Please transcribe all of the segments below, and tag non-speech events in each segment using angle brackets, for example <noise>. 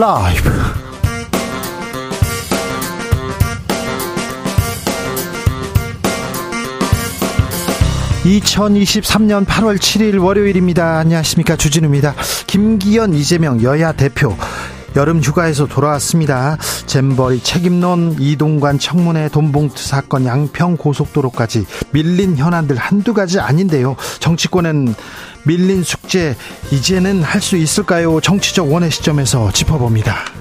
라이브. 2023년 8월 7일 월요일입니다. 안녕하십니까. 주진우입니다. 김기현, 이재명 여야 대표 여름 휴가에서 돌아왔습니다. 잼버리 책임론 이동관 청문회 돈봉투 사건 양평 고속도로까지 밀린 현안들 한두 가지 아닌데요. 정치권은 밀린 숙제 이제는 할 수 있을까요? 정치적 원의 시점에서 짚어봅니다.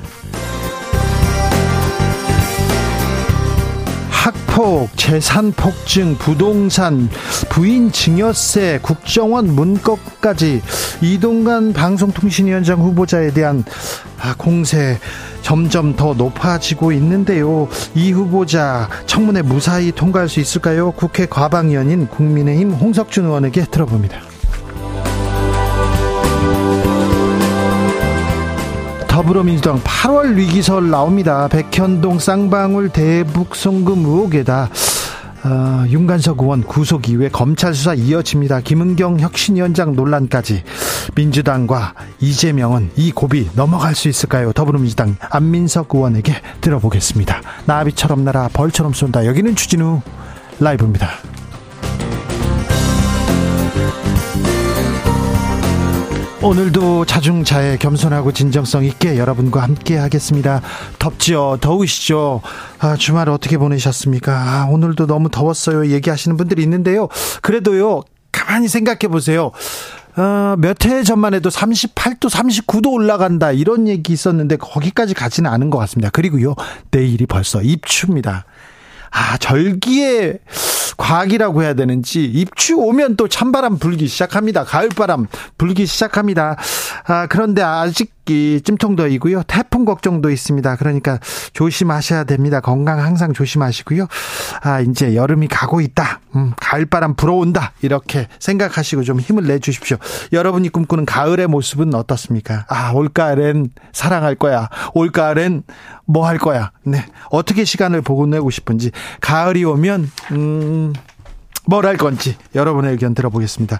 학폭, 재산 폭증, 부동산, 부인 증여세, 국정원 문건까지 이동관 방송통신위원장 후보자에 대한 아, 공세 점점 더 높아지고 있는데요. 이 후보자 청문회 무사히 통과할 수 있을까요? 국회 과방위원인 국민의힘 홍석준 의원에게 들어봅니다. 더불어민주당 8월 위기설 나옵니다. 백현동 쌍방울 대북 송금 의혹에다 어, 윤관석 의원 구속 이후에 검찰 수사 이어집니다. 김은경 혁신위원장 논란까지 민주당과 이재명은 이 고비 넘어갈 수 있을까요? 더불어민주당 안민석 의원에게 들어보겠습니다. 나비처럼 날아 벌처럼 쏜다. 여기는 추진우 라이브입니다. 오늘도 자중자애 겸손하고 진정성 있게 여러분과 함께 하겠습니다. 덥지요? 더우시죠? 아, 주말 어떻게 보내셨습니까? 아, 오늘도 너무 더웠어요. 얘기하시는 분들이 있는데요. 그래도요, 가만히 생각해 보세요. 어, 몇해 전만 해도 38도, 39도 올라간다. 이런 얘기 있었는데 거기까지 가지는 않은 것 같습니다. 그리고요, 내일이 벌써 입추입니다. 아, 절기의 과학이라고 해야 되는지 입추 오면 또 찬바람 불기 시작합니다. 가을바람 불기 시작합니다. 아, 그런데 아직 이 찜통더위고요. 태풍 걱정도 있습니다. 그러니까 조심하셔야 됩니다. 건강 항상 조심하시고요. 아, 이제 여름이 가고 있다. 음, 가을바람 불어온다. 이렇게 생각하시고 좀 힘을 내 주십시오. 여러분이 꿈꾸는 가을의 모습은 어떻습니까? 아, 올가을엔 사랑할 거야. 올가을엔 뭐 할 거야. 네. 어떻게 시간을 보내고 싶은지 가을이 오면 음 뭘 할 건지 여러분의 의견 들어보겠습니다.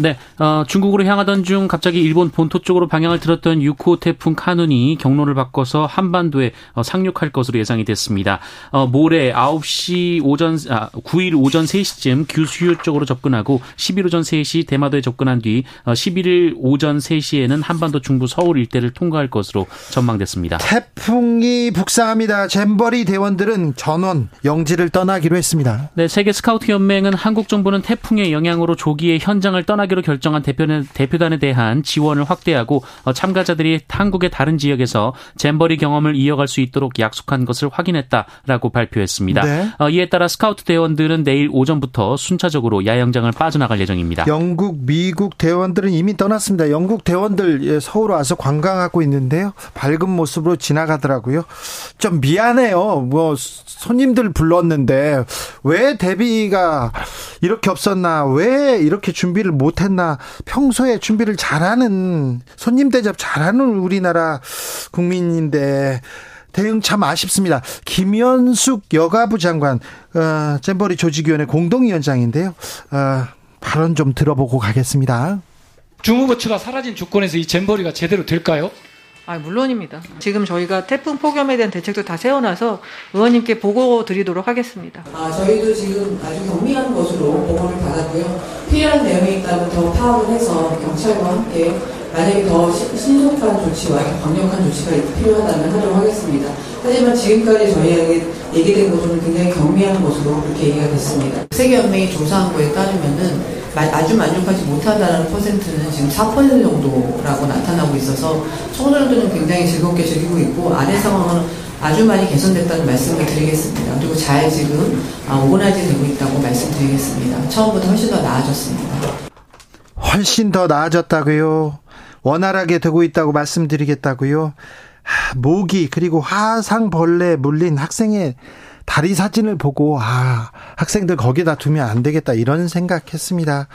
네, 어, 중국으로 향하던 중 갑자기 일본 본토 쪽으로 방향을 들었던 6호 태풍 카눈이 경로를 바꿔서 한반도에 어, 상륙할 것으로 예상이 됐습니다. 어, 모레 9시 오전, 아, 9일 오전 3시쯤 규슈 쪽으로 접근하고 11일 오전 3시 대마도에 접근한 뒤 어, 11일 오전 3시에는 한반도 중부 서울 일대를 통과할 것으로 전망됐습니다. 태풍이 북상합니다. 잼버리 대원들은 전원 영지를 떠나기로 했습니다. 네, 세계 스카우트 연맹은 한국 정부는 태풍의 영향으로 조기에 현장을 떠나 참가하기로 결정한 대표단, 대표단에 대한 지원을 확대하고 어, 참가자들이 한국의 다른 지역에서 잼버리 경험을 이어갈 수 있도록 약속한 것을 확인했다라고 발표했습니다. 네. 어, 이에 따라 스카우트 대원들은 내일 오전부터 순차적으로 야영장을 빠져나갈 예정입니다. 영국, 미국 대원들은 이미 떠났습니다. 영국 대원들 예, 서울 와서 관광하고 있는데요. 밝은 모습으로 지나가더라고요. 좀 미안해요. 뭐 손님들 불렀는데 왜 대비가 이렇게 없었나? 왜 이렇게 준비를 못 못했나 평소에 준비를 잘하는 손님 대접 잘하는 우리나라 국민인데 대응 참 아쉽습니다. 김현숙 여가부 장관 어, 잼버리 조직위원회 공동위원장인데요. 어, 발언 좀 들어보고 가겠습니다. 처가 사라진 조건에서 이 잼버리가 제대로 될까요? 아, 물론입니다. 지금 저희가 태풍 폭염에 대한 대책도 다 세워놔서 의원님께 보고 드리도록 하겠습니다. 아, 저희도 지금 아주 경미한 것으로 보고를 받았고요. 필요한 내용이 있다면 더 파악을 해서 경찰과 함께 만약에 더 신속한 조치와 강력한 조치가 필요하다면 하도록 하겠습니다. 하지만 지금까지 저희에게 얘기된 것으로는 굉장히 경미한 것으로 그렇게 얘기가 됐습니다. 세계연맹이 조사한 거에 따르면은 아주 만족하지 못한다는 퍼센트는 지금 4% 정도라고 나타나고 있어서 청소년들은 굉장히 즐겁게 즐기고 있고 아내 상황은 아주 많이 개선됐다는 말씀을 드리겠습니다. 그리고 잘 지금 오거나이즈 되고 있다고 말씀드리겠습니다. 처음보다 훨씬 더 나아졌습니다. 훨씬 더 나아졌다고요. 원활하게 되고 있다고 말씀드리겠다고요. 모기 그리고 화상벌레 물린 학생의 다리 사진을 보고 아 학생들 거기다 두면 안 되겠다 이런 생각했습니다.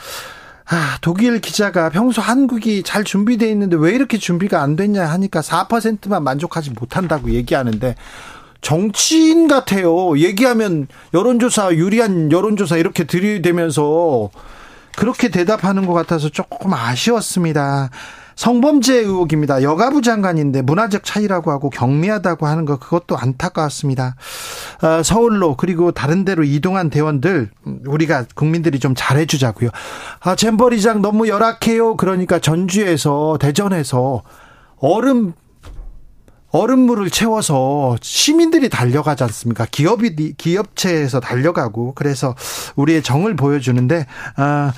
아, 독일 기자가 평소 한국이 잘 준비되어 있는데 왜 이렇게 준비가 안 됐냐 하니까 4%만 만족하지 못한다고 얘기하는데 정치인 같아요. 얘기하면 여론조사 유리한 여론조사 이렇게 들이대면서 그렇게 대답하는 것 같아서 조금 아쉬웠습니다. 성범죄 의혹입니다. 여가부 장관인데 문화적 차이라고 하고 경미하다고 하는 거 그것도 안타까웠습니다. 어, 서울로 그리고 다른 데로 이동한 대원들 우리가 국민들이 좀 잘해주자고요. 아, 잼버리장 너무 열악해요. 그러니까 전주에서 대전에서 얼음 얼음물을 채워서 시민들이 달려가지 않습니까? 기업이 기업체에서 달려가고 그래서 우리의 정을 보여주는데 아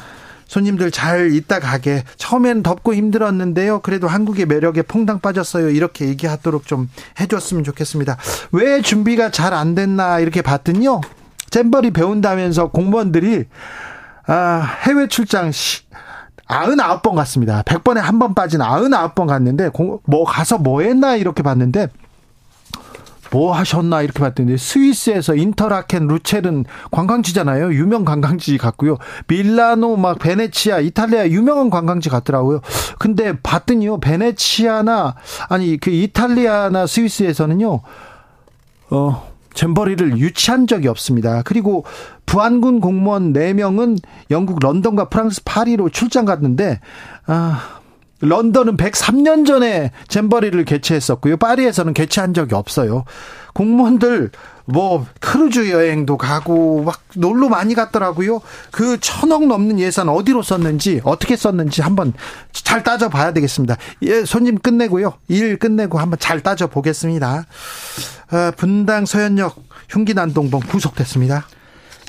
손님들 잘 있다 가게 처음엔 덥고 힘들었는데요. 그래도 한국의 매력에 퐁당 빠졌어요. 이렇게 얘기하도록 좀 해줬으면 좋겠습니다. 왜 준비가 잘 안 됐나 이렇게 봤더니요. 잼버리 배운다면서 공무원들이 아, 해외 출장 시, 99번 갔습니다. 100번에 한 번 빠진 99번 갔는데 뭐 가서 뭐 했나 이렇게 봤는데 뭐 하셨나 이렇게 봤더니 스위스에서 인터라켄 루첼은 관광지잖아요. 유명 관광지 같고요. 밀라노 막 베네치아 이탈리아 유명한 관광지 같더라고요. 근데 봤더니요. 베네치아나 아니 그 이탈리아나 스위스에서는요. 어 잼버리를 유치한 적이 없습니다. 그리고 부안군 공무원 4명은 영국 런던과 프랑스 파리로 출장 갔는데 아 런던은 103년 전에 잼버리를 개최했었고요. 파리에서는 개최한 적이 없어요. 공무원들 뭐 크루즈 여행도 가고 막 놀러 많이 갔더라고요. 그 천억 넘는 예산 어디로 썼는지 어떻게 썼는지 한번 잘 따져 봐야 되겠습니다. 예, 손님 끝내고요. 일 끝내고 한번 잘 따져 보겠습니다. 아, 분당 서현역 흉기 난동범 구속됐습니다.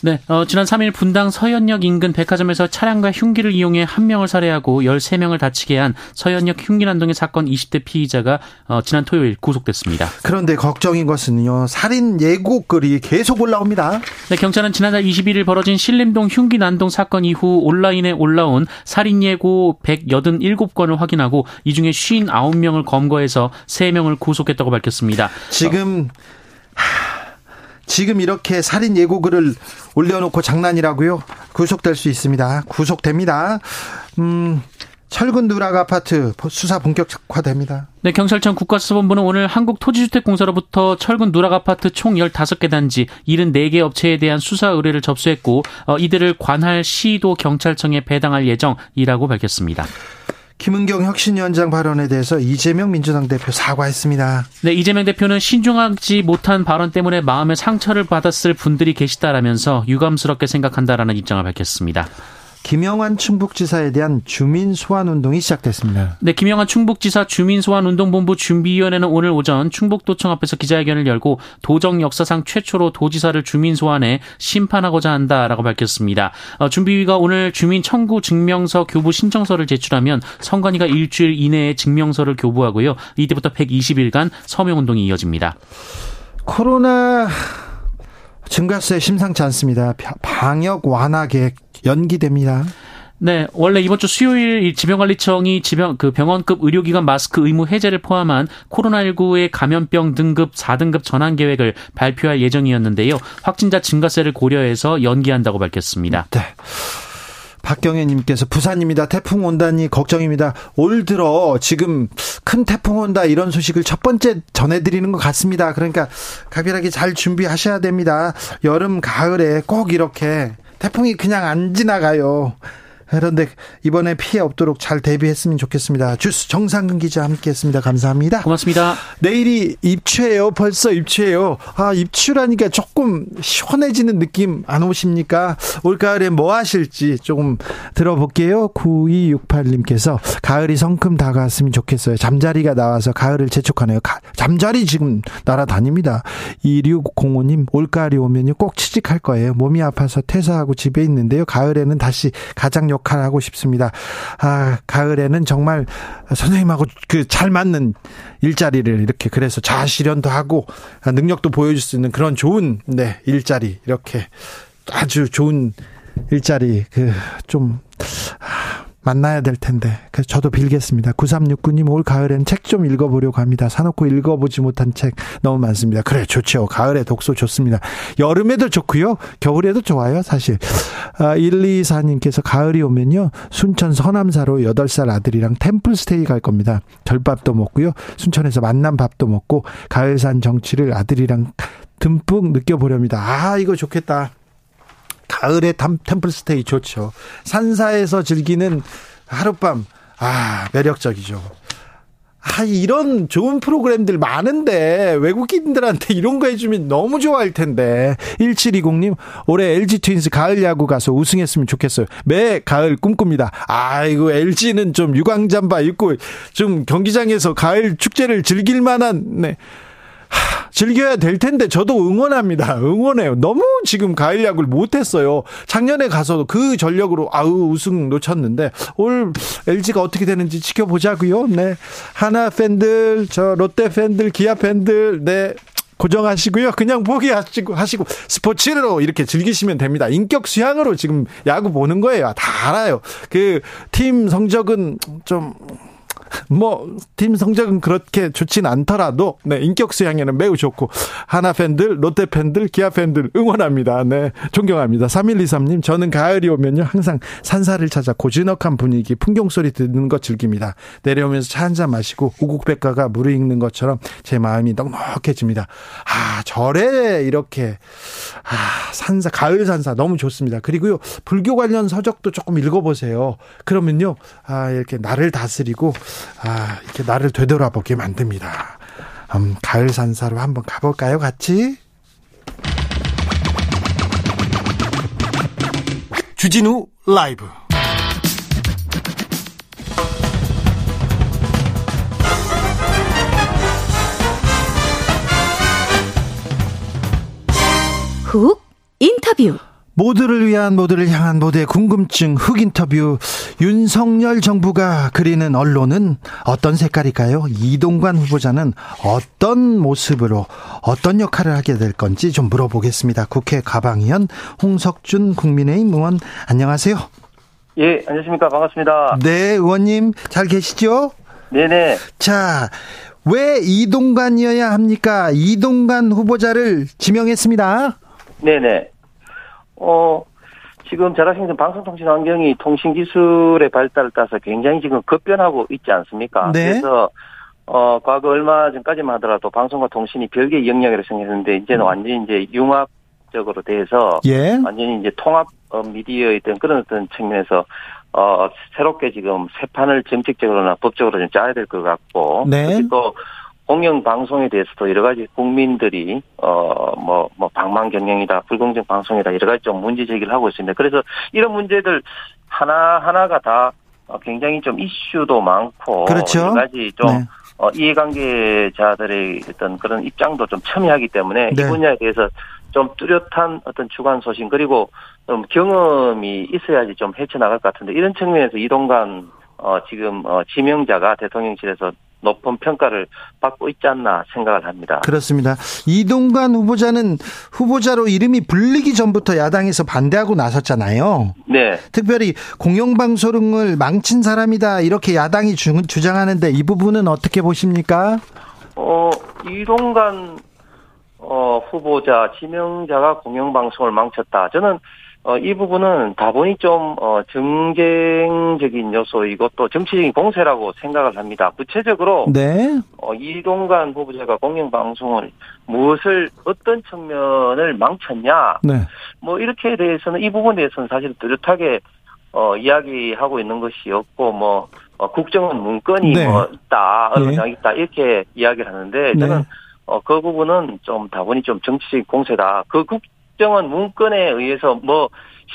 네, 어, 지난 3일 분당 서현역 인근 백화점에서 차량과 흉기를 이용해 한 명을 살해하고 13명을 다치게 한 서현역 흉기 난동의 사건 20대 피의자가 어, 지난 토요일 구속됐습니다. 그런데 걱정인 것은요. 살인 예고글이 계속 올라옵니다. 네, 경찰은 지난달 21일 벌어진 신림동 흉기 난동 사건 이후 온라인에 올라온 살인 예고 187건을 확인하고 이 중에 59명을 검거해서 3명을 구속했다고 밝혔습니다. 지금 하... 지금 이렇게 살인 예고글을 올려놓고 장난이라고요? 구속될 수 있습니다. 구속됩니다. 음, 철근 누락 아파트 수사 본격화됩니다. 네, 경찰청 국가수사본부는 오늘 한국토지주택공사로부터 철근 누락 아파트 총 15개 단지 74개 업체에 대한 수사 의뢰를 접수했고 어, 이들을 관할 시도 경찰청에 배당할 예정이라고 밝혔습니다. 김은경 혁신위원장 발언에 대해서 이재명 민주당 대표 사과했습니다. 네, 이재명 대표는 신중하지 못한 발언 때문에 마음의 상처를 받았을 분들이 계시다라면서 유감스럽게 생각한다라는 입장을 밝혔습니다. 김영환 충북지사에 대한 주민 소환 운동이 시작됐습니다. 네, 김영환 충북지사 주민 소환 운동본부 준비위원회는 오늘 오전 충북도청 앞에서 기자회견을 열고 도정 역사상 최초로 도지사를 주민 소환해 심판하고자 한다라고 밝혔습니다. 어, 준비위가 오늘 주민 청구 증명서 교부 신청서를 제출하면 선관위가 일주일 이내에 증명서를 교부하고요. 이때부터 120일간 서명 운동이 이어집니다. 코로나 증가세 심상치 않습니다. 방역 완화 계획 연기됩니다. 네, 원래 이번 주 수요일 질병관리청이 지병 그 병원급 의료기관 마스크 의무 해제를 포함한 코로나19의 감염병 등급 4등급 전환 계획을 발표할 예정이었는데요. 확진자 증가세를 고려해서 연기한다고 밝혔습니다. 네. 박경혜님께서 부산입니다. 태풍 온다니 걱정입니다. 올 들어 지금 큰 태풍 온다 이런 소식을 첫 번째 전해드리는 것 같습니다. 그러니까 각별하게 잘 준비하셔야 됩니다. 여름 가을에 꼭 이렇게 태풍이 그냥 안 지나가요. 그런데 이번에 피해 없도록 잘 대비했으면 좋겠습니다. 주스 정상근 기자 함께했습니다. 감사합니다. 고맙습니다. 내일이 입추예요. 벌써 입추예요. 아 입추라니까 조금 시원해지는 느낌 안 오십니까? 올 가을에 뭐 하실지 조금 들어볼게요. 9268님께서 가을이 성큼 다가왔으면 좋겠어요. 잠자리가 나와서 가을을 재촉하네요. 가, 잠자리 지금 날아다닙니다. 2605님 올 가을이 오면요 꼭 취직할 거예요. 몸이 아파서 퇴사하고 집에 있는데요. 가을에는 다시 가장 역할 하고 싶습니다. 아, 가을에는 정말 선생님하고 그 잘 맞는 일자리를 이렇게 그래서 자아 실현도 하고 능력도 보여줄 수 있는 그런 좋은 네, 일자리 이렇게 아주 좋은 일자리 그좀 만나야 될 텐데. 그래서 저도 빌겠습니다. 9369님 올 가을엔 책 좀 읽어보려고 합니다. 사놓고 읽어보지 못한 책 너무 많습니다. 그래, 좋죠. 가을에 독서 좋습니다. 여름에도 좋고요. 겨울에도 좋아요, 사실. 아, 124님께서 가을이 오면요. 순천 서남사로 8살 아들이랑 템플스테이 갈 겁니다. 절밥도 먹고요. 순천에서 만난 밥도 먹고 가을산 정취를 아들이랑 듬뿍 느껴보렵니다. 아, 이거 좋겠다. 가을에 템플스테이 좋죠. 산사에서 즐기는 하룻밤, 아, 매력적이죠. 아, 이런 좋은 프로그램들 많은데 외국인들한테 이런 거 해주면 너무 좋아할 텐데. 1720님, 올해 LG 트윈스 가을 야구 가서 우승했으면 좋겠어요. 매 가을 꿈꿉니다. 아이고, LG는 좀 유광잠바 입고 좀 경기장에서 가을 축제를 즐길 만한, 네. 즐겨야 될 텐데 저도 응원합니다. 응원해요. 너무 지금 가을 야구를 못했어요. 작년에 가서 그 전력으로 아우 우승 놓쳤는데 올 LG가 어떻게 되는지 지켜보자고요. 네, 하나 팬들, 저 롯데 팬들, 기아 팬들, 네. 고정하시고요. 그냥 포기하시고 하시고 스포츠로 이렇게 즐기시면 됩니다. 인격 수양으로 지금 야구 보는 거예요. 다 알아요. 그 팀 성적은 좀 뭐 팀 성적은 그렇게 좋진 않더라도 네, 인격 수양에는 매우 좋고 하나 팬들, 롯데 팬들, 기아 팬들 응원합니다. 네, 존경합니다. 3123님 저는 가을이 오면요 항상 산사를 찾아 고즈넉한 분위기, 풍경 소리 듣는 거 즐깁니다. 내려오면서 차 한 잔 마시고 우국백가가 무르익는 것처럼 제 마음이 넉넉해집니다. 아 절에 이렇게 아 산사 가을 산사 너무 좋습니다. 그리고요 불교 관련 서적도 조금 읽어 보세요. 그러면요 아 이렇게 나를 다스리고 아, 이렇게 나를 되돌아보게 만듭니다. 음, 가을 산사로 한번 가볼까요, 같이? 주진우 라이브. 훅 인터뷰. 모두를 위한 모두를 향한 모두의 궁금증 흑 인터뷰 윤석열 정부가 그리는 언론은 어떤 색깔일까요? 이동관 후보자는 어떤 모습으로 어떤 역할을 하게 될 건지 좀 물어보겠습니다. 국회 가방위원 홍석준 국민의힘 의원 안녕하세요. 예, 안녕하십니까. 반갑습니다. 네, 의원님 잘 계시죠? 네네. 자, 왜 이동관이어야 합니까? 이동관 후보자를 지명했습니다. 네네. 어, 지금 잘 아시는 방송통신 환경이 통신기술의 발달을 따라서 굉장히 지금 급변하고 있지 않습니까? 네. 그래서, 어, 과거 얼마 전까지만 하더라도 방송과 통신이 별개의 영역이라고 생각했는데, 이제는 음. 완전히 이제 융합적으로 돼서, 예. 완전히 이제 통합 어, 미디어의 어떤 그런 어떤 측면에서, 어, 새롭게 지금 새 판을 정책적으로나 법적으로 좀 짜야 될 것 같고, 네. 또 공영 방송에 대해서도 여러 가지 국민들이 어뭐뭐 뭐 방망 경영이다 불공정 방송이다 여러 가지 좀 문제 제기를 하고 있습니다. 그래서 이런 문제들 하나 하나가 다 어, 굉장히 좀 이슈도 많고 그렇죠. 여러 가지 좀 네. 어, 이해관계자들의 어떤 그런 입장도 좀 첨예하기 때문에 네. 이 분야에 대해서 좀 뚜렷한 어떤 주관 소신 그리고 좀 경험이 있어야지 좀 헤쳐나갈 것 같은데 이런 측면에서 이동관 어, 지금 어, 지명자가 대통령실에서 높은 평가를 받고 있지 않나 생각을 합니다. 그렇습니다. 이동관 후보자는 후보자로 이름이 불리기 전부터 야당에서 반대하고 나섰잖아요. 네. 특별히 공영방송을 망친 사람이다 이렇게 야당이 주, 주장하는데 이 부분은 어떻게 보십니까? 어, 이동관 어, 후보자 지명자가 공영방송을 망쳤다. 저는 어, 이 부분은 다분히 좀 어, 정쟁적인 요소이고 또 정치적인 공세라고 생각을 합니다. 구체적으로 네. 어, 이동관 후보자가 공영방송을 무엇을 어떤 측면을 망쳤냐 네. 뭐 이렇게 대해서는 이 부분에 대해서는 사실 뚜렷하게 어, 이야기하고 있는 것이 없고 뭐 어, 국정원 문건이 네. 뭐 있다 예. 언론이 있다 이렇게 이야기를 하는데 네. 저는 어, 그 부분은 좀 다분히 좀 정치적인 공세다. 그 국 정원 문건에 의해서 뭐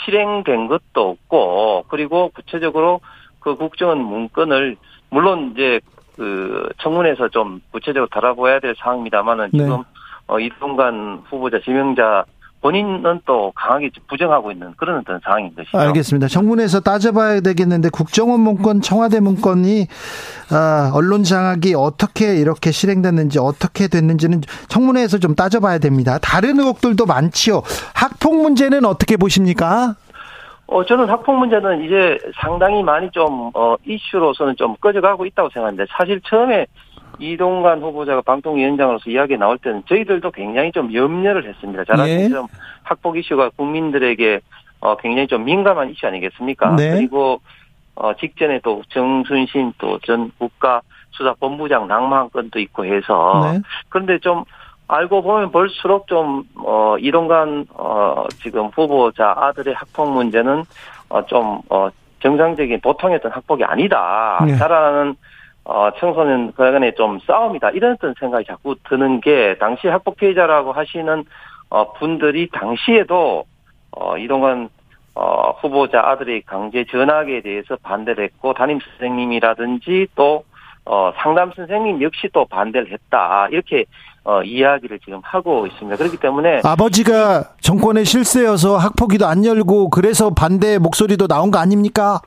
실행된 것도 없고 그리고 구체적으로 그 국정원 문건을 물론 이제 그 청문회에서 좀 구체적으로 달아봐야 될 사항입니다만은 네. 지금 어, 이동관 후보자 지명자 본인은 또 강하게 부정하고 있는 그런 어떤 상황인 것이죠. 알겠습니다. 정문에서 따져봐야 되겠는데 국정원 문건, 청와대 문건이 아, 언론 장악이 어떻게 이렇게 실행됐는지 어떻게 됐는지는 청문회에서 좀 따져봐야 됩니다. 다른 의혹들도 많지요. 학폭 문제는 어떻게 보십니까? 어, 저는 학폭 문제는 이제 상당히 많이 좀, 어, 이슈로서는 좀 꺼져가고 있다고 생각하는데, 사실 처음에 이동관 후보자가 방통위원장으로서 이야기 나올 때는 저희들도 굉장히 좀 염려를 했습니다. 잘 예. 아시죠? 학폭 이슈가 국민들에게 어, 굉장히 좀 민감한 이슈 아니겠습니까? 네. 그리고 어, 직전에 또 정순신 또 전 국가 수사본부장 낙마한 건도 있고 해서 네. 그런데 좀 알고 보면 볼수록 좀, 어, 이동관, 어, 지금 후보자 아들의 학폭 문제는, 어, 좀, 어, 정상적인 보통의 어떤 학폭이 아니다. 네. 자라나는, 어, 청소년 간의 좀 싸움이다. 이런 어떤 생각이 자꾸 드는 게, 당시 학폭 피해자라고 하시는, 어, 분들이 당시에도, 어, 이동관, 어, 후보자 아들의 강제 전학에 대해서 반대를 했고, 담임 선생님이라든지 또, 어, 상담 선생님 역시 또 반대를 했다. 이렇게, 어, 이야기를 지금 하고 있습니다. 그렇기 때문에, 아버지가 정권의 실세여서 학폭위도 안 열고 그래서 반대 목소리도 나온 거 아닙니까?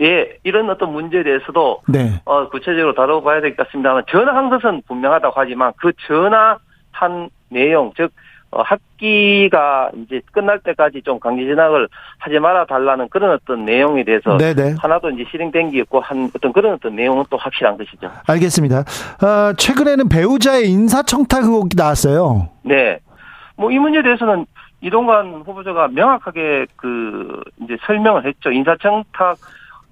예, 이런 어떤 문제에 대해서도, 네. 어, 구체적으로 다뤄봐야 될 것 같습니다만, 전화한 것은 분명하다고 하지만, 그 전화한 내용, 즉, 어, 학기가 이제 끝날 때까지 좀 강제 전학을 하지 말아 달라는 그런 어떤 내용에 대해서 네네. 하나도 이제 실행된 게 없고 한 어떤 그런 어떤 내용은 또 확실한 것이죠. 알겠습니다. 어, 최근에는 배우자의 인사청탁 의혹이 나왔어요. 네. 뭐 이 문제에 대해서는 이동관 후보자가 명확하게 그 이제 설명을 했죠. 인사청탁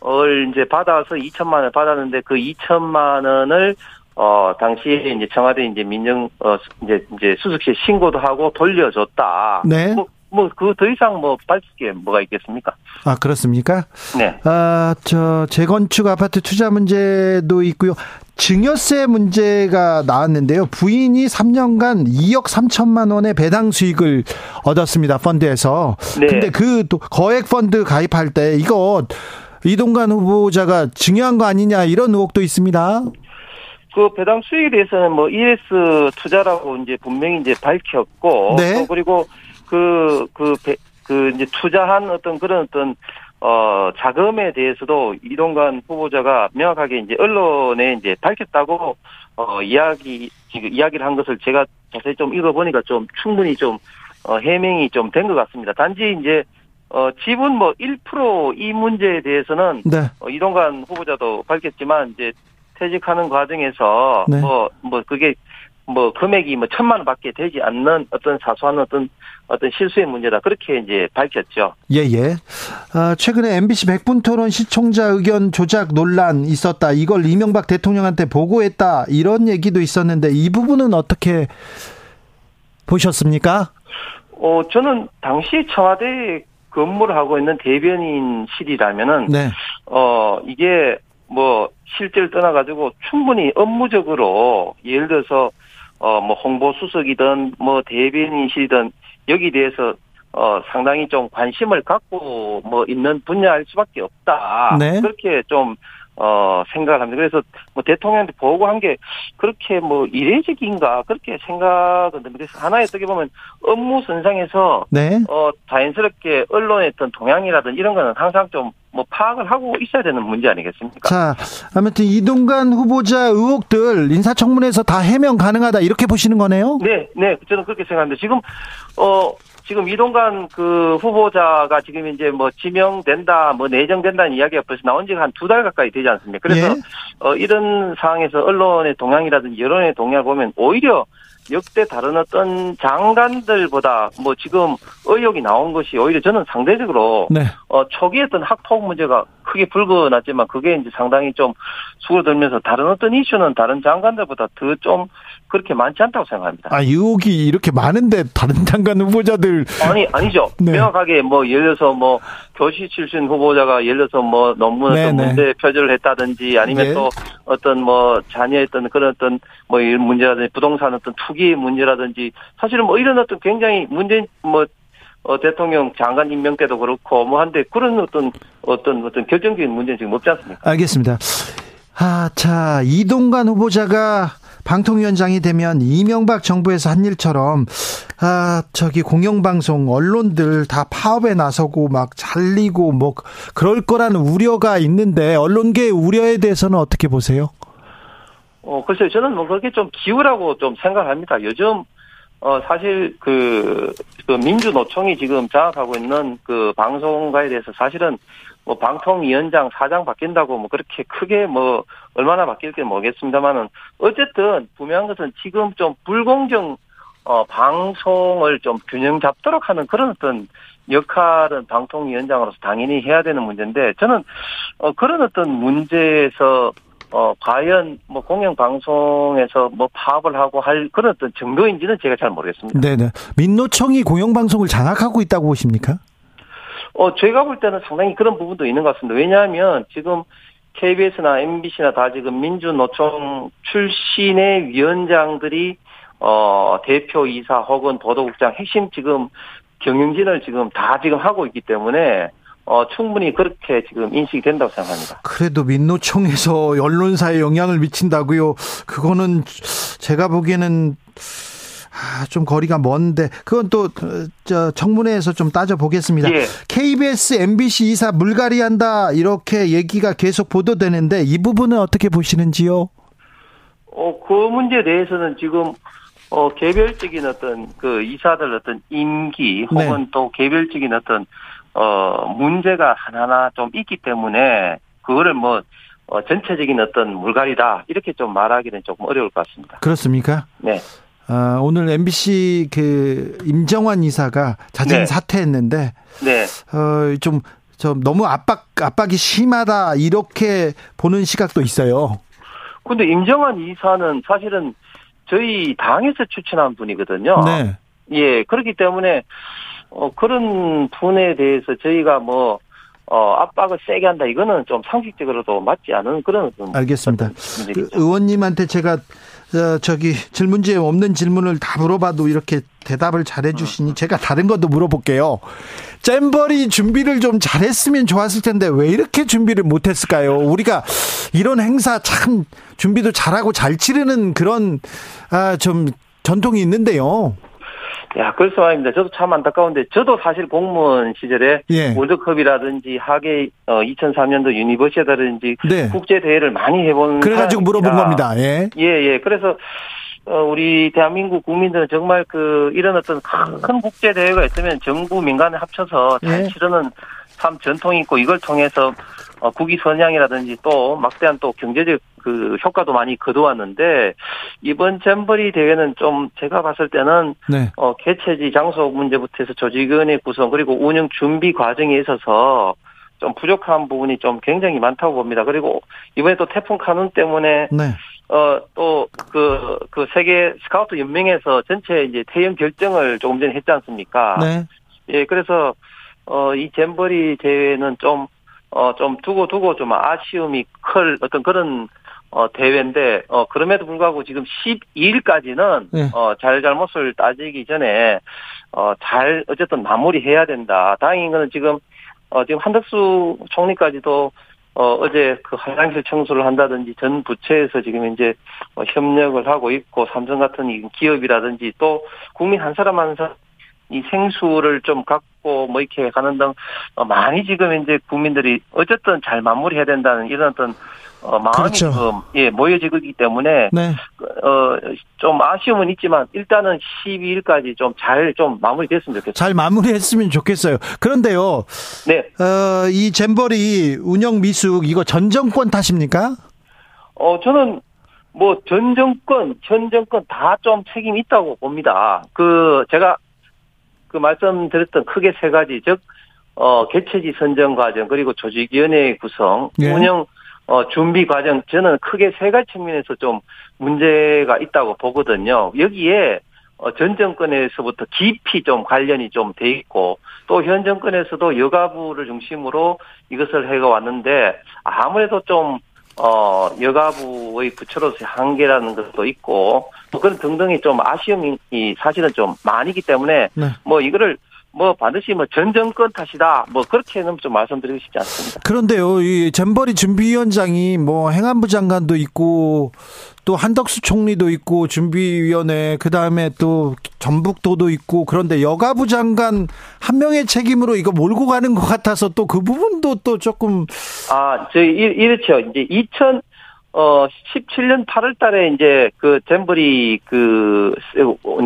을 이제 받아서 2천만 원을 받았는데 그 2천만 원을 어 당시에 이제 청와대 이제 민정 어 이제 이제 수석실 신고도 하고 돌려줬다. 네. 뭐그 더 이상 뭐 밝힐 게 뭐가 있겠습니까? 아, 그렇습니까? 네. 아, 저, 재건축 아파트 투자 문제도 있고요. 증여세 문제가 나왔는데요. 부인이 3년간 2억 3천만 원의 배당 수익을 얻었습니다. 펀드에서. 네. 근데 그또 거액 펀드 가입할 때 이거 이동관 후보자가 증여한 거 아니냐 이런 의혹도 있습니다. 그 배당 수익에 대해서는 뭐 ES 투자라고 이제 분명히 이제 밝혔고 네. 또 그리고 그, 그, 배- 그 이제 투자한 어떤 그런 어떤 어 자금에 대해서도 이동관 후보자가 명확하게 이제 언론에 이제 밝혔다고 어 이야기 지금 이야기를 한 것을 제가 자세히 좀 읽어보니까 좀 충분히 좀 어, 해명이 좀 된 것 같습니다. 단지 이제 어 지분 뭐 1%이 문제에 대해서는 네. 어, 이동관 후보자도 밝혔지만 이제 퇴직하는 과정에서 네. 뭐 뭐 그게 뭐 금액이 뭐 천만 원밖에 되지 않는 어떤 사소한 어떤 어떤 실수의 문제다 그렇게 이제 밝혔죠. 예, 예. 아, 최근에 MBC 백분 토론 시청자 의견 조작 논란 있었다. 이걸 이명박 대통령한테 보고했다. 이런 얘기도 있었는데 이 부분은 어떻게 보셨습니까? 어 저는 당시 청와대 근무를 하고 있는 대변인실이라면은 네. 어 이게 뭐 실제를 떠나가지고 충분히 업무적으로 예를 들어서 어 뭐 홍보 수석이든 뭐 대변인실이든 여기 대해서 어 상당히 좀 관심을 갖고 뭐 있는 분야일 수밖에 없다. 네. 그렇게 좀 어 생각을 합니다. 그래서 뭐 대통령한테 보고한 게 그렇게 뭐 이례적인가 그렇게 생각은 듭니다. 그래서 하나의 어떻게 보면 업무 선상에서 네. 어, 자연스럽게 언론의 어떤 동향이라든 이런 거는 항상 좀 뭐 파악을 하고 있어야 되는 문제 아니겠습니까? 자, 아무튼 이동관 후보자 의혹들 인사청문회에서 다 해명 가능하다. 이렇게 보시는 거네요? 네, 네, 저는 그렇게 생각합니다. 지금, 어, 지금 이동관 그 후보자가 지금 이제 뭐 지명된다, 뭐 내정된다는 이야기가 벌써 나온 지가 한 두 달 가까이 되지 않습니까? 그래서, 예. 어, 이런 상황에서 언론의 동향이라든지 여론의 동향을 보면 오히려 역대 다른 어떤 장관들보다 뭐 지금 의혹이 나온 것이 오히려 저는 상대적으로 네. 어, 초기에 어떤 학폭 문제가 크게 불거났지만 그게 이제 상당히 좀 수그러들면서 다른 어떤 이슈는 다른 장관들보다 더 좀 그렇게 많지 않다고 생각합니다. 아, 의혹이 이렇게 많은데 다른 장관 후보자들 아니, 아니죠. <laughs> 네. 명확하게 뭐 예를 들어서 뭐 교시 출신 후보자가 예를 들어서 뭐 논문 네, 어떤 네. 문제 표절을 했다든지 아니면 네. 또 어떤 뭐 어떤 그런 어떤 뭐 이런 문제라든지 부동산 어떤 투기 문제라든지 사실은 뭐 이런 어떤 굉장히 문제 뭐 어, 대통령 장관 임명 때도 그렇고 뭐 한데 그런 어떤 어떤 어떤 결정적인 문제는 지금 없지 않습니까? 알겠습니다. 아, 자, 이동관 후보자가 방통위원장이 되면 이명박 정부에서 한 일처럼 아 저기 공영방송 언론들 다 파업에 나서고 막 잘리고 뭐 그럴 거라는 우려가 있는데 언론계의 우려에 대해서는 어떻게 보세요? 어 글쎄요 저는 뭐 그렇게 좀 기우라고 좀 생각합니다. 요즘 어 사실 그, 그 민주노총이 지금 장악하고 있는 그 방송가에 대해서 사실은 뭐 방통위원장 사장 바뀐다고 뭐 그렇게 크게 뭐 얼마나 바뀔지 모르겠습니다만은 어쨌든 분명한 것은 지금 좀 불공정 어 방송을 좀 균형 잡도록 하는 그런 어떤 역할은 방통위원장으로서 당연히 해야 되는 문제인데 저는 어 그런 어떤 문제에서 어 과연 뭐 공영 방송에서 뭐 파업을 하고 할 그런 어떤 정도인지는 제가 잘 모르겠습니다. 네네. 민노총이 공영방송을 장악하고 있다고 보십니까? 어, 제가 볼 때는 상당히 그런 부분도 있는 것 같습니다. 왜냐하면 지금 KBS나 MBC나 다 지금 민주노총 출신의 위원장들이 어, 대표이사 혹은 보도국장 핵심 지금 경영진을 지금 다 지금 하고 있기 때문에 어, 충분히 그렇게 지금 인식이 된다고 생각합니다. 그래도 민노총에서 언론사에 영향을 미친다고요? 그거는 제가 보기에는 아, 좀 거리가 먼데 그건 또 저 청문회에서 좀 따져 보겠습니다. 예. KBS, MBC 이사 물갈이한다 이렇게 얘기가 계속 보도되는데 이 부분은 어떻게 보시는지요? 어, 그 문제에 대해서는 지금 어, 개별적인 어떤 그 이사들 어떤 임기 혹은 네. 또 개별적인 어떤 어, 문제가 하나하나 좀 있기 때문에 그거를 뭐 어, 전체적인 어떤 물갈이다 이렇게 좀 말하기는 조금 어려울 것 같습니다. 그렇습니까? 네. 아, 오늘 MBC 그 임정환 이사가 자진 네. 사퇴했는데 네. 어, 좀, 좀 너무 압박 압박이 심하다 이렇게 보는 시각도 있어요. 근데 임정환 이사는 사실은 저희 당에서 추천한 분이거든요. 네. 예, 그렇기 때문에 어, 그런 분에 대해서 저희가 뭐 어, 압박을 세게 한다 이거는 좀 상식적으로도 맞지 않은 그런 알겠습니다. 그 의원님한테 제가 어, 저기 질문지에 없는 질문을 다 물어봐도 이렇게 대답을 잘해주시니 제가 다른 것도 물어볼게요. 잼버리 준비를 좀 잘했으면 좋았을 텐데 왜 이렇게 준비를 못했을까요? 우리가 이런 행사 참 준비도 잘하고 잘 치르는 그런 아, 좀 전통이 있는데요. 야, 그래서 말입니다. 저도 참 안타까운데, 저도 사실 공무원 시절에 예. 월드컵이라든지 하계 어, 2003년도 유니버시아드라든지 네. 국제 대회를 많이 해본 그래가지고 물어본 사람입니다. 겁니다. 예. 예, 예. 그래서 어, 우리 대한민국 국민들은 정말 그 이런 어떤 큰, 큰 국제 대회가 있으면 정부 민간이 합쳐서 잘 예. 치르는 참 전통이 있고 이걸 통해서 어, 국위 선양이라든지 또 막대한 또 경제적 그 효과도 많이 거두었는데 이번 잼버리 대회는 좀 제가 봤을 때는 네. 어, 개최지 장소 문제부터 해서 조직위원회 구성 그리고 운영 준비 과정에 있어서 좀 부족한 부분이 좀 굉장히 많다고 봅니다. 그리고 이번에 또 태풍 카눈 때문에 네. 어, 또, 그, 그 세계 스카우트 연맹에서 전체 이제 퇴영 결정을 조금 전에 했지 않습니까? 네. 예, 그래서, 어, 이 잼버리 대회는 좀, 어, 좀 두고 두고 좀 아쉬움이 클 어떤 그런, 어, 대회인데, 어, 그럼에도 불구하고 지금 12일까지는, 네. 어, 잘잘못을 따지기 전에, 어, 잘, 어쨌든 마무리해야 된다. 다행인 거는 지금, 어, 지금 한덕수 총리까지도 어, 어제 그 화장실 청소를 한다든지 전 부처에서 지금 이제 어, 협력을 하고 있고 삼성 같은 이 기업이라든지 또 국민 한 사람 한 사람 이 생수를 좀 갖고 뭐 이렇게 가는 등 어, 많이 지금 이제 국민들이 어쨌든 잘 마무리해야 된다는 이런 어떤 어, 마음이 그렇죠. 지금 예 모여지고 있기 때문에 네. 어좀 아쉬움은 있지만 일단은 12일까지 좀 잘좀 마무리됐으면 좋겠습니다. 잘 마무리했으면 좋겠어요. 그런데요, 네. 어, 이 잼버리 운영 미숙 이거 전 정권 탓입니까? 어, 저는 뭐 전 정권, 현 정권 다 좀 책임이 있다고 봅니다. 그 제가 그 말씀드렸던 크게 세 가지, 즉 어, 개최지 선정 과정 그리고 조직위원회 구성, 예. 운영 어, 준비 과정 저는 크게 세 가지 측면에서 좀 문제가 있다고 보거든요. 여기에 어, 전 정권에서부터 깊이 좀 관련이 좀 돼 있고 또 현 정권에서도 여가부를 중심으로 이것을 해가 왔는데 아무래도 좀 어, 여가부의 부처로서의 한계라는 것도 있고, 또 그런 등등이 좀 아쉬움이 사실은 좀 많이기 때문에, 네. 뭐 이거를 뭐 반드시 뭐 전 정권 탓이다. 뭐 그렇게는 좀 말씀드리고 싶지 않습니다. 그런데요, 이 잼버리 준비위원장이 뭐 행안부 장관도 있고 또 한덕수 총리도 있고 준비위원회 그 다음에 또 전북도도 있고 그런데 여가부 장관 한 명의 책임으로 이거 몰고 가는 것 같아서 또 그 부분도 또 조금 아, 저희 이렇죠. 이제 2000 어, 17년 8월 달에 이제 그 잼버리 그,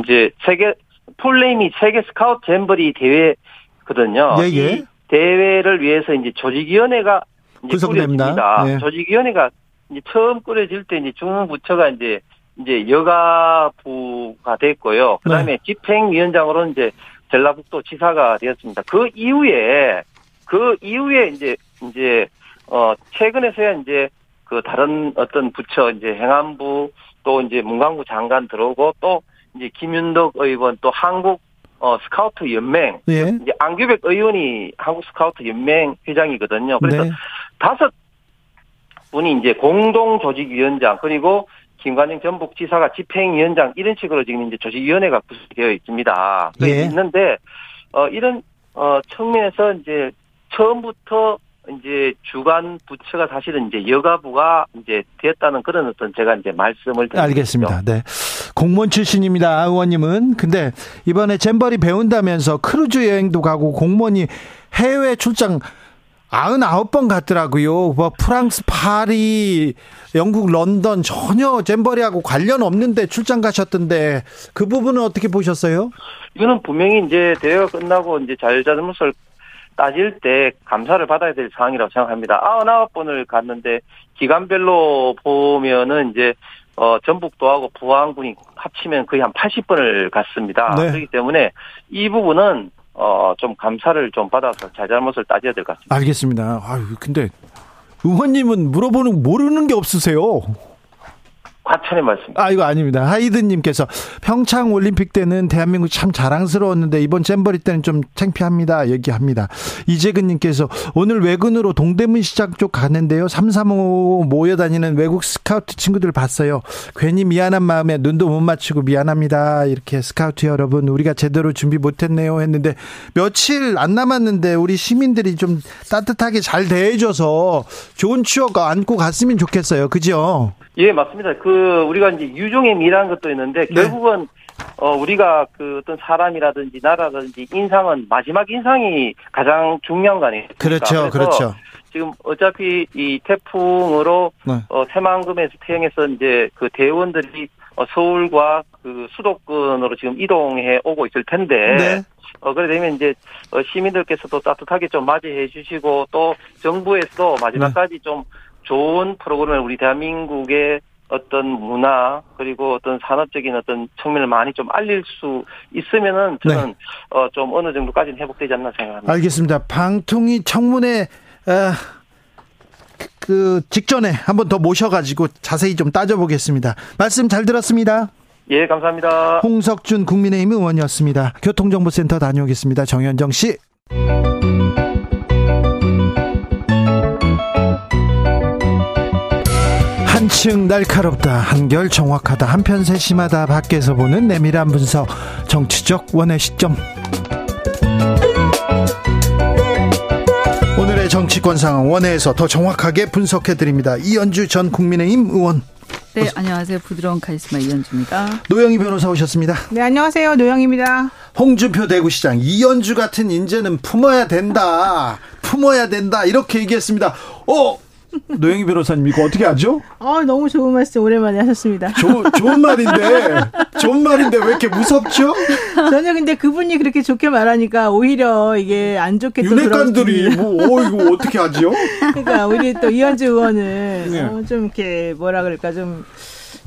이제 세계, 풀네임이 세계 스카우트 잼버리 대회거든요. 예, 예. 이 대회를 위해서 이제 조직위원회가 이제 구성됩니다. 꾸려집니다. 예. 조직위원회가 이제 처음 꾸려질 때 이제 중부처가 이제 이제 여가부가 됐고요. 그 다음에 네. 집행위원장으로 이제 전라북도 지사가 되었습니다. 그 이후에 그 이후에 이제 이제 어 최근에서야 이제 그 다른 어떤 부처 이제 행안부 또 이제 문광부 장관 들어오고 또 이제 김윤덕 의원 또 한국 어 스카우트 연맹 예. 이제 안규백 의원이 한국 스카우트 연맹 회장이거든요. 그래서 네. 다섯 분이 이제 공동 조직위원장 그리고 김관영 전북지사가 집행위원장 이런 식으로 지금 이제 조직위원회가 구성되어 있습니다. 예. 있는데 어 이런 어 측면에서 이제 처음부터 이제 주관 부처가 사실은 이제 여가부가 이제 되었다는 그런 어떤 제가 이제 말씀을 드리고 알겠습니다. 네. 공무원 출신입니다. 의원님은. 근데 이번에 잼버리 배운다면서 크루즈 여행도 가고 공무원이 해외 출장 99번 갔더라고요. 뭐 프랑스, 파리, 영국, 런던 전혀 잼버리하고 관련 없는데 출장 가셨던데 그 부분은 어떻게 보셨어요? 이거는 분명히 이제 대회가 끝나고 이제 잘잘못을 따질 때 감사를 받아야 될 사항이라고 생각합니다. 99번을 갔는데 기간별로 보면은 이제 어 전북도하고 부안군이 합치면 거의 한 80번을 갔습니다. 네. 그렇기 때문에 이 부분은 어 좀 감사를 좀 받아서 잘잘못을 따져야 될 것 같습니다. 알겠습니다. 아유, 근데 의원님은 물어보는 모르는 게 없으세요. 과찬의 말씀. 아, 이거 아닙니다. 하이든님께서 평창 올림픽 때는 대한민국 참 자랑스러웠는데 이번 잼버리 때는 좀 창피합니다. 얘기합니다. 이재근님께서 오늘 외근으로 동대문 시장 쪽 가는데요. 335 모여다니는 외국 스카우트 친구들 봤어요. 괜히 미안한 마음에 눈도 못 맞추고 미안합니다. 이렇게 스카우트 여러분, 우리가 제대로 준비 못했네요. 했는데 며칠 안 남았는데 우리 시민들이 좀 따뜻하게 잘 대해줘서 좋은 추억 안고 갔으면 좋겠어요. 그죠? 예, 맞습니다. 그 우리가 이제 유종의 미라는 것도 있는데 네. 결국은 어 우리가 그 어떤 사람이라든지 나라든지 인상은 마지막 인상이 가장 중요한 거 아니에요? 그렇죠. 그렇죠. 지금 어차피 이 태풍으로 네. 어 새만금에서 태영에서 이제 그 대원들이 어 서울과 그 수도권으로 지금 이동해 오고 있을 텐데 네. 어, 그래 되면 이제, 어, 시민들께서도 따뜻하게 좀 맞이해 주시고, 또 정부에서도 마지막까지 좀 좋은 프로그램을 우리 대한민국의 어떤 문화, 그리고 어떤 산업적인 어떤 측면을 많이 좀 알릴 수 있으면은 저는, 어, 좀 어느 정도까지는 회복되지 않나 생각합니다. 알겠습니다. 방통위 청문회 아, 그- 그 직전에 한번 더 모셔가지고 자세히 좀 따져보겠습니다. 말씀 잘 들었습니다. 예, 감사합니다. 홍석준 국민의힘 의원이었습니다. 교통정보센터 다녀오겠습니다. 정현정 씨. 한층 날카롭다, 한결 정확하다, 한편 세심하다, 밖에서 보는 내밀한 분석, 정치적 원의 시점. 오늘의 정치권 상황 원회에서 더 정확하게 분석해 드립니다. 이연주 전 국민의힘 의원, 네, 안녕하세요. 부드러운 카리스마 이현주입니다. 노영희 변호사 오셨습니다. 네, 안녕하세요. 노영입니다. 홍준표 대구시장 이연주 같은 인재는 품어야 된다. 품어야 된다. 이렇게 얘기했습니다. 어? 노영희 변호사님 이거 어떻게 하죠? 아, 너무 좋은 말씀 오랜만에 하셨습니다. 조, 좋은 말인데 좋은 말인데 왜 이렇게 무섭죠? 저는 근데 그분이 그렇게 좋게 말하니까 오히려 이게 안 좋게 들어올 뭐 어, 이거 어떻게 하죠? 그러니까 우리 또 이현주 의원은 네. 어, 좀 이렇게 뭐라 그럴까 좀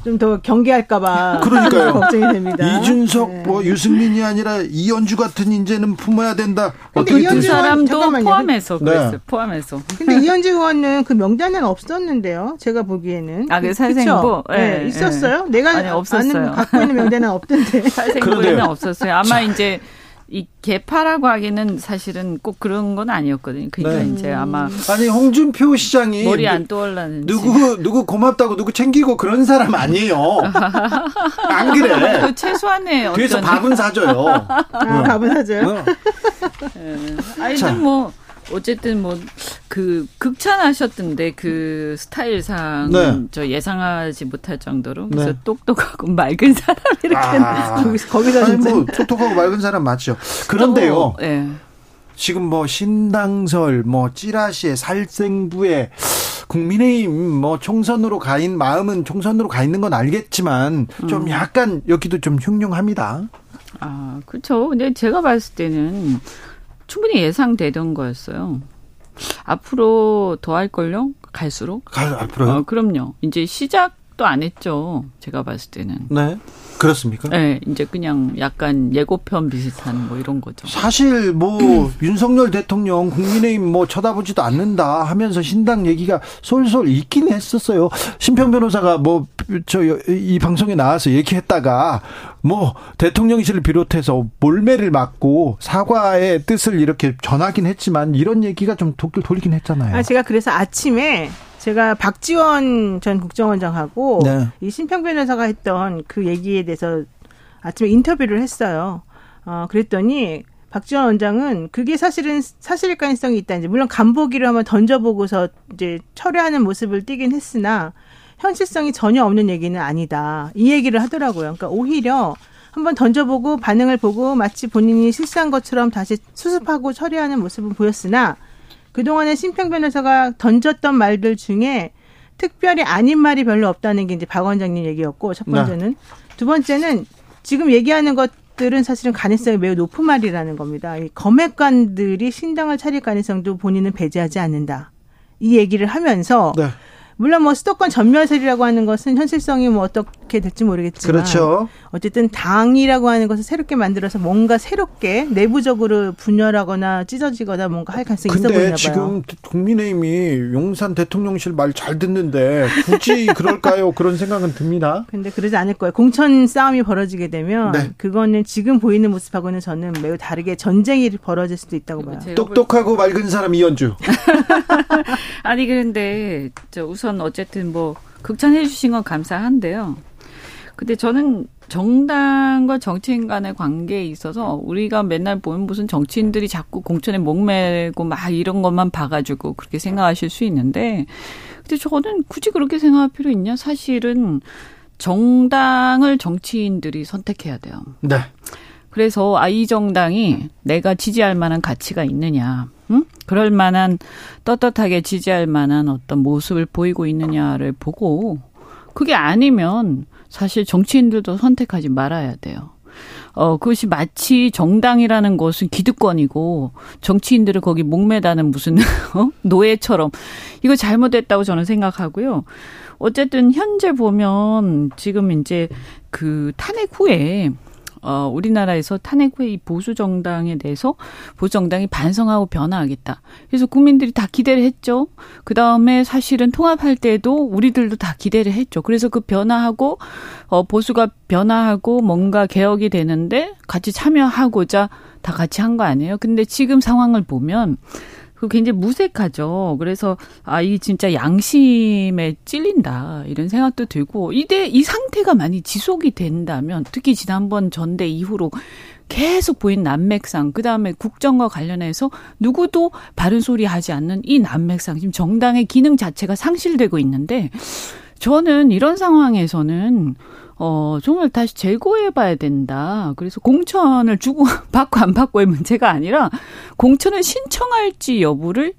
좀 더 경계할까봐 그러니까요. <laughs> 걱정이 됩니다. 이준석 네. 뭐 유승민이 아니라 이연주 같은 인재는 품어야 된다. 근데 어떻게? 의원- 사람도 잠깐만요. 포함해서 네. 그랬어요. 포함해서. 근데 이현주 의원은 그 명단에는 없었는데요. 제가 보기에는. 아, 그 그쵸? 살생부? 네, 예, 있었어요? 내가 아니, 없었어요. 갖고 있는 명단은 없던데. <laughs> 살생부에는. 없었어요. 아마 이제 이 개파라고 하기는 사실은 꼭 그런 건 아니었거든요. 그러니까 네. 이제 아마 아니 홍준표 시장이 머리 안 떠올라는지 누구 누구 고맙다고 누구 챙기고 그런 사람 아니에요. <laughs> 안 그래. 그 최소한의 뒤에서 밥은 사줘요. <laughs> 아, 밥은 사줘요. 어. 아니 자. 뭐 어쨌든 뭐 그 극찬하셨던데 그 스타일상 네. 저 예상하지 못할 정도로 그래서 네. 똑똑하고 <laughs> 맑은 사람 이렇게 아. 거기서, 거기서 아니. 뭐 똑똑하고 맑은 사람 맞죠. 그런데요. 예. 지금 뭐 신당설, 뭐 찌라시에 살생부에 국민의힘 뭐 총선으로 가인 마음은 총선으로 가 있는 건 알겠지만 좀 음. 약간 여기도 좀 흉흉합니다. 아, 그렇죠. 근데 제가 봤을 때는 충분히 예상되던 거였어요. 앞으로 더 할걸요? 갈수록? 가, 앞으로요? 어, 그럼요. 이제 시작도 안 했죠. 제가 봤을 때는. 네. 그렇습니까? 네, 이제 그냥 약간 예고편 비슷한 뭐 이런 거죠. 사실 뭐 윤석열 대통령 국민의힘 뭐 쳐다보지도 않는다 하면서 신당 얘기가 솔솔 있긴 했었어요. 심평 변호사가 뭐 저 이 방송에 나와서 얘기했다가 뭐 대통령실을 비롯해서 몰매를 맞고 사과의 뜻을 이렇게 전하긴 했지만 이런 얘기가 좀 돌, 돌리긴 했잖아요. 아, 제가 그래서 아침에 제가 박지원 전 국정원장하고 네. 이 신평 변호사가 했던 그 얘기에 대해서 아침에 인터뷰를 했어요. 어, 그랬더니 박지원 원장은 그게 사실은 사실일 가능성이 있다. 이제 물론 간보기를 한번 던져보고서 이제 철회하는 모습을 띠긴 했으나 현실성이 전혀 없는 얘기는 아니다. 이 얘기를 하더라고요. 그러니까 오히려 한번 던져보고 반응을 보고 마치 본인이 실수한 것처럼 다시 수습하고 처리하는 모습은 보였으나 그동안에 심평 변호사가 던졌던 말들 중에 특별히 아닌 말이 별로 없다는 게 이제 박 원장님 얘기였고 첫 번째는 두 번째는 지금 얘기하는 것들은 사실은 가능성이 매우 높은 말이라는 겁니다. 이 검핵관들이 신당을 차릴 가능성도 본인은 배제하지 않는다. 이 얘기를 하면서 네. 물론 뭐 수도권 전멸설이라고 하는 것은 현실성이 뭐 어떻게 될지 모르겠지만 그렇죠. 어쨌든 당이라고 하는 것을 새롭게 만들어서 뭔가 새롭게 내부적으로 분열하거나 찢어지거나 뭔가 할 가능성이 있어 보이나 근데 봐요. 지금 국민의힘이 용산 대통령실 말 잘 듣는데 굳이 <laughs> 그럴까요? 그런 생각은 듭니다. 근데 그러지 않을 거예요. 공천 싸움이 벌어지게 되면 네. 그거는 지금 보이는 모습하고는 저는 매우 다르게 전쟁이 벌어질 수도 있다고 봐요. 똑똑하고 맑은 사람 이현주. <laughs> 아니 그런데 저 우선 어쨌든 뭐 극찬해 주신 건 감사한데요. 근데 저는 정당과 정치인 간의 관계에 있어서 우리가 맨날 보는 무슨 정치인들이 자꾸 공천에 목매고 막 이런 것만 봐가지고 그렇게 생각하실 수 있는데 근데 저는 굳이 그렇게 생각할 필요 있냐? 사실은 정당을 정치인들이 선택해야 돼요. 네. 그래서 아이 정당이 내가 지지할 만한 가치가 있느냐, 응? 그럴 만한 떳떳하게 지지할 만한 어떤 모습을 보이고 있느냐를 보고 그게 아니면 사실 정치인들도 선택하지 말아야 돼요. 어, 그것이 마치 정당이라는 것은 기득권이고 정치인들을 거기 목매다는 무슨 <laughs> 어? 노예처럼 이거 잘못됐다고 저는 생각하고요. 어쨌든 현재 보면 지금 이제 그 탄핵 후에 어, 우리나라에서 탄핵 후에 이 보수 정당에 대해서 보수 정당이 반성하고 변화하겠다. 그래서 국민들이 다 기대를 했죠. 그 다음에 사실은 통합할 때도 우리들도 다 기대를 했죠. 그래서 그 변화하고 어, 보수가 변화하고 뭔가 개혁이 되는데 같이 참여하고자 다 같이 한 거 아니에요. 근데 지금 상황을 보면 그 굉장히 무색하죠. 그래서 아, 이 진짜 양심에 찔린다 이런 생각도 들고 이대 이 상태가 많이 지속이 된다면 특히 지난번 전대 이후로 계속 보인 난맥상 그 다음에 국정과 관련해서 누구도 바른 소리 하지 않는 이 난맥상 지금 정당의 기능 자체가 상실되고 있는데 저는 이런 상황에서는 어, 정말 다시 재고해 봐야 된다. 그래서 공천을 주고 <laughs> 받고 안 받고의 문제가 아니라 공천을 신청할지 여부를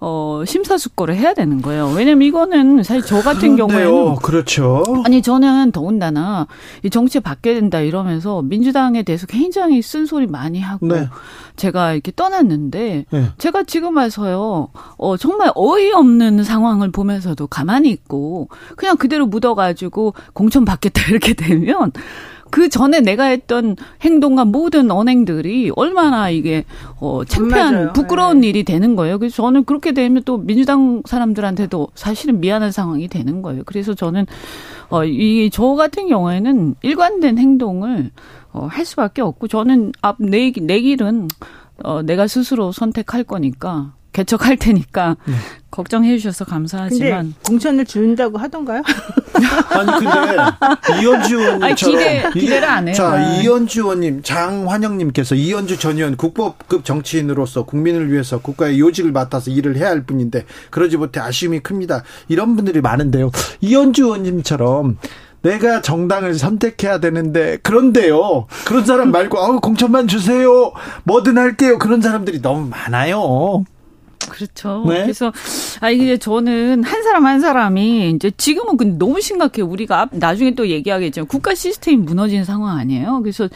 어, 심사숙고를 해야 되는 거예요. 왜냐면 이거는 사실 저 같은 그런데요. 경우에는 그렇죠. 아니 저는 더군다나 이 정치 바뀌어야 된다 이러면서 민주당에 대해서 굉장히 쓴소리 많이 하고 네. 제가 이렇게 떠났는데 네. 제가 지금 와서요 어 정말 어이없는 상황을 보면서도 가만히 있고 그냥 그대로 묻어 가지고 공천 받겠다 <laughs> 이렇게 되면 그 전에 내가 했던 행동과 모든 언행들이 얼마나 이게 어 창피한 맞아요. 부끄러운 네. 일이 되는 거예요. 그래서 저는 그렇게 되면 또 민주당 사람들한테도 사실은 미안한 상황이 되는 거예요. 그래서 저는 어이 저 같은 경우에는 일관된 행동을 어, 할 수밖에 없고 저는 앞 내 내 길은 어, 내가 스스로 선택할 거니까 개척할 테니까 네. 걱정해 주셔서 감사하지만 공천을 준다고 하던가요? <laughs> 아니 근데 이현주 의원님처럼 아니, 기대- 이- 기대를 안 해요. 자 네. 이현주 의원님 장환영님께서 이현주 전 의원 국법급 정치인으로서 국민을 위해서 국가의 요직을 맡아서 일을 해야 할 뿐인데 그러지 못해 아쉬움이 큽니다. 이런 분들이 많은데요. 이현주 의원님처럼 내가 정당을 선택해야 되는데 그런데요 그런 사람 말고 아 공천만 주세요 뭐든 할게요 그런 사람들이 너무 많아요. 그렇죠. 네. 그래서 아 이게 저는 한 사람 한 사람이 이제 지금은 근데 너무 심각해. 요 우리가 앞- 나중에 또 얘기하겠지만 국가 시스템이 무너진 상황 아니에요. 그래서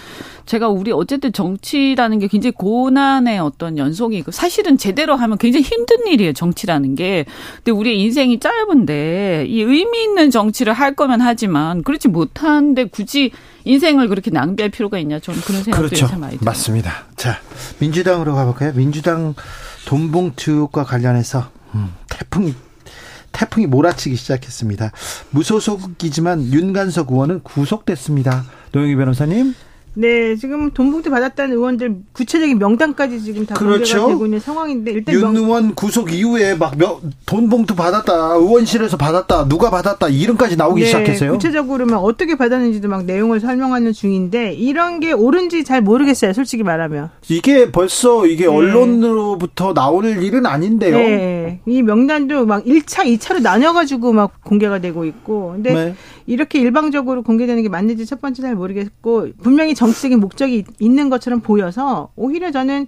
제가 우리 어쨌든 정치라는 게 굉장히 고난의 어떤 연속이고 사실은 제대로 하면 굉장히 힘든 일이에요. 정치라는 게. 근데 우리의 인생이 짧은데 이 의미 있는 정치를 할 거면 하지만 그렇지 못하는데 굳이 인생을 그렇게 낭비할 필요가 있냐 저는 그런 생각도 그렇죠. 요새 많이 들어요. 맞습니다. 자, 민주당으로 가볼까요? 민주당 돈봉투과 관련해서 음, 태풍 태풍이 몰아치기 시작했습니다. 무소속이지만 윤관석 의원은 구속됐습니다. 노영희 변호사님. 네, 지금 돈봉투 받았다는 의원들 구체적인 명단까지 지금 다 그렇죠. 공개가 되고 있는 상황인데 일단 윤 명, 의원 구속 이후에 막 돈봉투 받았다, 의원실에서 받았다, 누가 받았다 이름까지 나오기 네, 시작했어요. 구체적으로 막 어떻게 받았는지도 막 내용을 설명하는 중인데 이런 게 옳은지 잘 모르겠어요. 솔직히 말하면. 이게 벌써 이게 네. 언론으로부터 나올 일은 아닌데요. 네. 이 명단도 막 1차, 2차로 나눠 가지고 막 공개가 되고 있고. 근데 네. 이렇게 일방적으로 공개되는 게 맞는지 첫 번째 잘 모르겠고, 분명히 정치적인 목적이 있는 것처럼 보여서, 오히려 저는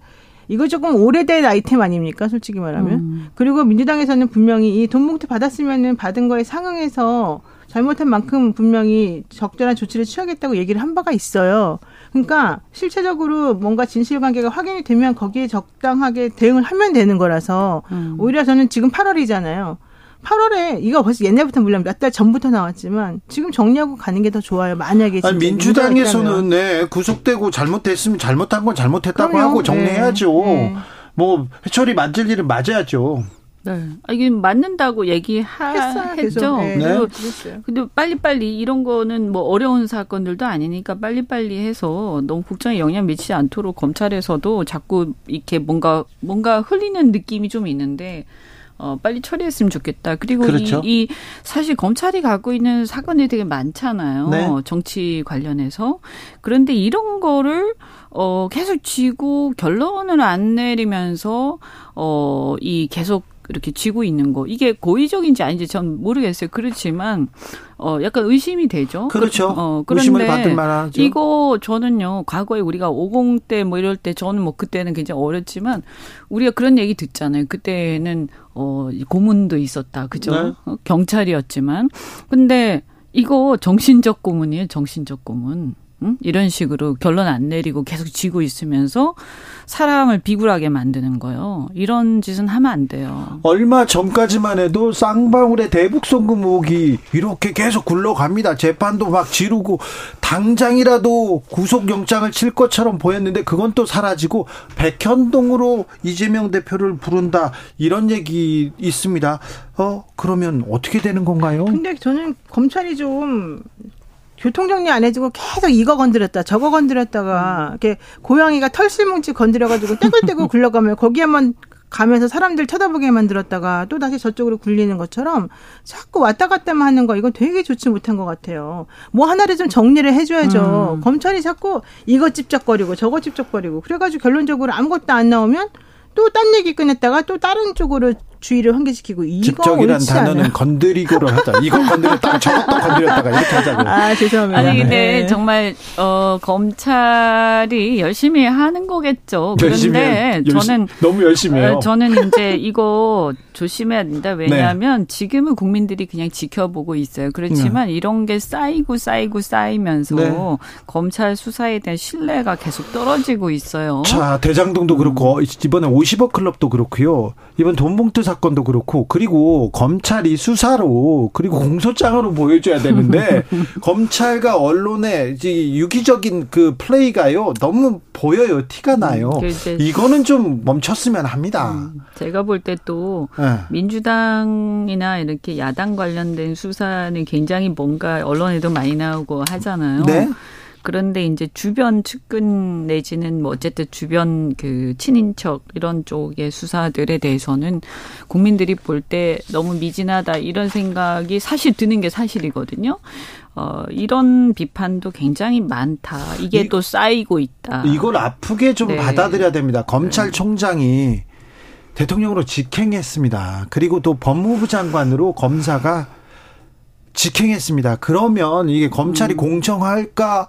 이거 조금 오래된 아이템 아닙니까? 솔직히 말하면. 음. 그리고 민주당에서는 분명히 이 돈봉투 받았으면은 받은 거에 상응해서 잘못한 만큼 분명히 적절한 조치를 취하겠다고 얘기를 한 바가 있어요. 그러니까 실체적으로 뭔가 진실관계가 확인이 되면 거기에 적당하게 대응을 하면 되는 거라서 음. 오히려 저는 지금 8월이잖아요. 8월에 이거 벌써 옛날부터 물론 몇 달 전부터 나왔지만 지금 정리하고 가는 게 더 좋아요. 만약에 아니, 민주당에서는. 네 구속되고 잘못됐으면 잘못한 건 잘못했다고 그럼요. 하고 정리해야죠. 네, 네. 뭐 해철이 맞을 일은 맞아야죠. 네. 아, 이게 맞는다고 얘기했죠. 네. 그리고 그랬어요. 근데 빨리빨리 이런 거는 뭐 어려운 사건들도 아니니까 빨리빨리 해서 너무 국정에 영향 미치지 않도록 검찰에서도 자꾸 이렇게 뭔가 뭔가 흘리는 느낌이 좀 있는데 어 빨리 처리했으면 좋겠다. 그리고 그렇죠. 이, 이 사실 검찰이 갖고 있는 사건이 되게 많잖아요. 네. 정치 관련해서. 그런데 이런 거를 어 계속 쥐고 결론을 안 내리면서 어 이 계속 이렇게 쥐고 있는 거 이게 고의적인지 아닌지 전 모르겠어요. 그렇지만 어 약간 의심이 되죠. 그렇죠. 어 의심을 그런데 받을 만하죠. 이거 저는요 과거에 우리가 50대 뭐 이럴 때 저는 뭐 그때는 굉장히 어렸지만 우리가 그런 얘기 듣잖아요. 그때는 어 고문도 있었다, 그죠? 네. 어, 경찰이었지만 근데 이거 정신적 고문이에요. 정신적 고문. 응? 이런 식으로 결론 안 내리고 계속 쥐고 있으면서 사람을 비굴하게 만드는 거예요. 이런 짓은 하면 안 돼요. 얼마 전까지만 해도 쌍방울의 대북 송금 의혹이 이렇게 계속 굴러갑니다. 재판도 막 지르고 당장이라도 구속영장을 칠 것처럼 보였는데 그건 또 사라지고 백현동으로 이재명 대표를 부른다 이런 얘기 있습니다. 어 그러면 어떻게 되는 건가요? 근데 저는 검찰이 좀 교통정리 안 해주고 계속 이거 건드렸다 저거 건드렸다가 이렇게 고양이가 털실뭉치 건드려가지고 떼굴떼굴 <laughs> 굴러가면 거기 한번 가면서 사람들 쳐다보게 만들었다가 또 다시 저쪽으로 굴리는 것처럼 자꾸 왔다 갔다만 하는 거 이건 되게 좋지 못한 것 같아요. 뭐 하나를 좀 정리를 해줘야죠. 검찰이 자꾸 이거 찝쩍거리고 저거 찝쩍거리고 그래가지고 결론적으로 아무것도 안 나오면 또 딴 얘기 꺼냈다가 또 다른 쪽으로 주의를 환기시키고 이거 직접이란 옳지 단어는 않아요. 건드리고를 하자. 이거 건드렸다가 저것도 건드렸다가 이렇게 하자고. 아 죄송합니다. 아니 근데 네. 정말 어 검찰이 열심히 하는 거겠죠. 열심히 그런데 해. 열심- 저는 너무 열심히 해요. 어, 저는 이제 이거 조심해야 된다. 왜냐하면 지금은 국민들이 그냥 지켜보고 있어요. 그렇지만 이런 게 쌓이고 쌓이고 쌓이면서 네. 검찰 수사에 대한 신뢰가 계속 떨어지고 있어요. 자, 대장동도 그렇고 이번에 50억 클럽도 그렇고요. 이번 돈봉투 사건도 그렇고 그리고 검찰이 수사로 그리고 공소장으로 보여줘야 되는데 <laughs> 검찰과 언론의 이 유기적인 그 플레이가요 너무 보여요 티가 나요. 그 이제- 이거는 좀 멈췄으면 합니다. 음, 제가 볼 때또 네. 민주당이나 이렇게 야당 관련된 수사는 굉장히 뭔가 언론에도 많이 나오고 하잖아요. 네. 그런데 이제 주변 측근 내지는 뭐 어쨌든 주변 그 친인척 이런 쪽의 수사들에 대해서는 국민들이 볼 때 너무 미진하다 이런 생각이 사실 드는 게 사실이거든요. 어, 이런 비판도 굉장히 많다. 이게 이- 또 쌓이고 있다. 이걸 아프게 좀 네. 받아들여야 됩니다. 검찰총장이 대통령으로 직행했습니다. 그리고 또 법무부 장관으로 검사가 직행했습니다. 그러면 이게 음. 검찰이 공정할까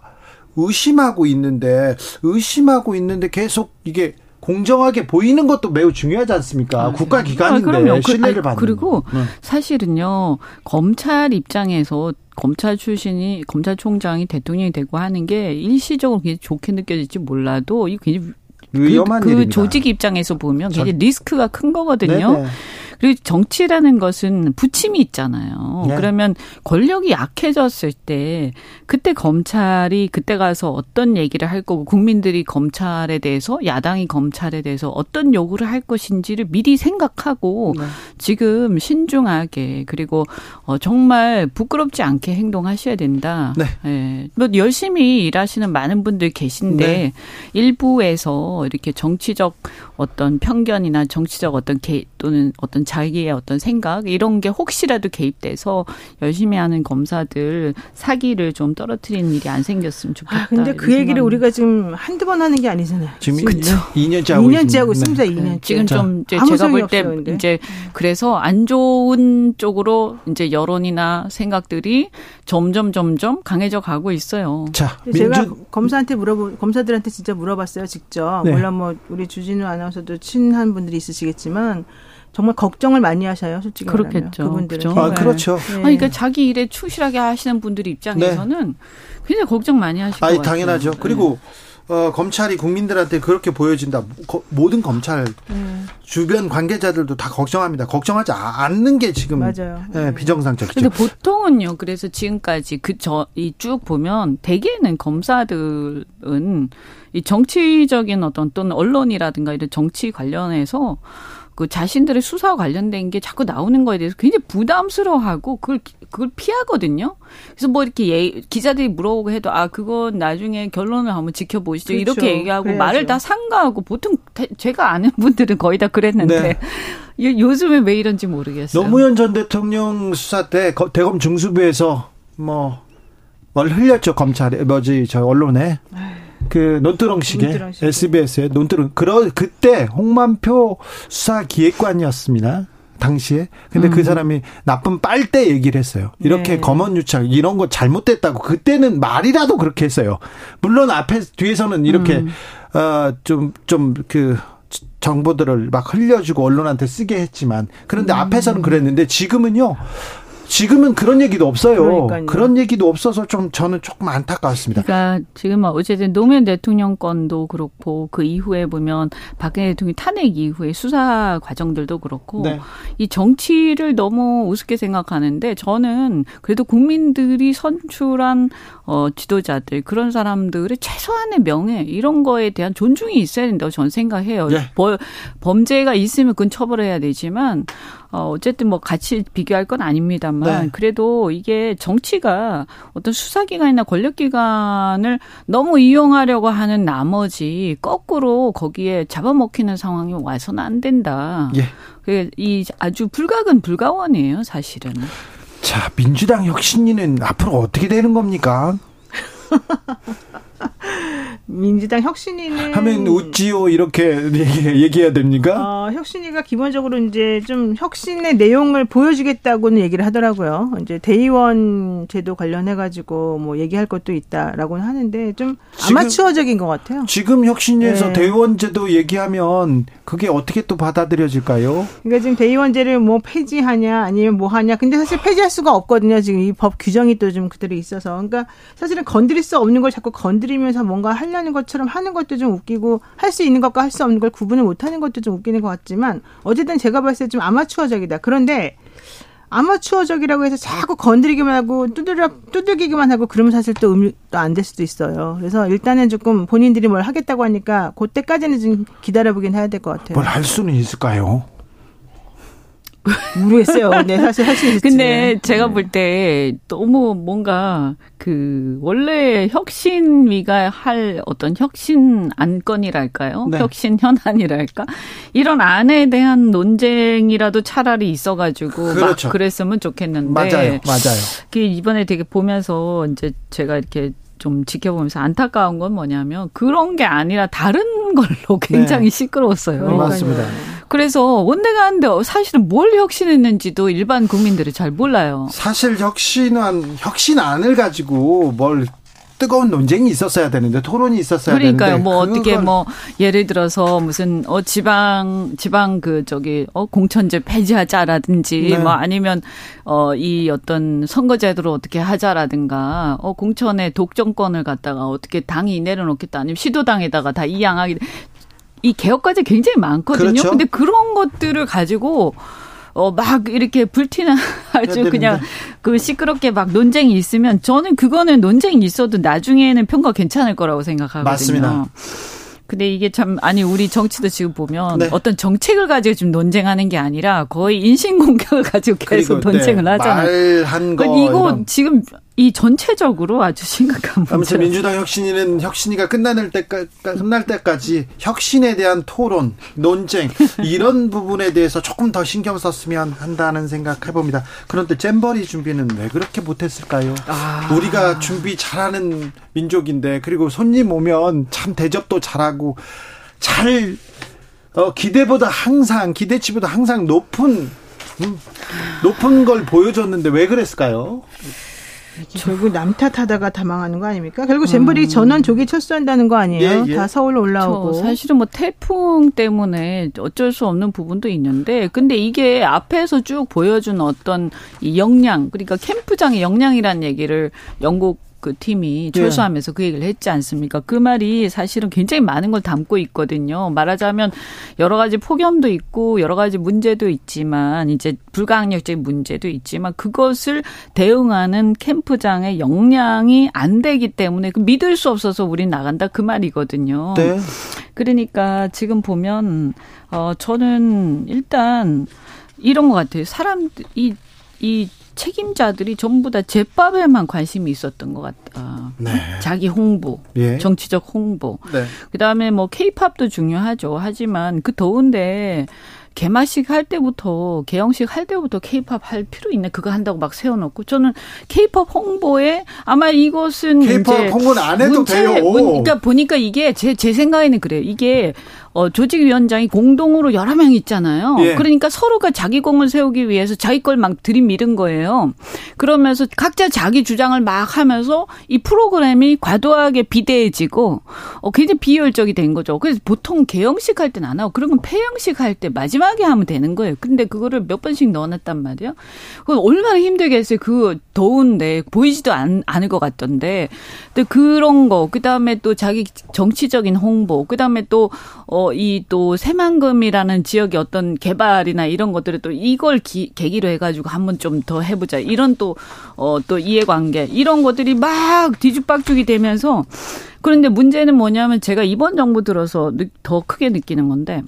의심하고 있는데 의심하고 있는데 계속 이게 공정하게 보이는 것도 매우 중요하지 않습니까? 국가 기관인데 아. 그- 신뢰를 받는 그리고 거. 네. 사실은요 검찰 입장에서 검찰 출신이 검찰총장이 대통령이 되고 하는 게 일시적으로 굉장히 좋게 느껴질지 몰라도 이 굉장히 위험한 그, 그. 조직 입장에서 보면 굉장히 리스크가 큰 거거든요. 네네. 그리고 정치라는 것은 부침이 있잖아요. 네. 그러면 권력이 약해졌을 때 그때 검찰이 그때 가서 어떤 얘기를 할 거고 국민들이 검찰에 대해서 야당이 검찰에 대해서 어떤 요구를 할 것인지를 미리 생각하고 네. 지금 신중하게 그리고 어, 정말 부끄럽지 않게 행동하셔야 된다. 네. 예. 뭐 열심히 일하시는 많은 분들 계신데 네. 일부에서 이렇게 정치적 어떤 편견이나 정치적 어떤 개 또는 어떤 자기의 어떤 생각 이런 게 혹시라도 개입돼서 열심히 하는 검사들 사기를 좀 떨어뜨리는 일이 안 생겼으면 좋겠다. 아, 근데 그 얘기를 생각은. 우리가 지금 한두 번 하는 게 아니잖아요. 지금 그쵸? 2년째 하고 2년째 하고 있습니다. 네. 2년째. 지금 좀 이제 제가 볼 때. 이제 그래서 안 좋은 쪽으로 이제 여론이나 생각들이 점점 점점 강해져 가고 있어요. 자, 제가 민주 검사한테 물어보 검사들한테 진짜 물어봤어요 직접 네. 물론 뭐 우리 주진우 아나운서도 친한 분들이 있으시겠지만 정말 걱정을 많이 하셔요 솔직히. 그렇겠죠. 그분들은 그죠? 아, 네. 그렇죠. 네. 아니, 그러니까 자기 일에 충실하게 하시는 분들 입장에서는 굉장히 걱정 많이 하실 것 네. 아니. 당연하죠. 네. 그리고 어, 검찰이 국민들한테 그렇게 보여진다. 거- 모든 검찰 음. 주변 관계자들도 다 걱정합니다. 걱정하지 아- 않는 게 지금 맞아요. 예, 비정상적이죠. 근데 보통은요. 그래서 지금까지 그 저 이 쭉 보면 대개는 검사들은 이 정치적인 어떤 또는 언론이라든가 이런 정치 관련해서 그 자신들의 수사와 관련된 게 자꾸 나오는 거에 대해서 굉장히 부담스러워하고 그걸 그걸 피하거든요. 그래서 뭐 이렇게 예, 기자들이 물어보고 해도 아 그건 나중에 결론을 한번 지켜보시죠. 그렇죠. 이렇게 얘기하고 그래야죠. 말을 다 상가하고 보통 대- 제가 아는 분들은 거의 다 그랬는데 네. <laughs> 요- 요즘에 왜 이런지 모르겠어요. 노무현 전 대통령 수사 때 거- 대검 중수부에서 뭐 뭘 흘렸죠 검찰에 뭐지 저 언론에 그 논두렁식에 논두렁식. SBS에 논두렁 그러 그때 홍만표 수사 기획관이었습니다. 당시에 근데 그 사람이 나쁜 빨대 얘기를 했어요. 이렇게 네. 검언 유착 이런 거 잘못됐다고 그때는 말이라도 그렇게 했어요. 물론 앞에 뒤에서는 이렇게 어, 어좀 좀 그 정보들을 막 흘려주고 언론한테 쓰게 했지만 그런데 앞에서는 그랬는데 지금은요. 지금은 그런 얘기도 없어요. 그러니까요. 그런 얘기도 없어서 좀 저는 조금 안타까웠습니다. 그러니까 지금 어쨌든 노무현 대통령 건도 그렇고 그 이후에 보면 박근혜 대통령 탄핵 이후에 수사 과정들도 그렇고 네. 이 정치를 너무 우습게 생각하는데 저는 그래도 국민들이 선출한 어 지도자들 그런 사람들의 최소한의 명예 이런 거에 대한 존중이 있어야 된다고 저는 생각해요. 네. 벌- 범죄가 있으면 그건 처벌해야 되지만 어 어쨌든 뭐 같이 비교할 건 아닙니다만 네. 그래도 이게 정치가 어떤 수사기관이나 권력기관을 너무 이용하려고 하는 나머지 거꾸로 거기에 잡아먹히는 상황이 와서는 안 된다. 예. 그이 아주 불가근 불가원이에요, 사실은. 자, 민주당 혁신위는 앞으로 어떻게 되는 겁니까? <laughs> 민주당 혁신위는 하면 웃지요 이렇게 얘기, 얘기해야 됩니까? 어, 혁신위가 기본적으로 이제 좀 혁신의 내용을 보여주겠다고는 얘기를 하더라고요. 이제 대의원 제도 관련해 가지고 뭐 얘기할 것도 있다라고는 하는데 좀 지금- 아마추어적인 것 같아요. 지금 혁신위에서 네. 대의원 제도 얘기하면 그게 어떻게 또 받아들여질까요? 그러니까 지금 대의원제를 뭐 폐지하냐 아니면 뭐 하냐. 근데 사실 폐지할 수가 없거든요. 지금 이 법 규정이 또 좀 그대로 있어서. 그러니까 사실은 건드릴 수 없는 걸 자꾸 건드리면서 뭔가 하려는 하는 것처럼 하는 것도 좀 웃기고 할 수 있는 것과 할 수 없는 걸 구분을 못하는 것도 좀 웃기는 것 같지만 어쨌든 제가 봤을 때 좀 아마추어적이다. 그런데 아마추어적이라고 해서 자꾸 건드리기만 하고 두드려 두들기기만 하고 그러면 사실 또 의미 또안 될 수도 있어요. 그래서 일단은 조금 본인들이 뭘 하겠다고 하니까 그때까지는 좀 기다려보긴 해야 될 것 같아요. 뭘 할 수는 있을까요? 모르겠어요. 네, 사실 할 수 있을지. 근데 제가 볼 때 너무 뭔가 그 원래 혁신위가 할 어떤 혁신 안건이랄까요? 네. 혁신 현안이랄까? 이런 안에 대한 논쟁이라도 차라리 있어가지고 그렇죠. 막 그랬으면 좋겠는데. 맞아요, 맞아요. 그 이번에 되게 보면서 이제 제가 이렇게 좀 지켜보면서 안타까운 건 뭐냐면 그런 게 아니라 다른 걸로 굉장히 네. 시끄러웠어요. 네, 맞습니다. 그래서 원내가 하는데 사실은 뭘 혁신했는지도 일반 국민들이 잘 몰라요. 사실 혁신은 혁신안을 가지고 뭘 뜨거운 논쟁이 있었어야 되는데 토론이 있었어야 그러니까요. 되는데 뭐 어떻게 뭐 예를 들어서 무슨 어 지방 지방 그 저기 어 공천제 폐지하자라든지 네. 뭐 아니면 어 이 어떤 선거제도를 어떻게 하자라든가 어 공천의 독점권을 갖다가 어떻게 당이 내려놓겠다 아니면 시도당에다가 다 이양하기 이 개혁까지 굉장히 많거든요. 그렇죠. 근데 그런 것들을 가지고 어, 막 이렇게 불티나 <laughs> 아주 그냥 그 시끄럽게 막 논쟁이 있으면 저는 그거는 논쟁이 있어도 나중에는 평가 괜찮을 거라고 생각하거든요. 맞습니다. 근데 이게 참 아니 우리 정치도 지금 보면 네. 어떤 정책을 가지고 지금 논쟁하는 게 아니라 거의 인신 공격을 가지고 계속 논쟁을 네. 하잖아요. 말한 거 이거 이런. 지금 이 전체적으로 아주 심각한 문제. 아무튼 민주당 혁신위는 혁신위가 끝날 때까지 끝날 때까지 혁신에 대한 토론, 논쟁 이런 <laughs> 부분에 대해서 조금 더 신경 썼으면 한다는 생각 해봅니다. 그런데 잼버리 준비는 왜 그렇게 못했을까요? 아. 우리가 준비 잘하는 민족인데 그리고 손님 오면 참 대접도 잘하고 잘 어, 기대보다 항상 기대치보다 항상 높은 음, 높은 걸 보여줬는데 왜 그랬을까요? 결국 남 탓하다가 다 망하는 거 아닙니까? 결국 잼버리 음. 전원 조기 철수한다는 거 아니에요? 예, 예. 다 서울로 올라오고. 사실은 뭐 태풍 때문에 어쩔 수 없는 부분도 있는데, 근데 이게 앞에서 쭉 보여준 어떤 이 역량, 그러니까 캠프장의 역량이라는 얘기를 영국 그 팀이 네. 철수하면서 네. 그 얘기를 했지 않습니까? 그 말이 사실은 굉장히 많은 걸 담고 있거든요. 말하자면 여러 가지 폭염도 있고 여러 가지 문제도 있지만 이제 불가항력적인 문제도 있지만 그것을 대응하는 캠프장의 역량이 안 되기 때문에 그 믿을 수 없어서 우린 나간다 그 말이거든요. 네. 그러니까 지금 보면 어 저는 일단 이런 것 같아요. 사람 이 이 책임자들이 전부 다 제밥에만 관심이 있었던 것 같다. 네. 자기 홍보, 예. 정치적 홍보. 네. 그다음에 뭐 케이팝도 중요하죠. 하지만 그 더운데 개막식 할 때부터 개영식 할 때부터 케이팝 할 필요 있네 그거 한다고 막 세워놓고 저는 케이팝 홍보에 아마 이것은 케이팝 홍보는 안 해도 문체, 돼요. 그러니까 보니까 이게 제제 생각에는 그래요. 이게 어, 조직위원장이 공동으로 여러 명 있잖아요. 예. 그러니까 서로가 자기 공을 세우기 위해서 자기 걸 막 들이밀은 거예요. 그러면서 각자 자기 주장을 막 하면서 이 프로그램이 과도하게 비대해지고 어, 굉장히 비효율적이 된 거죠. 그래서 보통 개영식 할 때는 안 하고 그러면 폐영식 할 때 마지막에 하면 되는 거예요. 근데 그거를 몇 번씩 넣어놨단 말이에요. 그건 얼마나 힘들겠어요. 그 더운데 보이지도 않, 않을 것 같던데. 근데 그런 거, 그 다음에 또 자기 정치적인 홍보, 그 다음에 또, 어, 이 또 새만금이라는 지역의 어떤 개발이나 이런 것들을 또 이걸 기, 계기로 해가지고 한번 좀 더 해보자. 이런 또, 어, 또 이해관계. 이런 것들이 막 뒤죽박죽이 되면서 그런데 문제는 뭐냐면 제가 이번 정부 들어서 더 크게 느끼는 건데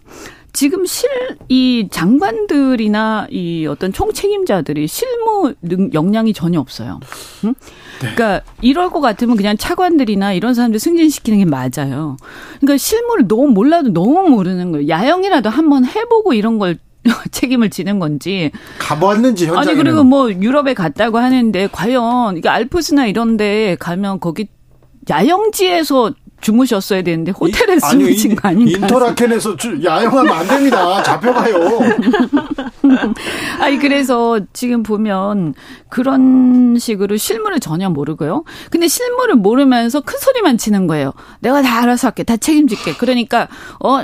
지금 실, 이 장관들이나 이 어떤 총 책임자들이 실무 능, 역량이 전혀 없어요. 응? 네. 그러니까 이럴 것 같으면 그냥 차관들이나 이런 사람들 승진시키는 게 맞아요. 그러니까 실무를 너무 몰라도 너무 모르는 거예요. 야영이라도 한번 해보고 이런 걸 <laughs> 책임을 지는 건지 가보았는지 현장에 아니 그리고 뭐 유럽에 갔다고 하는데 과연 이게 알프스나 이런데 가면 거기 야영지에서 주무셨어야 되는데 호텔에 주무신 거 아닌가? 인터라켄에서 야영하면 안 됩니다. 잡혀가요. <laughs> 아니 그래서 지금 보면 그런 식으로 실물을 전혀 모르고요. 근데 실물을 모르면서 큰 소리만 치는 거예요. 내가 다 알아서 할게. 다 책임질게. 그러니까 어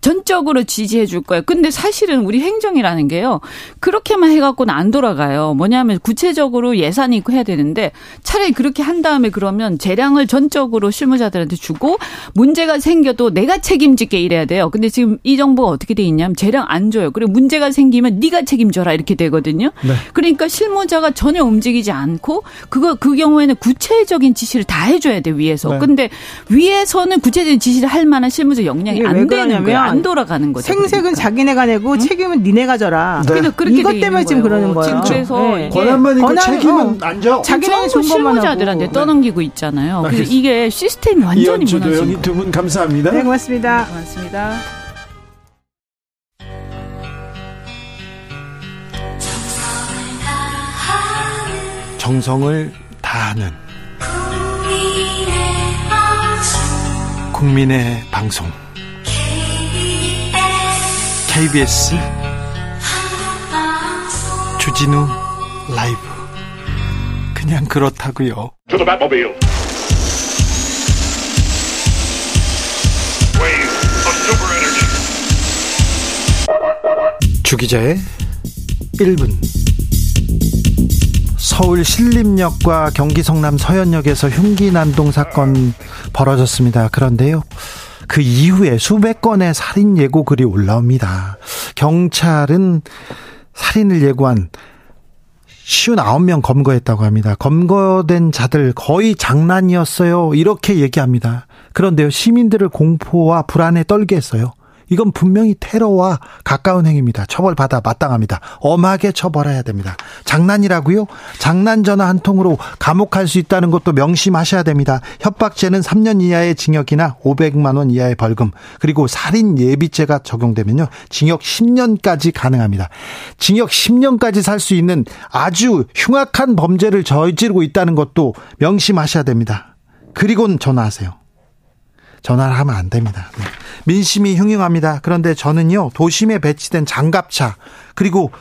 전적으로 지지해 줄 거예요. 근데 사실은 우리 행정이라는 게요. 그렇게만 해갖고는 안 돌아가요. 뭐냐면 구체적으로 예산이 있고 해야 되는데 차라리 그렇게 한 다음에 그러면 재량을 전적으로 실무자들한테 주고 문제가 생겨도 내가 책임질게 이래야 돼요. 근데 지금 이 정부가 어떻게 돼 있냐면 재량 안 줘요. 그리고 문제가 생기면 네가 책임져라 이렇게 되거든요. 네. 그러니까 실무자가 전혀 움직이지 않고 그거 그 경우에는 구체적인 지시를 다 해줘야 돼 위에서. 네. 근데 위에서는 구체적인 지시를 할 만한 실무자 역량이 안왜 되는 거예요. 안 돌아가는 거죠. 생색은 그러니까. 자기네가 내고 책임은 니네가 져라. 네. 그래서 그렇게 이것 돼 때문에 지금. 그러는 거예요. 그래서 네. 권한만 있고 권한- 책임은 어. 안 져. 자기네는 것만 실무자들한테. 떠넘기고 있잖아요. 그래서. 이게 시스템이 완전히 무너진 거예요. 두분 감사합니다. 네, 고맙습니다. 고맙습니다. 정성을 다하는 국민의 방송 KBS 주진우 라이브 그냥 그렇다고요. 주기자의 1분 서울 신림역과 경기 성남 서현역에서 흉기 난동 사건 벌어졌습니다. 그런데요. 그 이후에 수백 건의 살인 예고 글이 올라옵니다. 경찰은 살인을 예고한 59명 검거했다고 합니다. 검거된 자들 거의 장난이었어요. 이렇게 얘기합니다. 그런데요, 시민들을 공포와 불안에 떨게 했어요. 이건 분명히 테러와 가까운 행위입니다. 처벌받아 마땅합니다. 엄하게 처벌해야 됩니다. 장난이라고요? 장난 전화 한 통으로 감옥 갈 수 있다는 것도 명심하셔야 됩니다. 협박죄는 3년 이하의 징역이나 500만 원 이하의 벌금, 그리고 살인 예비죄가 적용되면요. 징역 10년까지 가능합니다. 징역 10년까지 살 수 있는 아주 흉악한 범죄를 저지르고 있다는 것도 명심하셔야 됩니다. 그리고는 전화하세요. 전화를 하면 안 됩니다. 네. 민심이 흉흉합니다. 그런데 저는요, 도심에 배치된 장갑차, 그리고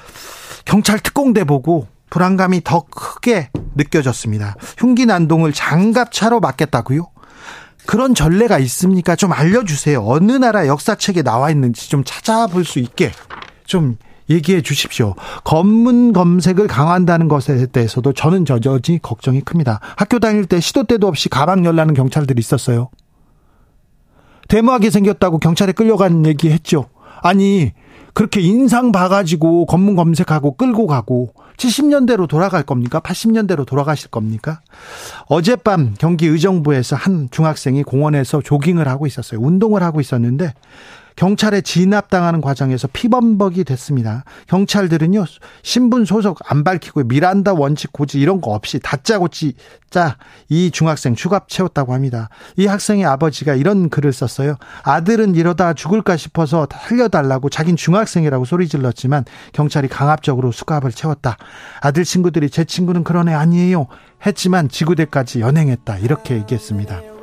경찰 특공대 보고 불안감이 더 크게 느껴졌습니다. 흉기 난동을 장갑차로 막겠다고요? 그런 전례가 있습니까? 좀 알려주세요. 어느 나라 역사책에 나와 있는지 좀 찾아볼 수 있게 좀 얘기해 주십시오. 검문 검색을 강화한다는 것에 대해서도 저는 저저지 걱정이 큽니다. 학교 다닐 때 시도 때도 없이 가방 열라는 경찰들이 있었어요. 대무하게 생겼다고 경찰에 끌려간 얘기 했죠. 아니, 그렇게 인상 봐가지고 검문 검색하고 끌고 가고 70년대로 돌아갈 겁니까? 80년대로 돌아가실 겁니까? 어젯밤 경기 의정부에서 한 중학생이 공원에서 조깅을 하고 있었어요. 운동을 하고 있었는데 경찰에 진압당하는 과정에서 피범벅이 됐습니다. 경찰들은요 신분 소속 안 밝히고 미란다 원칙 고지 이런 거 없이 다짜고짜 이 중학생 휴갑 채웠다고 합니다. 이 학생의 아버지가 이런 글을 썼어요. 아들은 이러다 죽을까 싶어서 살려달라고 자긴 중학생이라고 소리 질렀지만 경찰이 강압적으로 수갑을 채웠다. 아들 친구들이 제 친구는 그런 애 아니에요. 했지만 지구대까지 연행했다. 이렇게 얘기했습니다.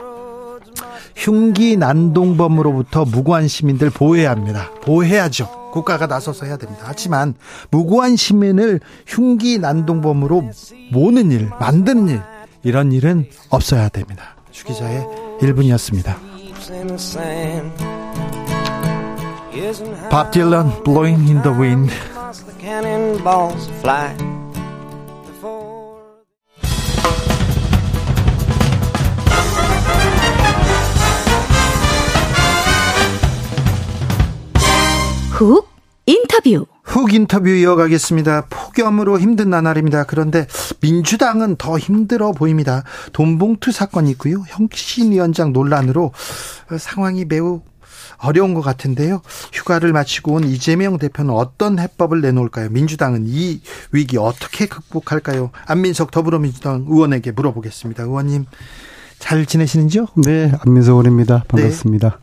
흉기 난동범으로부터 무고한 시민들 보호해야 합니다. 보호해야죠. 국가가 나서서 해야 됩니다. 하지만 무고한 시민을 흉기 난동범으로 모는 일, 만드는 일 이런 일은 없어야 됩니다. 주기자의 1분이었습니다. 밥 딜런 Blowing in the Wind 훅 인터뷰. 훅 인터뷰 이어가겠습니다. 폭염으로 힘든 나날입니다. 그런데 민주당은 더 힘들어 보입니다. 돈봉투 사건이 있고요. 혁신위원장 논란으로 상황이 매우 어려운 것 같은데요. 휴가를 마치고 온 이재명 대표는 어떤 해법을 내놓을까요? 민주당은 이 위기 어떻게 극복할까요? 안민석 더불어민주당 의원에게 물어보겠습니다. 의원님 잘 지내시는지요? 네, 안민석 의원입니다. 반갑습니다.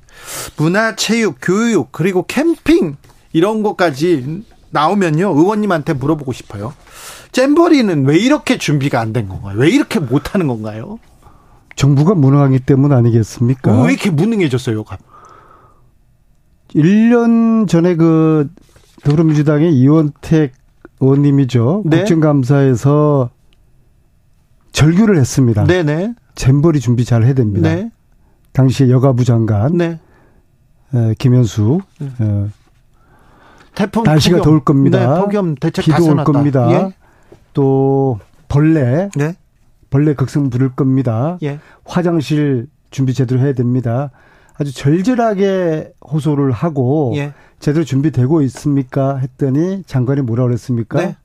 문화, 체육, 교육, 그리고 캠핑 이런 것까지 나오면요. 의원님한테 물어보고 싶어요. 잼버리는 왜 이렇게 준비가 안 된 건가요? 왜 이렇게 못 하는 건가요? 정부가 무능하기 때문 아니겠습니까? 왜 이렇게 무능해졌어요? 1년 전에 그 더불어민주당의 이원택 의원님이죠. 네. 국정감사에서 절규를 했습니다. 네네. 잼버리 준비 잘 해야 됩니다. 네. 당시에 여가부 장관. 네. 에, 김현수 네. 어, 태풍 날씨가 폭염. 더울 겁니다. 네, 폭염 대책 다 비도 올. 겁니다. 예? 또 벌레 네. 벌레 극성 부를 겁니다. 예. 화장실 준비 제대로 해야 됩니다. 아주 절절하게 호소를 하고 예. 제대로 준비되고 있습니까? 했더니 장관이 뭐라 그랬습니까? 네.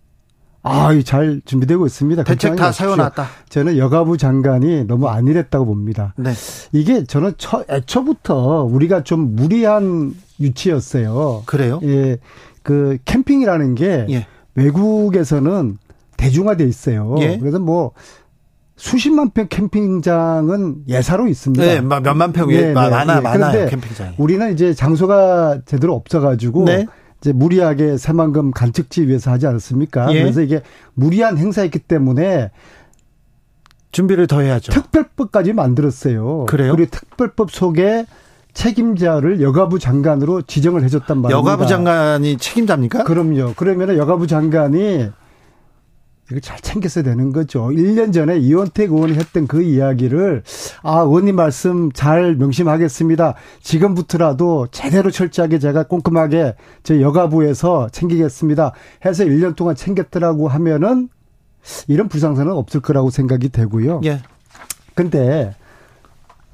아, 이잘 준비되고 있습니다. 대책 다. 세워놨다. 저는 여가부 장관이 너무 안일했다고 봅니다. 네. 이게 저는 처, 애초부터 우리가 좀 무리한 유치였어요. 그래요? 예, 그 캠핑이라는 게 예. 외국에서는 대중화돼 있어요. 예. 그래서 뭐 수십만 평 캠핑장은 예사로 있습니다. 네, 막 몇만 평 네, 에 네, 많아 네. 많아요 캠핑장이. 우리는 이제 장소가 제대로 없어가지고 네. 이제 무리하게 새만금 간척지 위해서 하지 않았습니까? 예. 그래서 이게 무리한 행사였기 때문에 준비를 더 해야죠. 특별법까지 만들었어요. 그래요? 그리고 특별법 속에 책임자를 여가부 장관으로 지정을 해줬단 말입니다. 여가부 장관이 책임자입니까? 그럼요. 그러면 여가부 장관이 이거 잘 챙겼어야 되는 거죠. 1년 전에 이원택 의원이 했던 그 이야기를 아, 의원님 말씀 잘 명심하겠습니다. 지금부터라도 제대로 철저하게 제가 꼼꼼하게 제 여가부에서 챙기겠습니다. 해서 1년 동안 챙겼더라고 하면은 이런 불상사는 없을 거라고 생각이 되고요. 예. 근데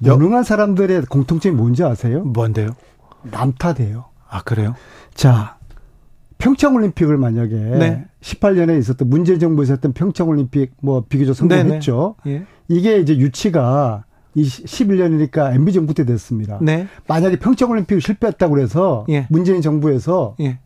여- 무능한 사람들의 공통점이 뭔지 아세요? 뭔데요? 남탓이에요. 아 그래요? 자, 평창올림픽을 만약에 네. 18년에 있었던 문재인 정부에서 했던 평창올림픽 뭐 비교적 성공했죠. 예. 이게 이제 유치가 이 11년이니까 MB 정부 때 됐습니다. 네. 만약에 평창올림픽을 실패했다고 그래서 예. 문재인 정부에서 예.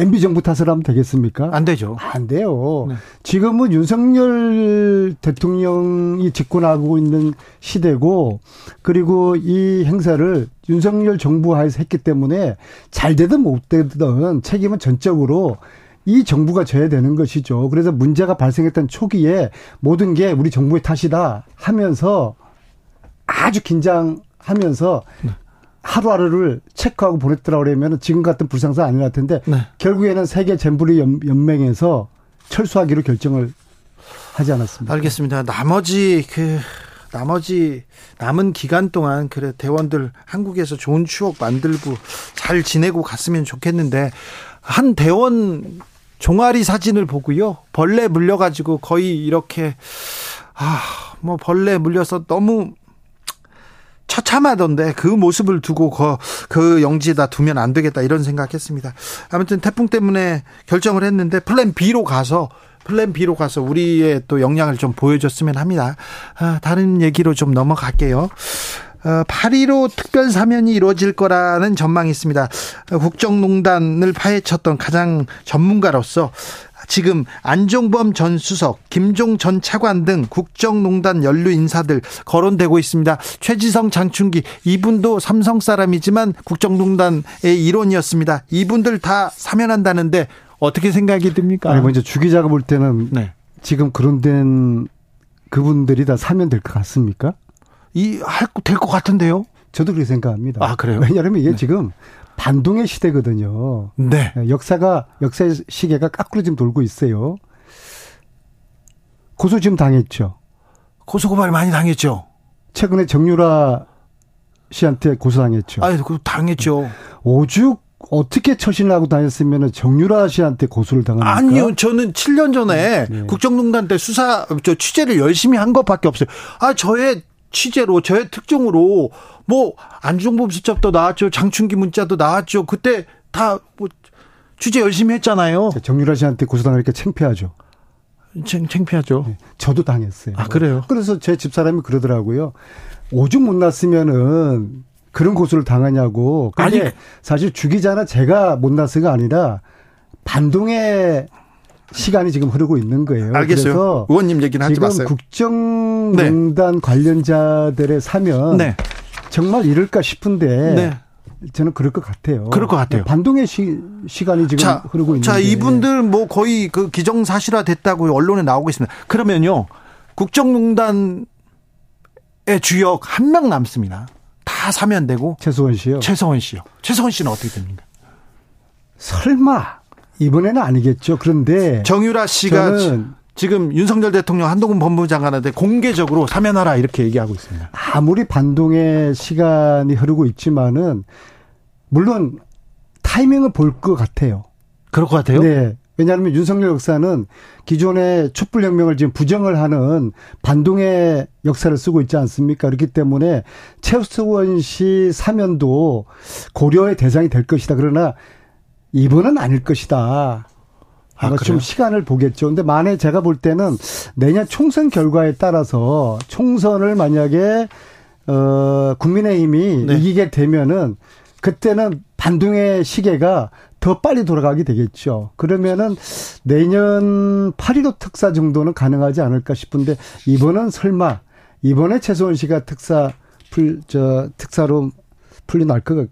MB 정부 탓을 하면 되겠습니까? 안 되죠. 안 돼요. 네. 지금은 윤석열 대통령이 집권하고 있는 시대고 그리고 이 행사를 윤석열 정부 하에서 했기 때문에 잘 되든 못 되든 책임은 전적으로 이 정부가 져야 되는 것이죠. 그래서 문제가 발생했던 초기에 모든 게 우리 정부의 탓이다 하면서 아주 긴장하면서 네. 하루하루를 체크하고 보냈더라 그러면 지금 같은 불상사 아니랄 텐데 네. 결국에는 세계 연- 연맹에서 철수하기로 결정을 하지 않았습니다. 알겠습니다. 나머지 그 나머지 남은 기간 동안 그래 대원들 한국에서 좋은 추억 만들고 잘 지내고 갔으면 좋겠는데 한 대원 종아리 사진을 보고요 벌레 물려가지고 거의 이렇게 아 뭐 벌레 물려서 너무 처참하던데 그 모습을 두고 그, 그 영지에다 두면 안 되겠다 이런 생각했습니다. 아무튼 태풍 때문에 결정을 했는데 플랜 B로 가서 플랜 B로 가서 우리의 또 역량을 좀 보여줬으면 합니다. 아, 다른 얘기로 좀 넘어갈게요. 어, 8.15 특별 사면이 이루어질 거라는 전망이 있습니다. 어, 국정농단을 파헤쳤던 가장 전문가로서 지금 안종범 전 수석, 김종 전 차관 등 국정농단 연루 인사들 거론되고 있습니다. 최지성, 장충기 이분도 삼성 사람이지만 국정농단의 일원이었습니다. 이분들 다 사면한다는데 어떻게 생각이 듭니까? 아니 먼저 주 기자가 볼 때는 네. 지금 그런 된 그분들이 다 사면 될 것 같습니까? 이 할 될 것 같은데요? 저도 그렇게 생각합니다. 아, 그래요? 왜냐하면 이게 네. 지금 반동의 시대거든요. 네. 역사가 역사의 시계가 까꾸로 지금 돌고 있어요. 고소 지금 당했죠. 고소 고발 많이 당했죠. 최근에 정유라 씨한테 고소당했죠. 아유, 그 당했죠. 오죽 어떻게 처신을 하고 다녔으면 정유라 씨한테 고소를 당합니까? 아니요, 저는 7년 전에 네. 국정농단 때 수사, 저 취재를 열심히 한 것밖에 없어요. 아, 저의 취재로, 저의 특종으로, 뭐, 안종범 수첩도 나왔죠. 장충기 문자도 나왔죠. 그때 다, 뭐, 취재 열심히 했잖아요. 정유라 씨한테 고소당하니까 창피하죠. 창, 창피하죠. 네, 저도 당했어요. 아, 그래요? 그래서 제 집사람이 그러더라고요. 오죽 못 났으면은 그런 고소를 당하냐고. 근데 아니, 사실 주기자나 제가 못 났어가 아니라 반동의 시간이 지금 흐르고 있는 거예요. 알겠어요. 그래서 의원님 얘기는 하지 마세요. 국정농단 관련자들의 사면 네. 정말 이럴까 싶은데 네. 저는 그럴 것 같아요. 그럴 것 같아요. 반동의 시, 시간이 지금 자, 흐르고 있는데. 자, 이분들 뭐 거의 그 기정사실화 됐다고 언론에 나오고 있습니다. 그러면요, 국정농단의 주역 한 명 남습니다. 다 사면되고 최소원 씨요. 최성원 씨요. 최성원 씨는 어떻게 됩니까? 설마 이번에는 아니겠죠. 그런데 정유라 씨가 지금 윤석열 대통령 한동훈 법무부 장관한테 공개적으로 사면하라 이렇게 얘기하고 있습니다. 아무리 반동의 시간이 흐르고 있지만은 물론 타이밍을 볼 것 같아요. 그럴 것 같아요. 네. 왜냐하면 윤석열 역사는 기존의 촛불혁명을 지금 부정을 하는 반동의 역사를 쓰고 있지 않습니까? 그렇기 때문에 최수원 씨 사면도 고려의 대상이 될 것이다. 그러나 이번은 아닐 것이다. 아마 좀 시간을 보겠죠. 근데 만에 제가 볼 때는 내년 총선 결과에 따라서 총선을 만약에 어 국민의힘이 네. 이기게 되면은 그때는 반동의 시계가 더 빨리 돌아가게 되겠죠. 그러면은 내년 8.15 특사 정도는 가능하지 않을까 싶은데 이번은 설마 이번에 최소원 씨가 특사 풀 저 특사로 풀려날 것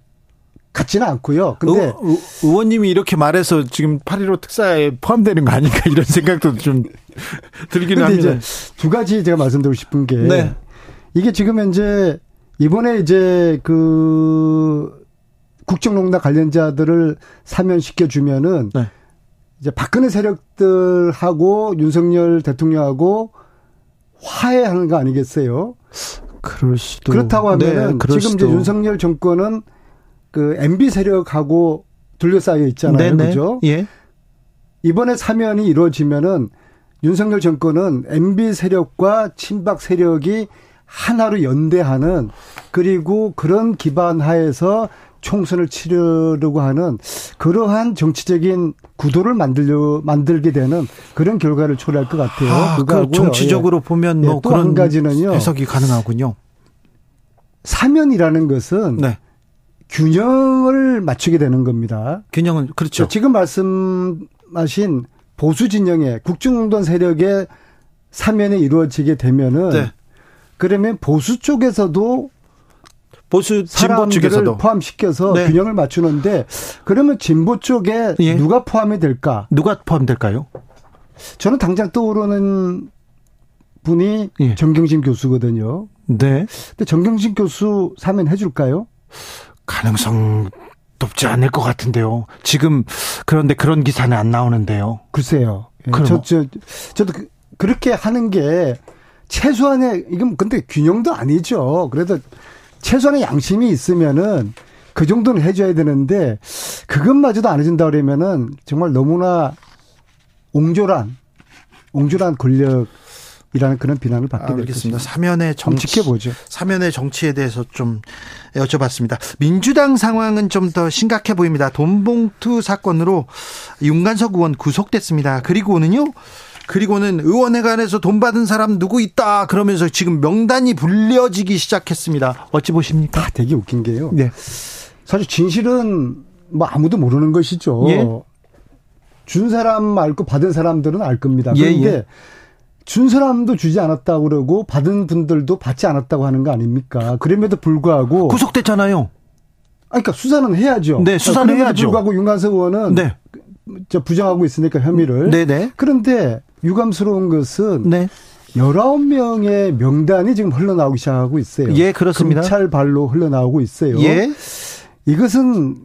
같지는 않고요. 근데 의, 의원님이 이렇게 말해서 지금 8.15 특사에 포함되는 거 아닌가 <laughs> 이런 생각도 좀 <laughs> 들기는 합니다. 이제 두 가지 제가 말씀드리고 싶은 게 네. 이게 지금 현재 이번에 이제 그 국정농단 관련자들을 사면시켜 주면은 네. 이제 박근혜 세력들하고 윤석열 대통령하고 화해하는 거 아니겠어요? 그럴 수도 그렇다고 하면은 네, 지금 이제. 윤석열 정권은 그 MB 세력하고 둘러싸여 있잖아요. 네네. 그죠? 예. 이번에 사면이 이루어지면은 윤석열 정권은 MB 세력과 친박 세력이 하나로 연대하는 그리고 그런 기반 하에서 총선을 치르려고 하는 그러한 정치적인 구도를 만들려 만들게 되는 그런 결과를 초래할 것 같아요. 아, 그거 그 하고요. 정치적으로 예. 보면 예, 뭐 또한 그런 가지는요. 해석이 가능하군요. 사면이라는 것은 네. 균형을 맞추게 되는 겁니다. 균형은 그렇죠. 지금 말씀하신 보수 진영의 국정농단 세력의 사면이 이루어지게 되면은 네. 그러면 보수 쪽에서도 보수 진보 쪽에서도 포함시켜서 네. 균형을 맞추는데 그러면 진보 쪽에 예. 누가 포함이 될까? 누가 포함될까요? 저는 당장 떠오르는 분이 예. 정경심 교수거든요. 네. 근데 정경심 교수 사면 해줄까요? 가능성 높지 않을 것 같은데요. 지금 그런데 그런 기사는 안 나오는데요. 글쎄요. 예, 그럼. 저, 저, 저도 그, 그렇게 하는 게 최소한의, 이건 근데 균형도 아니죠. 그래도 최소한의 양심이 있으면은 그 정도는 해줘야 되는데 그것마저도 안 해준다 그러면은 정말 너무나 옹졸한, 옹졸한 권력 이라는 그런 비난을 받게 될 알겠습니다. 것입니다. 사면의 정치 지켜보죠. 사면의 정치에 대해서 좀 여쭤봤습니다. 민주당 상황은 좀 더 심각해 보입니다. 돈봉투 사건으로 윤관석 의원 구속됐습니다. 그리고는요. 그리고는 의원회관에서 돈 받은 사람 누구 있다 그러면서 지금 명단이 불려지기 시작했습니다. 어찌 보십니까? 다 되게 웃긴 게요. 네. 사실 진실은 뭐 아무도 모르는 것이죠. 예. 준 사람 말고 받은 사람들은 알 겁니다. 예, 그런데 예. 준 사람도 주지 않았다고 그러고 받은 분들도 받지 않았다고 하는 거 아닙니까? 그럼에도 불구하고 구속됐잖아요. 아니, 그러니까 수사는 해야죠. 네, 수사는 그럼에도 해야죠. 불구하고 윤관석 의원은 네. 저 부정하고 있으니까 혐의를. 네네. 그런데 유감스러운 것은 네. 19명의 명단이 지금 흘러나오기 시작하고 있어요. 예, 그렇습니다. 검찰 발로 흘러나오고 있어요. 예. 이것은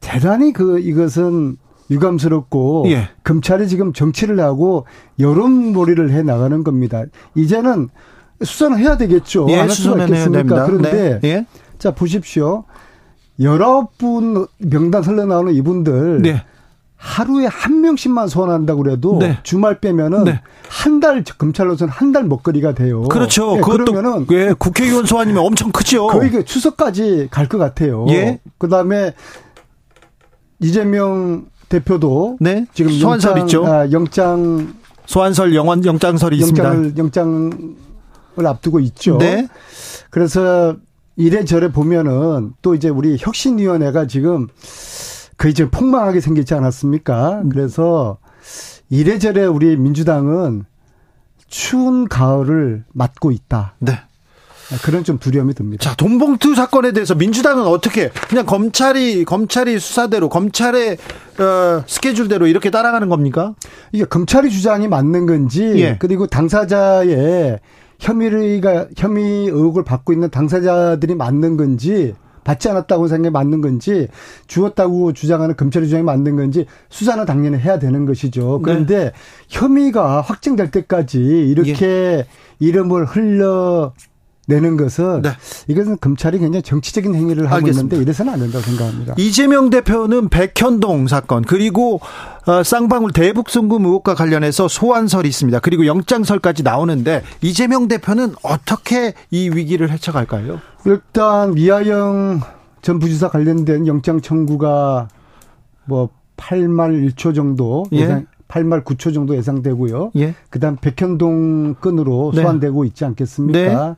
대단히 그 이것은 유감스럽고 예. 검찰이 지금 정치를 하고 여론몰이를 해 나가는 겁니다. 이제는 수사는 해야 되겠죠. 예, 안 할 수가 수사는 해야 있겠습니까? 그런데 네. 예. 자 보십시오. 19분 명단 흘러나오는 이분들 네. 하루에 한 명씩만 소환한다고 그래도 네. 주말 빼면은 네. 한달 검찰로서는 한 달 먹거리가 돼요. 그렇죠. 예, 그러면은 예, 국회의원 소환이면 엄청 크죠. 거의 그 추석까지 갈 것 같아요. 예. 그다음에 이재명 대표도 네. 지금 소환설 영장, 있죠. 아, 영장 소환설 영원 영장설이 있습니다. 영장을 영장을 앞두고 있죠. 네. 그래서 이래저래 보면은 또 이제 우리 혁신위원회가 지금 거의 지금 폭망하게 생기지 않았습니까? 음. 그래서 이래저래 우리 민주당은 추운 가을을 맞고 있다. 네. 그런 좀 두려움이 듭니다. 자, 돈봉투 사건에 대해서 민주당은 어떻게 그냥 검찰이 검찰이 수사대로 검찰의 어, 스케줄대로 이렇게 따라가는 겁니까? 이게 검찰의 주장이 맞는 건지 예. 그리고 당사자의 혐의가 혐의 의혹을 받고 있는 당사자들이 맞는 건지 받지 않았다고 생각이 맞는 건지 주었다고 주장하는 검찰의 주장이 맞는 건지 수사는 당연히 해야 되는 것이죠. 그런데 혐의가 확정될 때까지 이렇게 이름을 흘려 내는 것은 네. 이것은 검찰이 굉장히 정치적인 행위를 하고 알겠습니다. 있는데 이래서는 안 된다고 생각합니다. 이재명 대표는 백현동 사건 그리고 어, 쌍방울 대북 송금 의혹과 관련해서 소환설이 있습니다. 그리고 영장설까지 나오는데 이재명 대표는 어떻게 이 위기를 헤쳐갈까요? 일단 미아영 전 부지사 관련된 영장 청구가 뭐 8말 1초 정도 예. 예상 8말 9초 정도 예상되고요. 예. 그다음 백현동 건으로 네. 소환되고 있지 않겠습니까?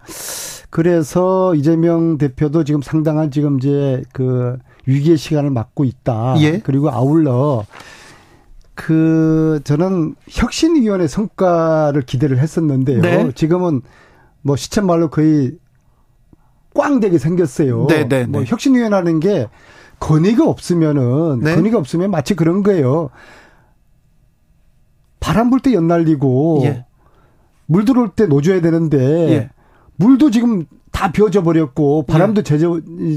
그래서 이재명 대표도 지금 상당한 지금 이제 그 위기의 시간을 맞고 있다. 예. 그리고 아울러 그 저는 혁신위원회 성과를 기대를 했었는데요. 네. 지금은 뭐 시쳇 말로 거의 꽝되게 생겼어요. 네, 네, 뭐 네. 혁신위원회라는 게 건의가 없으면은 네. 건의가 없으면 마치 그런 거예요. 바람 불 때 연날리고 예. 물 들어올 때 놓줘야 되는데 예. 물도 지금 다 비어져 버렸고 바람도 잦아,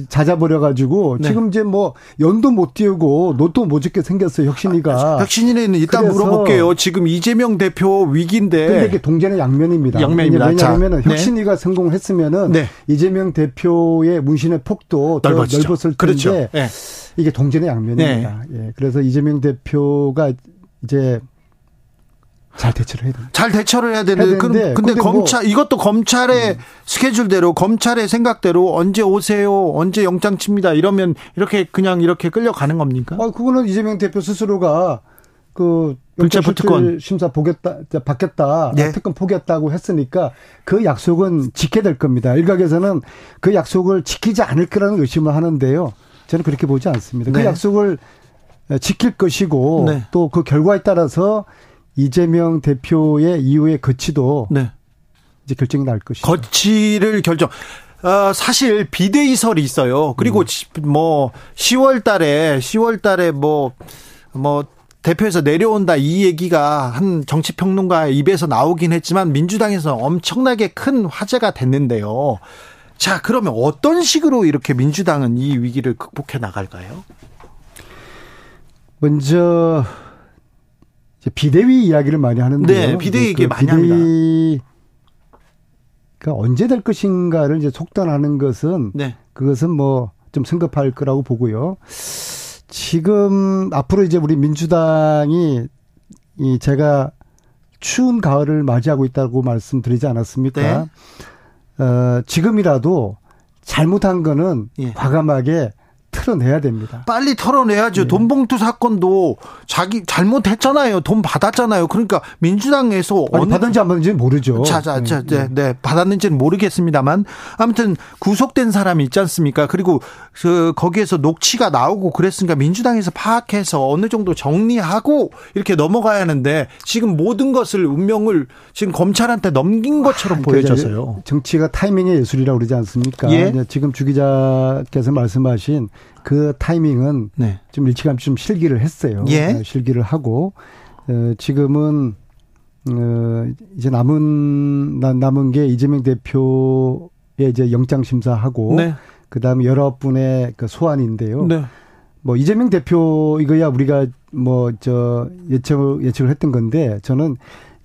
잦아 버려 가지고 네. 지금 이제 뭐 연도 못 띄우고 노도 못 짓게 생겼어요 혁신이가. 혁신이는 일단 물어볼게요. 지금 이재명 대표 위기인데 근데 이게 동전의 양면입니다. 양면입니다. 왜냐하면 자, 네. 혁신이가 성공했으면은 네. 이재명 대표의 문신의 폭도 더 넓어지죠. 넓었을 텐데 그렇죠. 예. 이게 동전의 양면입니다. 예. 그래서 이재명 대표가 이제 잘 대처를 해야 됩니다. 잘 대처를 해야 되는데, 해야 그- 되는데 근데, 근데 뭐- 검찰 이것도 검찰의 스케줄대로 검찰의 생각대로 언제 오세요 언제 영장 칩니다 이러면 이렇게 그냥 이렇게 끌려가는 겁니까? 아, 그거는 이재명 대표 스스로가 그 영장 특권. 심사 보겠다, 받겠다, 예. 특권 포기했다고 했으니까 그 약속은 지켜야 될 겁니다. 일각에서는 그 약속을 지키지 않을 거라는 의심을 하는데요. 저는 그렇게 보지 않습니다. 네. 그 약속을 지킬 것이고 네. 또그 결과에 따라서 이재명 대표의 이후의 거치도 네. 이제 결정이 날 것이죠. 거치를 결정. 어, 사실 비대위설이 있어요. 그리고 지- 뭐 10월 달에 10월 달에 뭐뭐 대표에서 내려온다 이 얘기가 한 정치 평론가 입에서 나오긴 했지만 민주당에서 엄청나게 큰 화제가 됐는데요. 자, 그러면 어떤 식으로 이렇게 민주당은 이 위기를 극복해 나갈까요? 먼저 비대위 이야기를 많이 하는데요. 네, 비대위 얘기 그 많이 합니다. 언제 될 것인가를 이제 속단하는 것은 네. 그것은 뭐 좀 성급할 거라고 보고요. 지금 앞으로 이제 우리 민주당이 이 제가 추운 가을을 맞이하고 있다고 말씀드리지 않았습니까? 어, 지금이라도 잘못한 거는 예. 과감하게 틀어내야 됩니다. 빨리 털어내야죠. 돈봉투 사건도 자기 잘못했잖아요. 돈 받았잖아요. 그러니까 민주당에서 아니, 어느 받은지 안 받은지는 모르죠. 자, 자, 자, 네, 네, 네, 받았는지는 모르겠습니다만 아무튼 구속된 사람이 있지 않습니까? 그리고 그 거기에서 녹취가 나오고 그랬으니까 민주당에서 파악해서 어느 정도 정리하고 이렇게 넘어가야 하는데 지금 모든 것을 운명을 지금 검찰한테 넘긴 것처럼 그러니까 보여져서요. 이제 정치가 타이밍의 예술이라고 그러지 않습니까? 예. 지금 주 기자께서 말씀하신 그 타이밍은 네. 좀 일찌감치 좀 실기를 했어요. 예. 네, 실기를 하고 어, 지금은 어, 이제 남은 나- 남은 게 이재명 대표의 이제 영장 심사하고 네. 그다음에 여러 분의 그 소환인데요. 네. 뭐 이재명 대표 이거야 우리가 뭐 저 예측 예측을 했던 건데 저는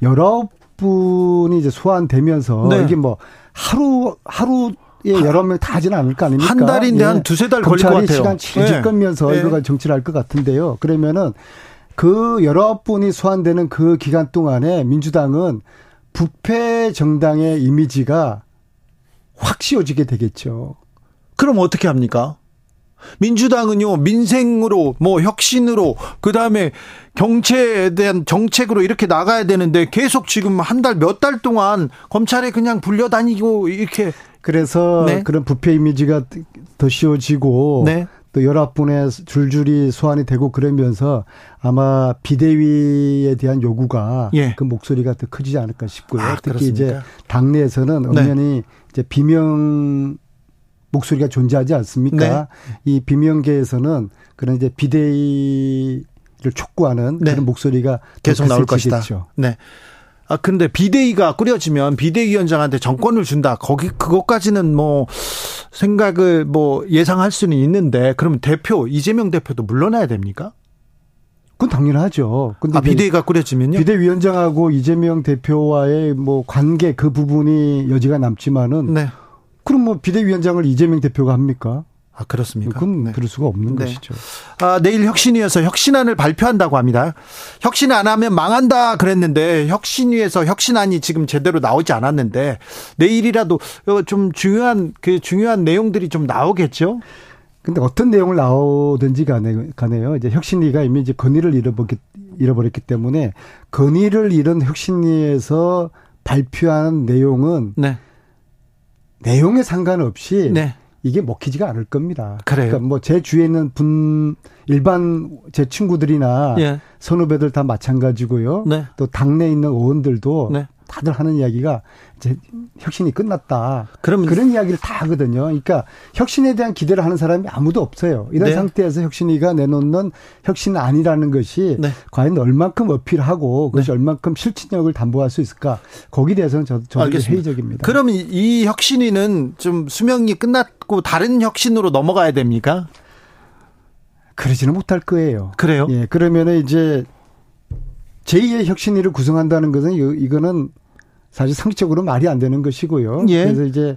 여러 분이 이제 소환되면서 네. 이게 뭐 하루 하루 에 여러 명 다 하지는 않을 거 아닙니까? 한 달인데 한 두세 달 걸릴 것 같아요. 시간 질질 네. 끌면서 네. 이거가 정치를 할 것 같은데요. 그러면은 그 여러 분이 소환되는 그 기간 동안에 민주당은 부패 정당의 이미지가 확 씌워지게 되겠죠. 그럼 어떻게 합니까? 민주당은요 민생으로 뭐 혁신으로 그 다음에 경제에 대한 정책으로 이렇게 나가야 되는데 계속 지금 한 달 몇달 동안 검찰에 그냥 불려다니고 이렇게 그래서 네. 그런 부패 이미지가 더 씌워지고 네. 또 여러 분의 줄줄이 소환이 되고 그러면서 아마 비대위에 대한 요구가 예. 그 목소리가 더 커지지 않을까 싶고요. 아, 특히 이제 그렇습니까? 당내에서는 네. 엄연히 이제 비명 목소리가 존재하지 않습니까? 네. 이 비명계에서는 그런 이제 비대위를 촉구하는 네. 그런 목소리가 더 계속 나올 것이다. 네. 아 근데 비대위가 꾸려지면 비대위원장한테 정권을 준다. 거기 그것까지는 뭐 생각을 뭐 예상할 수는 있는데 그러면 대표 이재명 대표도 물러나야 됩니까? 그건 당연하죠. 근데 아 비대위가 꾸려지면요? 비대위원장하고 이재명 대표와의 뭐 관계 그 부분이 여지가 남지만은 네. 그럼 뭐 비대위원장을 이재명 대표가 합니까? 아, 그렇습니까? 그건 네. 그럴 수가 없는 네. 것이죠. 아, 내일 혁신위에서 혁신안을 발표한다고 합니다. 혁신 안 하면 망한다 그랬는데 혁신위에서 혁신안이 지금 제대로 나오지 않았는데 내일이라도 어, 좀 중요한 그 중요한 내용들이 좀 나오겠죠? 근데 어떤 내용을 나오든지 간에, 간에요. 이제 혁신위가 이미 이제 건의를 잃어버렸기, 잃어버렸기 때문에 건의를 잃은 혁신위에서 발표한 내용은 네. 내용에 상관없이 네. 이게 먹히지가 않을 겁니다. 그래요? 그러니까 뭐 제 주위에 있는 분 일반 제 친구들이나 예. 선후배들 다 마찬가지고요. 네. 또 당내에 있는 의원들도 네. 다들 하는 이야기가 이제 혁신이 끝났다. 그럼 그런 이야기를 다 하거든요. 그러니까 혁신에 대한 기대를 하는 사람이 아무도 없어요. 이런 네. 상태에서 혁신이가 내놓는 혁신 아니라는 것이 네. 과연 얼만큼 어필하고 그것이 얼만큼 실천력을 담보할 수 있을까? 거기에 대해서는 저, 저도 알겠습니다. 회의적입니다. 그럼 이, 이 혁신위는 좀 수명이 끝났고 다른 혁신으로 넘어가야 됩니까? 그러지는 못할 거예요. 그래요? 예, 그러면은 이제 제2의 혁신위를 구성한다는 것은 이- 이거는 사실 상식적으로 말이 안 되는 것이고요. 예. 그래서 이제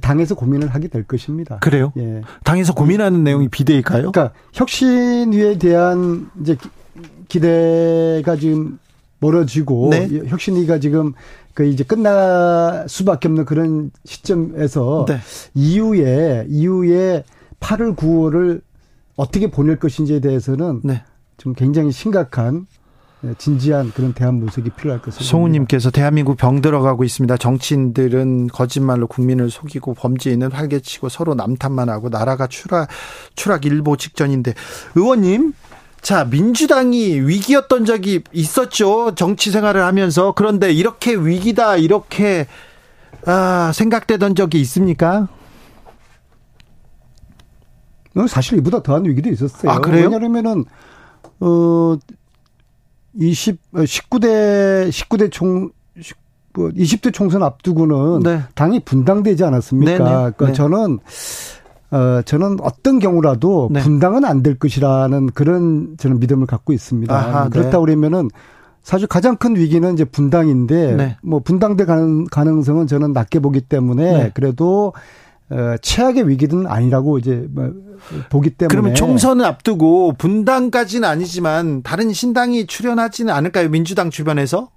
당에서 고민을 하게 될 것입니다. 그래요? 예. 당에서 고민하는 내용이 비대일까요? 그러니까 혁신위에 대한 이제 기- 기대가 지금 멀어지고 네. 혁신위가 지금 그 이제 끝날 수밖에 없는 그런 시점에서 네. 이후에 이후에 8월 9월을 어떻게 보낼 것인지에 대해서는 네. 좀 굉장히 심각한 예, 진지한 그런 대안 모색이 필요할 것입니다. 송우님께서 대한민국 병 들어가고 있습니다. 정치인들은 거짓말로 국민을 속이고 범죄인은 활개치고 서로 남탓만 하고 나라가 추락 추락 일보 직전인데 의원님 자 민주당이 위기였던 적이 있었죠 정치 생활을 하면서 그런데 이렇게 위기다 이렇게 아 생각되던 적이 있습니까? 어, 사실 이보다 더한 위기도 있었어요. 아, 그래요? 왜냐하면은 어 20, 19대 19대 총 20대 총선 앞두고는 네. 당이 분당되지 않았습니까? 네네. 그러니까 네. 저는 어 저는 어떤 경우라도 네. 분당은 안 될 것이라는 그런 저는 믿음을 갖고 있습니다. 아하, 네. 그렇다 그러면은 사실 가장 큰 위기는 이제 분당인데 네. 뭐 분당될 가능, 가능성은 저는 낮게 보기 때문에 네. 그래도 어, 최악의 위기는 아니라고 이제 뭐 보기 때문에 그러면 총선을 앞두고 분당까지는 아니지만 다른 신당이 출연하지는 않을까요 민주당 주변에서?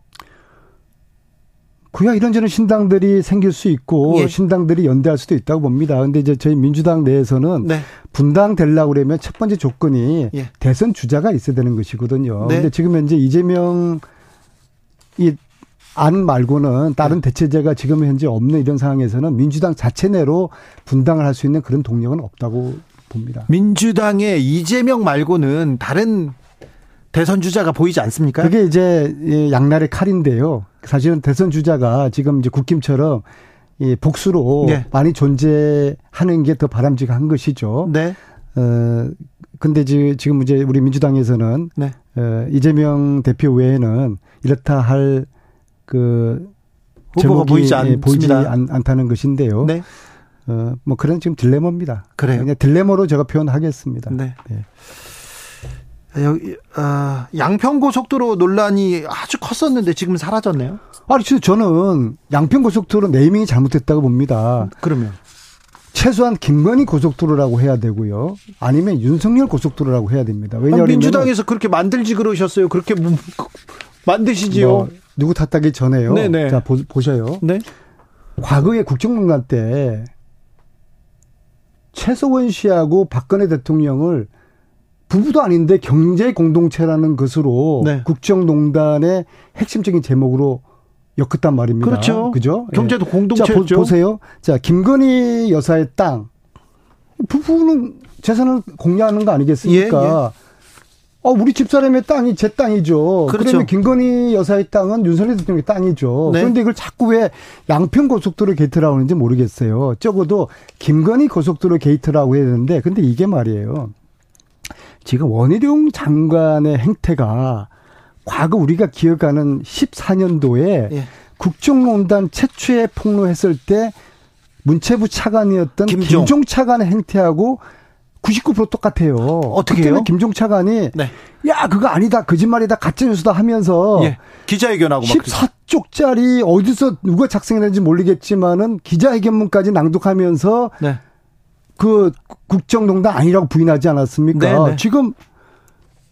그야 이런저런 신당들이 생길 수 있고 예. 신당들이 연대할 수도 있다고 봅니다. 근데 이제 저희 민주당 내에서는 네. 분당되려고 그러면 첫 번째 조건이 예. 대선 주자가 있어야 되는 것이거든요. 네. 근데 지금 현재 이재명 이 안 말고는 다른 대체제가 지금 현재 없는 이런 상황에서는 민주당 자체 내로 분당을 할 수 있는 그런 동력은 없다고 봅니다. 민주당의 이재명 말고는 다른 대선 주자가 보이지 않습니까? 그게 이제 이 양날의 칼인데요. 사실은 대선 주자가 지금 이제 국김처럼 이 복수로 네. 많이 존재하는 게 더 바람직한 것이죠. 네. 어 근데 지- 지금 이제 우리 민주당에서는 네. 어 이재명 대표 외에는 이렇다 할 그 후보가 보이지 예, 보이지 않습니다. 않, 않다는 것인데요. 네. 어, 뭐 그런 지금 딜레마입니다. 그래요? 그냥 딜레마로 제가 표현하겠습니다. 네. 네. 여기 아, 양평고속도로 논란이 아주 컸었는데 지금 사라졌네요. 아니, 진짜 저는 양평고속도로 네이밍이 잘못됐다고 봅니다. 그러면 최소한 김건희 고속도로라고 해야 되고요. 아니면 윤석열 고속도로라고 해야 됩니다. 왜냐하면 민주당에서 그렇게 만들지 그러셨어요. 그렇게 뭐, 만드시지요. 뭐 누구 탓하기 전에요. 네네. 자 보, 보셔요. 네. 과거에 국정농단 때 최소원 씨하고 박근혜 대통령을 부부도 아닌데 경제 공동체라는 것으로 네. 국정농단의 핵심적인 제목으로 엮었단 말입니다. 그렇죠. 그죠? 경제도 자, 공동체였죠. 보, 세요 자, 김건희 여사의 땅. 부부는 재산을 공유하는 거 아니겠습니까? 예, 어, 우리 집사람의 땅이 제 땅이죠. 그렇죠. 그러면 김건희 여사의 땅은 윤석열 대통령의 땅이죠. 네. 그런데 이걸 자꾸 왜 양평 고속도로 게이트라고 하는지 모르겠어요. 적어도 김건희 고속도로 게이트라고 해야 되는데, 근데 이게 말이에요. 지금 원희룡 장관의 행태가 과거 우리가 기억하는 14년도에 예. 국정농단 최초에 폭로했을 때 문체부 차관이었던 김종. 김종, 차관의 행태하고 99% 똑같아요. 어떻게 해요? 김종 차관이 네. 야 그거 아니다 거짓말이다 가짜 뉴스다 하면서 예. 기자회견하고 막 그러죠. 14쪽짜리 어디서 누가 작성했는지 모르겠지만은 기자회견문까지 낭독하면서 네. 그 국정농단 아니라고 부인하지 않았습니까? 네, 네. 지금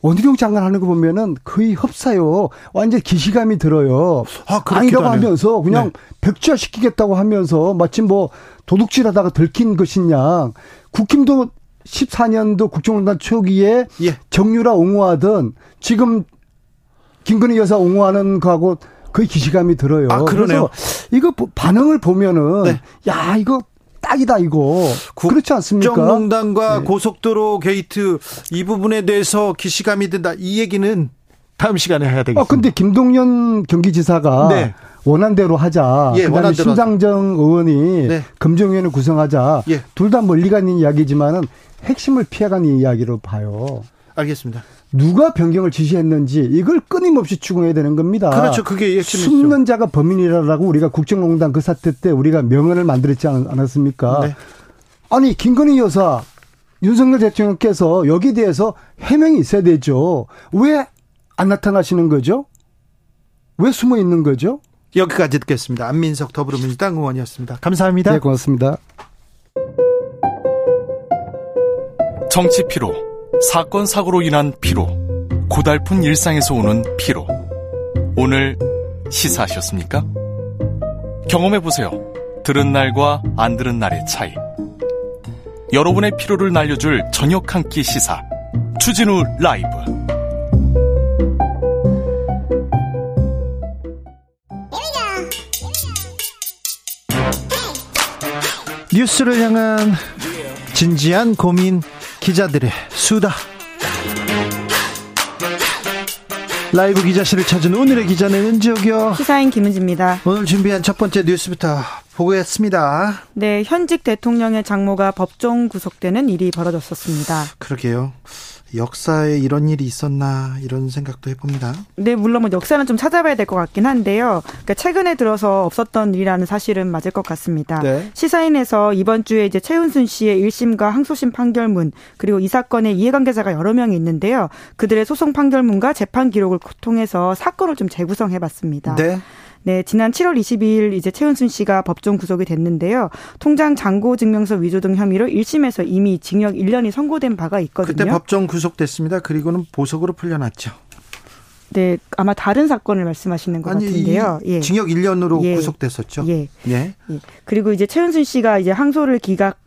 원희룡 장관 하는 거 보면은 거의 흡사요. 완전 기시감이 들어요. 아, 아니라고 하네요. 하면서 그냥 네. 백지화 시키겠다고 하면서 마침 뭐 도둑질하다가 들킨 것이냐. 국힘도 14년도 국정농단 초기에 예. 정유라 옹호하던 지금 김건희 여사 옹호하는 거하고 거의 기시감이 들어요. 아, 그러네요. 그래서 이거 보- 반응을 보면은 네. 야 이거 딱이다 이거 그렇지 않습니까? 국정농단과 네. 고속도로 게이트 이 부분에 대해서 기시감이 든다. 이 얘기는 다음 시간에 해야 되겠습니다. 어, 근데 김동연 경기지사가 네. 원한 대로 하자. 예, 그다음에 심상정 의원이 네. 검증위원회 구성하자. 예. 둘다 멀리 가는 이야기지만은 핵심을 피해간 이야기로 봐요. 알겠습니다. 누가 변경을 지시했는지 이걸 끊임없이 추궁해야 되는 겁니다. 그렇죠. 그게 핵심이죠. 숨는 자가 범인이라고 우리가 국정농단 그 사태 때 우리가 명언을 만들었지 않- 않았습니까? 네. 아니 김건희 여사 윤석열 대통령께서 여기에 대해서 해명이 있어야 되죠. 왜 안 나타나시는 거죠? 왜 숨어 있는 거죠? 여기까지 듣겠습니다. 안민석 더불어민주당 의원이었습니다. 감사합니다. 네, 고맙습니다. 정치 피로, 사건 사고로 인한 피로, 고달픈 일상에서 오는 피로. 오늘 시사하셨습니까? 경험해 보세요. 들은 날과 안 들은 날의 차이. 여러분의 피로를 날려줄 저녁 한 끼 시사. 추진우 라이브. 뉴스를 향한 진지한 고민 기자들의 수다. 라이브 기자실을 찾은 오늘의 기자는 은지옥이요. 시사인 김은지입니다. 오늘 준비한 첫 번째 뉴스부터 보겠습니다. 네, 현직 대통령의 장모가 법정 구속되는 일이 벌어졌었습니다. 그러게요. 역사에 이런 일이 있었나 이런 생각도 해봅니다. 네, 물론 뭐 역사는 좀 찾아봐야 될 것 같긴 한데요. 그러니까 최근에 들어서 없었던 일이라는 사실은 맞을 것 같습니다. 네. 시사인에서 이번 주에 이제 최은순 씨의 1심과 항소심 판결문 그리고 이 사건의 이해관계자가 여러 명이 있는데요. 그들의 소송 판결문과 재판 기록을 통해서 사건을 좀 재구성해봤습니다. 네. 네, 지난 7월 22일 이제 최은순 씨가 법정 구속이 됐는데요. 통장 잔고 증명서 위조 등 혐의로 1심에서 이미 징역 1년이 선고된 바가 있거든요. 그때 법정 구속됐습니다. 그리고는 보석으로 풀려났죠. 네, 아마 다른 사건을 말씀하시는 것 아니, 같은데요. 이 예. 징역 1년으로 예. 구속됐었죠. 예. 예. 예. 그리고 이제 최은순 씨가 이제 항소를 기각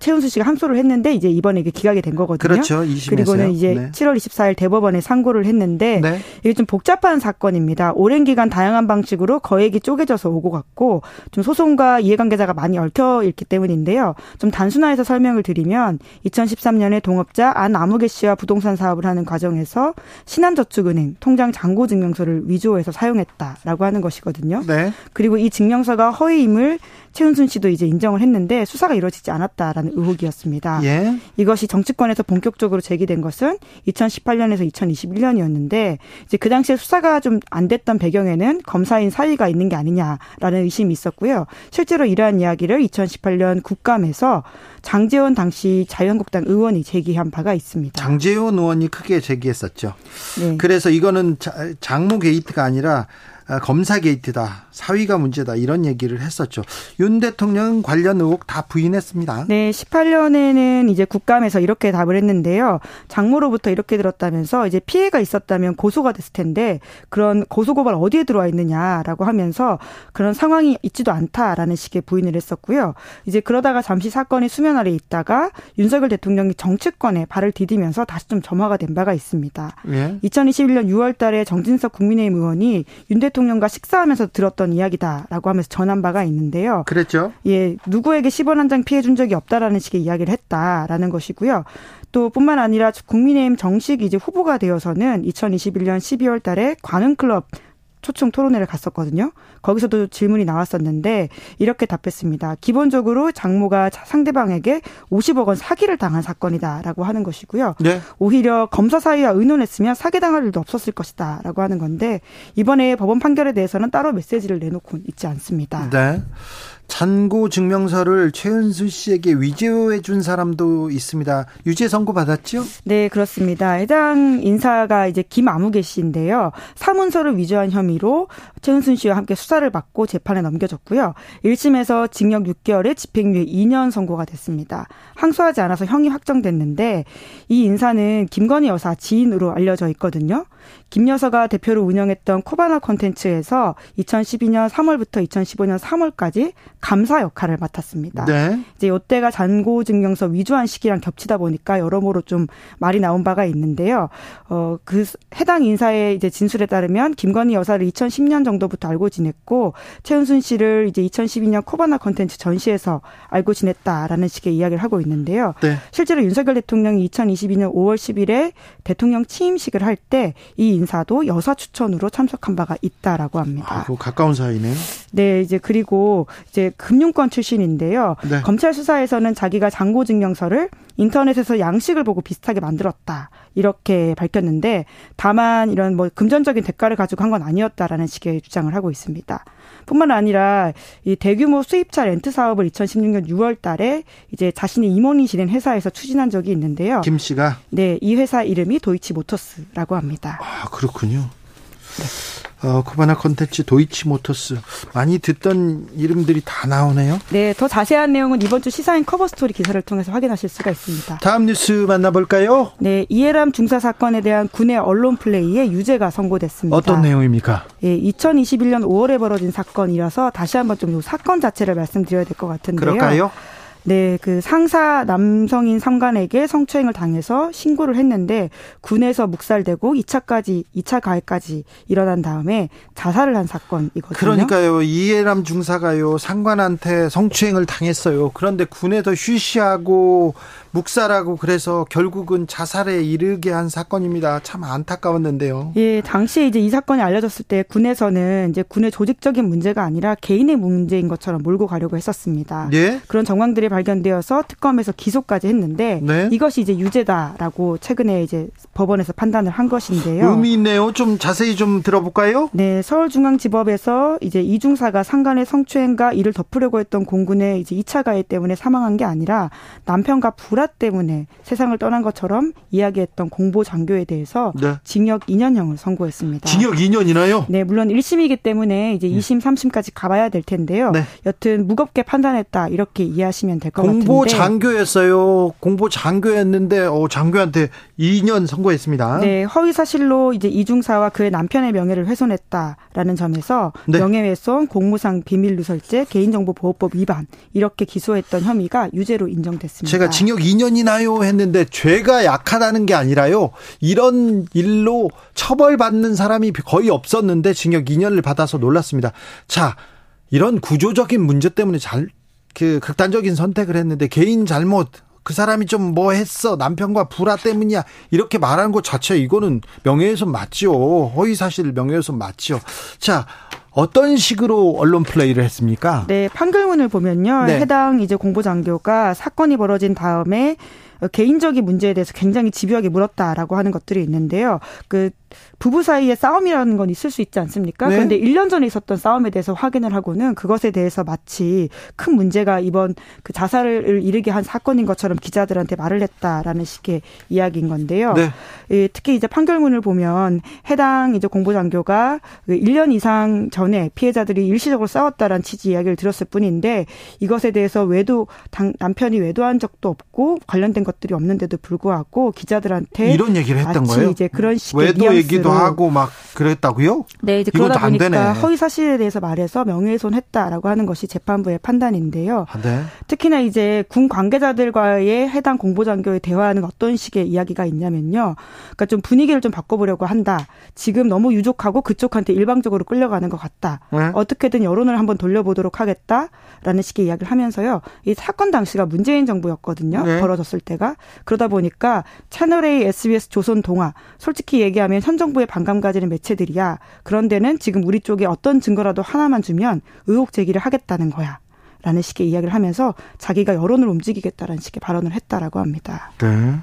최은순 씨가 항소를 했는데 이제 이번에 이게 기각이 된 거거든요. 그렇죠. 2심에서요. 그리고는 이제 네. 7월 24일 대법원에 상고를 했는데 네. 이게 좀 복잡한 사건입니다. 오랜 기간 다양한 방식으로 거액이 쪼개져서 오고 갔고 좀 소송과 이해관계자가 많이 얽혀 있기 때문인데요. 좀 단순화해서 설명을 드리면 2013년에 동업자 안 아무개 씨와 부동산 사업을 하는 과정에서 신한저축은행 통장 잔고 증명서를 위조해서 사용했다라고 하는 것이거든요. 네. 그리고 이 증명서가 허위임을 최은순 씨도 이제 인정을 했는데 수사가 이루어지지 않았다라는 의혹이었습니다. 예. 이것이 정치권에서 본격적으로 제기된 것은 2018년에서 2021년이었는데 이제 그 당시에 수사가 좀 안 됐던 배경에는 검사인 사위가 있는 게 아니냐라는 의심이 있었고요. 실제로 이러한 이야기를 2018년 국감에서 장재원 당시 자유한국당 의원이 제기한 바가 있습니다. 장재원 의원이 크게 제기했었죠. 네. 그래서 이거는 자- 장모 게이트가 아니라 아, 검사 게이트다, 사위가 문제다 이런 얘기를 했었죠. 윤 대통령 관련 의혹 다 부인했습니다. 네, 18년에는 이제 국감에서 이렇게 답을 했는데요. 장모로부터 이렇게 들었다면서 이제 피해가 있었다면 고소가 됐을 텐데 그런 고소 고발 어디에 들어와 있느냐라고 하면서 그런 상황이 있지도 않다라는 식의 부인을 했었고요. 이제 그러다가 잠시 사건이 수면 아래 있다가 윤석열 대통령이 정치권에 발을 디디면서 다시 좀 점화가 된 바가 있습니다. 예. 2021년 6월 달에 정진석 국민의힘 의원이 윤 대통령 과 식사하면서 들었던 이야기다라고 하면서 전한 바가 있는데요. 그랬죠. 예, 누구에게 10원 한 장 피해 준 적이 없다라는 식의 이야기를 했다라는 것이고요. 또 뿐만 아니라 국민의힘 정식 이제 후보가 되어서는 2021년 12월 달에 관훈클럽 초청 토론회를 갔었거든요. 거기서도 질문이 나왔었는데 이렇게 답했습니다. 기본적으로 장모가 상대방에게 50억 원 사기를 당한 사건이다라고 하는 것이고요. 네. 오히려 검사 사이와 의논했으면 사기당할 일도 없었을 것이다라고 하는 건데 이번에 법원 판결에 대해서는 따로 메시지를 내놓고 있지 않습니다. 네. 잔고 증명서를 최은수 씨에게 위조해 준 사람도 있습니다. 유죄 선고 받았죠? 네, 그렇습니다. 해당 인사가 이제 김아무개 씨인데요. 사문서를 위조한 혐의로 최은순 씨와 함께 수사를 받고 재판에 넘겨졌고요. 1심에서 징역 6개월에 집행유예 2년 선고가 됐습니다. 항소하지 않아서 형이 확정됐는데 이 인사는 김건희 여사 지인으로 알려져 있거든요. 김 여사가 대표로 운영했던 코바나 콘텐츠에서 2012년 3월부터 2015년 3월까지 감사 역할을 맡았습니다. 네. 이제 이때가 잔고 증명서 위조한 시기랑 겹치다 보니까 여러모로 좀 말이 나온 바가 있는데요. 어, 그 해당 인사의 이제 진술에 따르면 김건희 여사를 2010년 정도부터 알고 지냈고 최은순 씨를 이제 2012년 코바나 콘텐츠 전시에서 알고 지냈다라는 식의 이야기를 하고 있는데요. 네. 실제로 윤석열 대통령이 2022년 5월 10일에 대통령 취임식을 할 때이 인사도 여사 추천으로 참석한 바가 있다라고 합니다. 아이고, 가까운 사이네요. 네, 이제 그리고 이제 금융권 출신인데요. 네. 검찰 수사에서는 자기가 잔고 증명서를 인터넷에서 양식을 보고 비슷하게 만들었다. 이렇게 밝혔는데 다만 이런 뭐 금전적인 대가를 가지고 한 건 아니었다라는 식의 주장을 하고 있습니다. 뿐만 아니라 이 대규모 수입차 렌트 사업을 2016년 6월 달에 이제 자신이 임원이 지낸 회사에서 추진한 적이 있는데요. 김 씨가 네, 이 회사 이름이 도이치 모터스라고 합니다. 아, 그렇군요. 어, 코바나 콘텐츠 도이치 모터스 많이 듣던 이름들이 다 나오네요. 네, 더 자세한 내용은 이번 주 시사인 커버 스토리 기사를 통해서 확인하실 수가 있습니다. 다음 뉴스 만나볼까요? 네, 이예람 중사 사건에 대한 군의 언론 플레이에 유죄가 선고됐습니다. 어떤 내용입니까? 예, 2021년 5월에 벌어진 사건이라서 다시 한번 좀이 사건 자체를 말씀드려야 될 것 같은데요. 그럴까요? 네, 그 상사 남성인 상관에게 성추행을 당해서 신고를 했는데 군에서 묵살되고 2차까지 2차 가해까지 일어난 다음에 자살을 한 사건이거든요. 그러니까요. 이해람 중사가요. 상관한테 성추행을 당했어요. 그런데 군에서 휴시하고 묵살하고 그래서 결국은 자살에 이르게 한 사건입니다. 참 안타까웠는데요. 예, 당시에 이제 이 사건이 알려졌을 때 군에서는 이제 군의 조직적인 문제가 아니라 개인의 문제인 것처럼 몰고 가려고 했었습니다. 예? 그런 정황들이 발견되어서 특검에서 기소까지 했는데 네. 이것이 이제 유죄다라고 최근에 이제 법원에서 판단을 한 것인데요. 의미 있네요. 좀 자세히 좀 들어볼까요? 네, 서울중앙지법에서 이제 이중사가 상간의 성추행과 이를 덮으려고 했던 공군의 이제 2차 가해 때문에 사망한 게 아니라 남편과 불화 때문에 세상을 떠난 것처럼 이야기했던 공보 장교에 대해서 네. 징역 2년형을 선고했습니다. 징역 2년이나요? 네, 물론 1심이기 때문에 이제 2심, 3심까지 가봐야 될 텐데요. 네. 여튼 무겁게 판단했다 이렇게 이해하시면 될것 같은데. 공보 장교였어요. 공보 장교였는데 어, 장교한테 2년 선고했습니다. 네, 허위 사실로 이제 이중사와 그의 남편의 명예를 훼손했다라는 점에서 네. 명예훼손, 공무상 비밀 누설죄, 개인정보보호법 위반 이렇게 기소했던 혐의가 유죄로 인정됐습니다. 제가 징역 2년이나요 했는데 죄가 약하다는 게 아니라요. 이런 일로 처벌받는 사람이 거의 없었는데 징역 2년을 받아서 놀랐습니다. 자, 이런 구조적인 문제 때문에 잘 그 극단적인 선택을 했는데 개인 잘못 그 사람이 좀 뭐 했어 남편과 불화 때문이야 이렇게 말하는 것 자체 이거는 명예훼손 맞죠 허위 사실 명예훼손 맞죠 자 어떤 식으로 언론 플레이를 했습니까? 네, 판결문을 보면요. 네. 해당 이제 공보 장교가 사건이 벌어진 다음에 개인적인 문제에 대해서 굉장히 집요하게 물었다라고 하는 것들이 있는데요. 그 부부 사이의 싸움이라는 건 있을 수 있지 않습니까? 네. 그런데 1년 전에 있었던 싸움에 대해서 확인을 하고는 그것에 대해서 마치 큰 문제가 이번 그 자살을 이르게 한 사건인 것처럼 기자들한테 말을 했다라는 식의 이야기인 건데요. 네. 예, 특히 이제 판결문을 보면 해당 이제 공보 장교가 그 1년 이상 전에 피해자들이 일시적으로 싸웠다라는 취지 이야기를 들었을 뿐인데 이것에 대해서 외도 당, 남편이 외도한 적도 없고 관련된 것들이 없는데도 불구하고 기자들한테 이런 얘기를 했던 거예요? 이제 그런 식의 외도 뉘앙스 로 얘기도 하고 막 그랬다고요? 네, 이제 그러다 안 보니까 되네. 허위 사실에 대해서 말해서 명예훼손했다라고 하는 것이 재판부의 판단인데요. 아, 네. 특히나 이제 군 관계자들과의 해당 공보장교의 대화는 어떤 식의 이야기가 있냐면요. 그러니까 좀 분위기를 좀 바꿔보려고 한다. 지금 너무 유족하고 그쪽한테 일방적으로 끌려가는 것 같다. 네. 어떻게든 여론을 한번 돌려보도록 하겠다라는 식의 이야기를 하면서요. 이 사건 당시가 문재인 정부였거든요. 네. 벌어졌을 때가 그러다 보니까 채널A, SBS, 조선 동아 솔직히 얘기하면 현 정부 의 반감 가지는 매체들이야. 그런데는 지금 우리 쪽에 어떤 증거라도 하나만 주면 의혹 제기를 하겠다는 거야. 라는 식의 이야기를 하면서 자기가 여론을 움직이겠다라는 식의 발언을 했다라고 합니다. 네.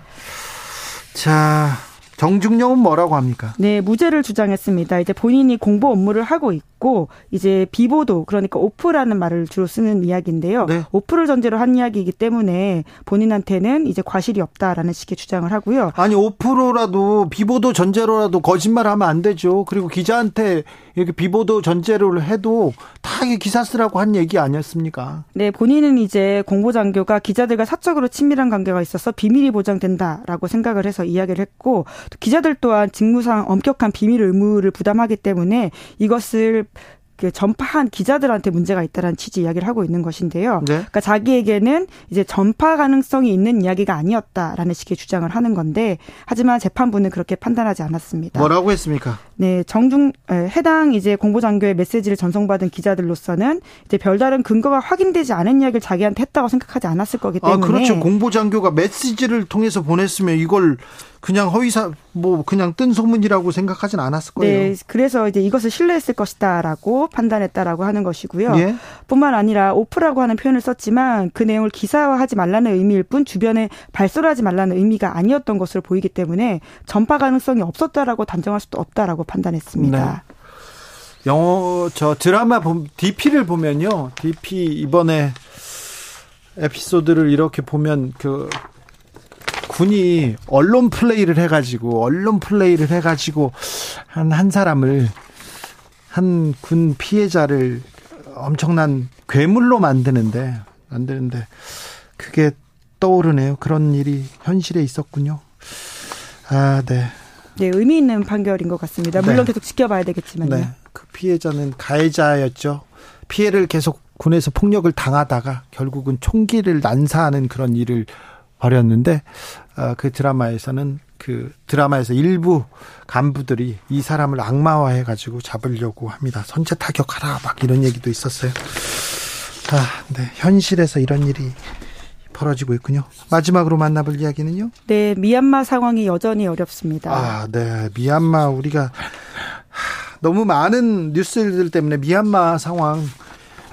자, 정중령은 뭐라고 합니까? 네, 무죄를 주장했습니다. 이제 본인이 공보 업무를 하고 있고 이제 비보도 그러니까 오프라는 말을 주로 쓰는 이야기인데요. 네. 오프를 전제로 한 이야기이기 때문에 본인한테는 이제 과실이 없다라는 식의 주장을 하고요. 아니 5%라도 비보도 전제로라도 거짓말하면 안 되죠. 그리고 기자한테 이렇게 비보도 전제로를 해도 다 이게 기사 쓰라고 한 얘기 아니었습니까? 네, 본인은 이제 공보 장교가 기자들과 사적으로 친밀한 관계가 있어서 비밀이 보장된다라고 생각을 해서 이야기를 했고 또 기자들 또한 직무상 엄격한 비밀 의무를 부담하기 때문에 이것을 그 전파한 기자들한테 문제가 있다라는 취지 이야기를 하고 있는 것인데요. 네. 그러니까 자기에게는 이제 전파 가능성이 있는 이야기가 아니었다라는 식의 주장을 하는 건데 하지만 재판부는 그렇게 판단하지 않았습니다. 뭐라고 했습니까? 네, 정중 에, 해당 이제 공보장교의 메시지를 전송받은 기자들로서는 이제 별다른 근거가 확인되지 않은 이야기를 자기한테 했다고 생각하지 않았을 거기 때문에 아, 그렇죠. 공보장교가 메시지를 통해서 보냈으면 이걸 그냥 허위사 뭐 그냥 뜬 소문이라고 생각하진 않았을 거예요. 네, 그래서 이제 이것을 신뢰했을 것이다라고 판단했다라고 하는 것이고요. 예? 뿐만 아니라 오프라고 하는 표현을 썼지만 그 내용을 기사화하지 말라는 의미일 뿐 주변에 발설하지 말라는 의미가 아니었던 것으로 보이기 때문에 전파 가능성이 없었다라고 단정할 수도 없다라고 판단했습니다. 네. 영어 저 드라마 DP를 보면요. DP 이번에 에피소드를 이렇게 보면 그 군이 언론 플레이를 해가지고 언론 플레이를 해가지고 한 한 사람을 한 군 피해자를 엄청난 괴물로 만드는데 만드는데 그게 떠오르네요. 그런 일이 현실에 있었군요. 아, 네. 네, 의미 있는 판결인 것 같습니다. 물론 네. 계속 지켜봐야 되겠지만요. 네. 그 피해자는 가해자였죠. 피해를 계속 군에서 폭력을 당하다가 결국은 총기를 난사하는 그런 일을 벌였는데 어, 그 드라마에서는 그 드라마에서 일부 간부들이 이 사람을 악마화해 가지고 잡으려고 합니다. 선제 타격하라 막 이런 얘기도 있었어요. 아, 네. 현실에서 이런 일이 벌어지고 있군요. 마지막으로 만나볼 이야기는요? 네, 미얀마 상황이 여전히 어렵습니다. 아, 네. 미얀마 우리가 하, 너무 많은 뉴스들 때문에 미얀마 상황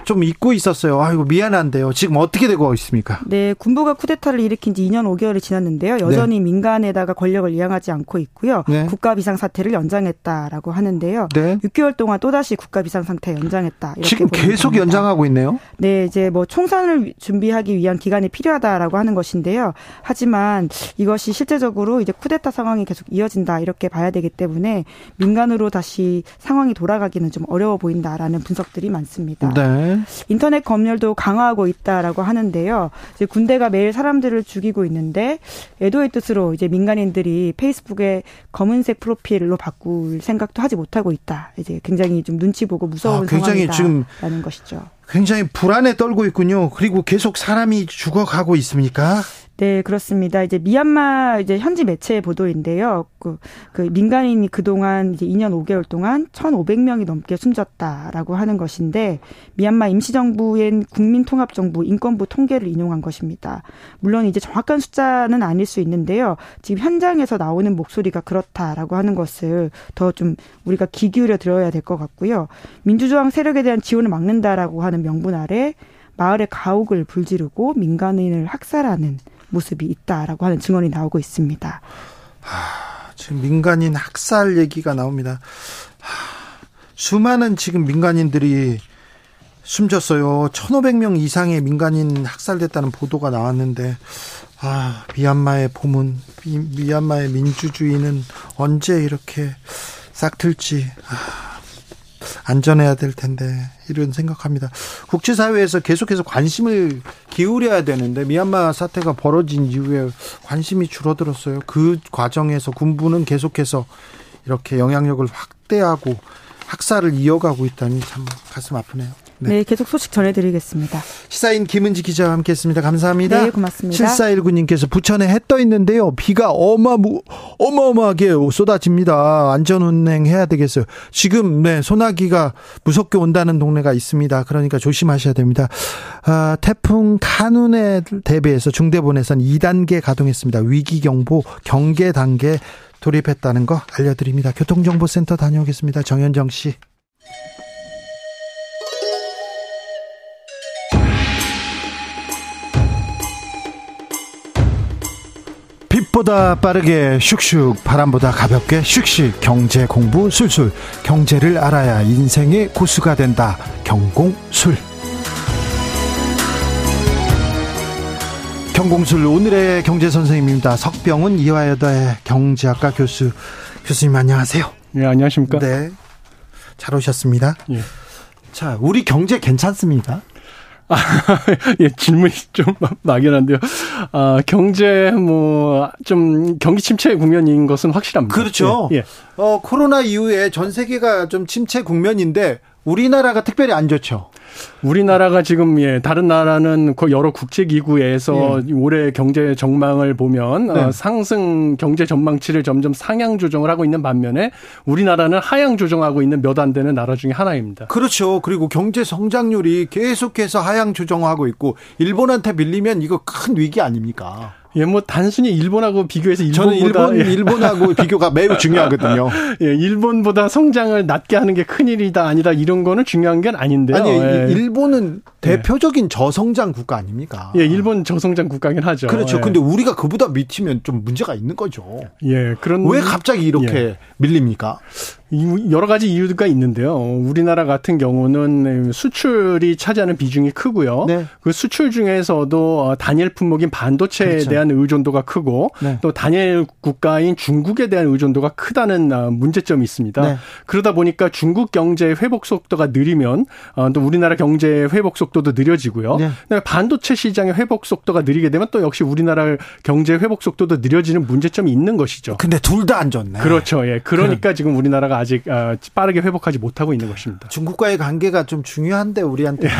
좀 잊고 있었어요. 아이고 미안한데요. 지금 어떻게 되고 있습니까? 네, 군부가 쿠데타를 일으킨 지 2년 5개월이 지났는데요. 여전히 네. 민간에다가 권력을 이양하지 않고 있고요. 네. 국가 비상 사태를 연장했다라고 하는데요. 네. 6개월 동안 또다시 국가 비상 상태 연장했다. 이렇게 지금 계속 됩니다. 연장하고 있네요. 네, 이제 뭐 총선을 준비하기 위한 기간이 필요하다라고 하는 것인데요. 하지만 이것이 실제적으로 이제 쿠데타 상황이 계속 이어진다 이렇게 봐야 되기 때문에 민간으로 다시 상황이 돌아가기는 좀 어려워 보인다라는 분석들이 많습니다. 네. 인터넷 검열도 강화하고 있다라고 하는데요. 이제 군대가 매일 사람들을 죽이고 있는데 애도의 뜻으로 이제 민간인들이 페이스북에 검은색 프로필로 바꿀 생각도 하지 못하고 있다. 이제 굉장히 좀 눈치 보고 무서운 아, 굉장히 상황이다라는 것이죠. 굉장히 불안에 떨고 있군요. 그리고 계속 사람이 죽어가고 있습니까? 네, 그렇습니다. 이제 미얀마 이제 현지 매체 보도인데요. 그, 그 민간인이 그동안 이제 2년 5개월 동안 1,500명이 넘게 숨졌다라고 하는 것인데 미얀마 임시정부인 국민통합정부 인권부 통계를 인용한 것입니다. 물론 이제 정확한 숫자는 아닐 수 있는데요. 지금 현장에서 나오는 목소리가 그렇다라고 하는 것을 더 좀 우리가 귀 기울여 들어야 될 것 같고요. 민주저항 세력에 대한 지원을 막는다라고 하는 명분 아래 마을에 가옥을 불지르고 민간인을 학살하는 모습이 있다라고 하는 증언이 나오고 있습니다. 지금 민간인 학살 얘기가 나옵니다. 하, 수많은 지금 민간인들이 숨졌어요. 1,500명 이상의 민간인 학살됐다는 보도가 나왔는데, 아, 미얀마의 봄은, 미, 미얀마의 민주주의는 언제 이렇게 싹틀지, 아, 안전해야 될 텐데, 이런 생각합니다. 국제사회에서 계속해서 관심을 기울여야 되는데, 미얀마 사태가 벌어진 이후에 관심이 줄어들었어요. 그 과정에서 군부는 계속해서 이렇게 영향력을 확대하고 학살을 이어가고 있다니 참 가슴 아프네요. 네, 계속 소식 전해드리겠습니다. 시사인 김은지 기자와 함께했습니다. 감사합니다. 네, 고맙습니다. 7419님께서 부천에 해 떠 있는데요. 비가 어마무, 어마어마하게 쏟아집니다. 안전운행 해야 되겠어요. 지금, 네, 소나기가 무섭게 온다는 동네가 있습니다. 그러니까 조심하셔야 됩니다. 아, 태풍 카눈에 대비해서 중대본에선 2단계 가동했습니다. 위기경보 경계 단계 돌입했다는 거 알려드립니다. 교통정보센터 다녀오겠습니다. 정현정 씨. 빛보다 빠르게 슉슉 바람보다 가볍게 슉슉 경제 공부 술술. 경제를 알아야 인생의 고수가 된다. 경공술. 경공술. 오늘의 경제 선생님입니다. 석병훈 이화여대 경제학과 교수. 교수님 안녕하세요. 네 안녕하십니까? 네잘 오셨습니다. 예. 자 우리 경제 괜찮습니까 아, <laughs> 예, 질문이 좀 막연한데요. 아, 경제 뭐 좀 경기 침체 국면인 것은 확실합니다. 그렇죠. 예, 예. 어, 코로나 이후에 전 세계가 좀 침체 국면인데 우리나라가 특별히 안 좋죠. 우리나라가 지금 예 다른 나라는 그 여러 국제 기구에서 예. 올해 경제 전망을 보면 네. 어, 상승 경제 전망치를 점점 상향 조정을 하고 있는 반면에 우리나라는 하향 조정하고 있는 몇 안 되는 나라 중에 하나입니다. 그렇죠. 그리고 경제 성장률이 계속해서 하향 조정하고 있고 일본한테 밀리면 이거 큰 위기 아닙니까? 예, 뭐 단순히 일본하고 비교해서 일본보다 저는 일본 일본하고 비교가 매우 중요하거든요. <laughs> 예, 일본보다 성장을 낮게 하는 게 큰일이다 아니다 이런 거는 중요한 게 아닌데요. 아니, 예. 일본은 대표적인 예. 저성장 국가 아닙니까? 예, 일본 저성장 국가긴 하죠. 그렇죠. 예. 근데 우리가 그보다 밑이면 좀 문제가 있는 거죠. 예, 그런 왜 갑자기 이렇게 예. 밀립니까? 여러 가지 이유가 있는데요. 우리나라 같은 경우는 수출이 차지하는 비중이 크고요. 네. 그 수출 중에서도 단일 품목인 반도체에 그렇죠. 대한 의존도가 크고 네. 또 단일 국가인 중국에 대한 의존도가 크다는 어, 문제점이 있습니다. 네. 그러다 보니까 중국 경제 회복 속도가 느리면 어, 또 우리나라 경제 회복 속도도 느려지고요. 네. 반도체 시장의 회복 속도가 느리게 되면 또 역시 우리나라 경제 회복 속도도 느려지는 문제점이 있는 것이죠. 근데 둘 다 안 좋네. 그렇죠. 예. 그러니까 그래. 지금 우리나라가 아직 어, 빠르게 회복하지 못하고 있는 것입니다. 중국과의 관계가 좀 중요한데 우리한테 예.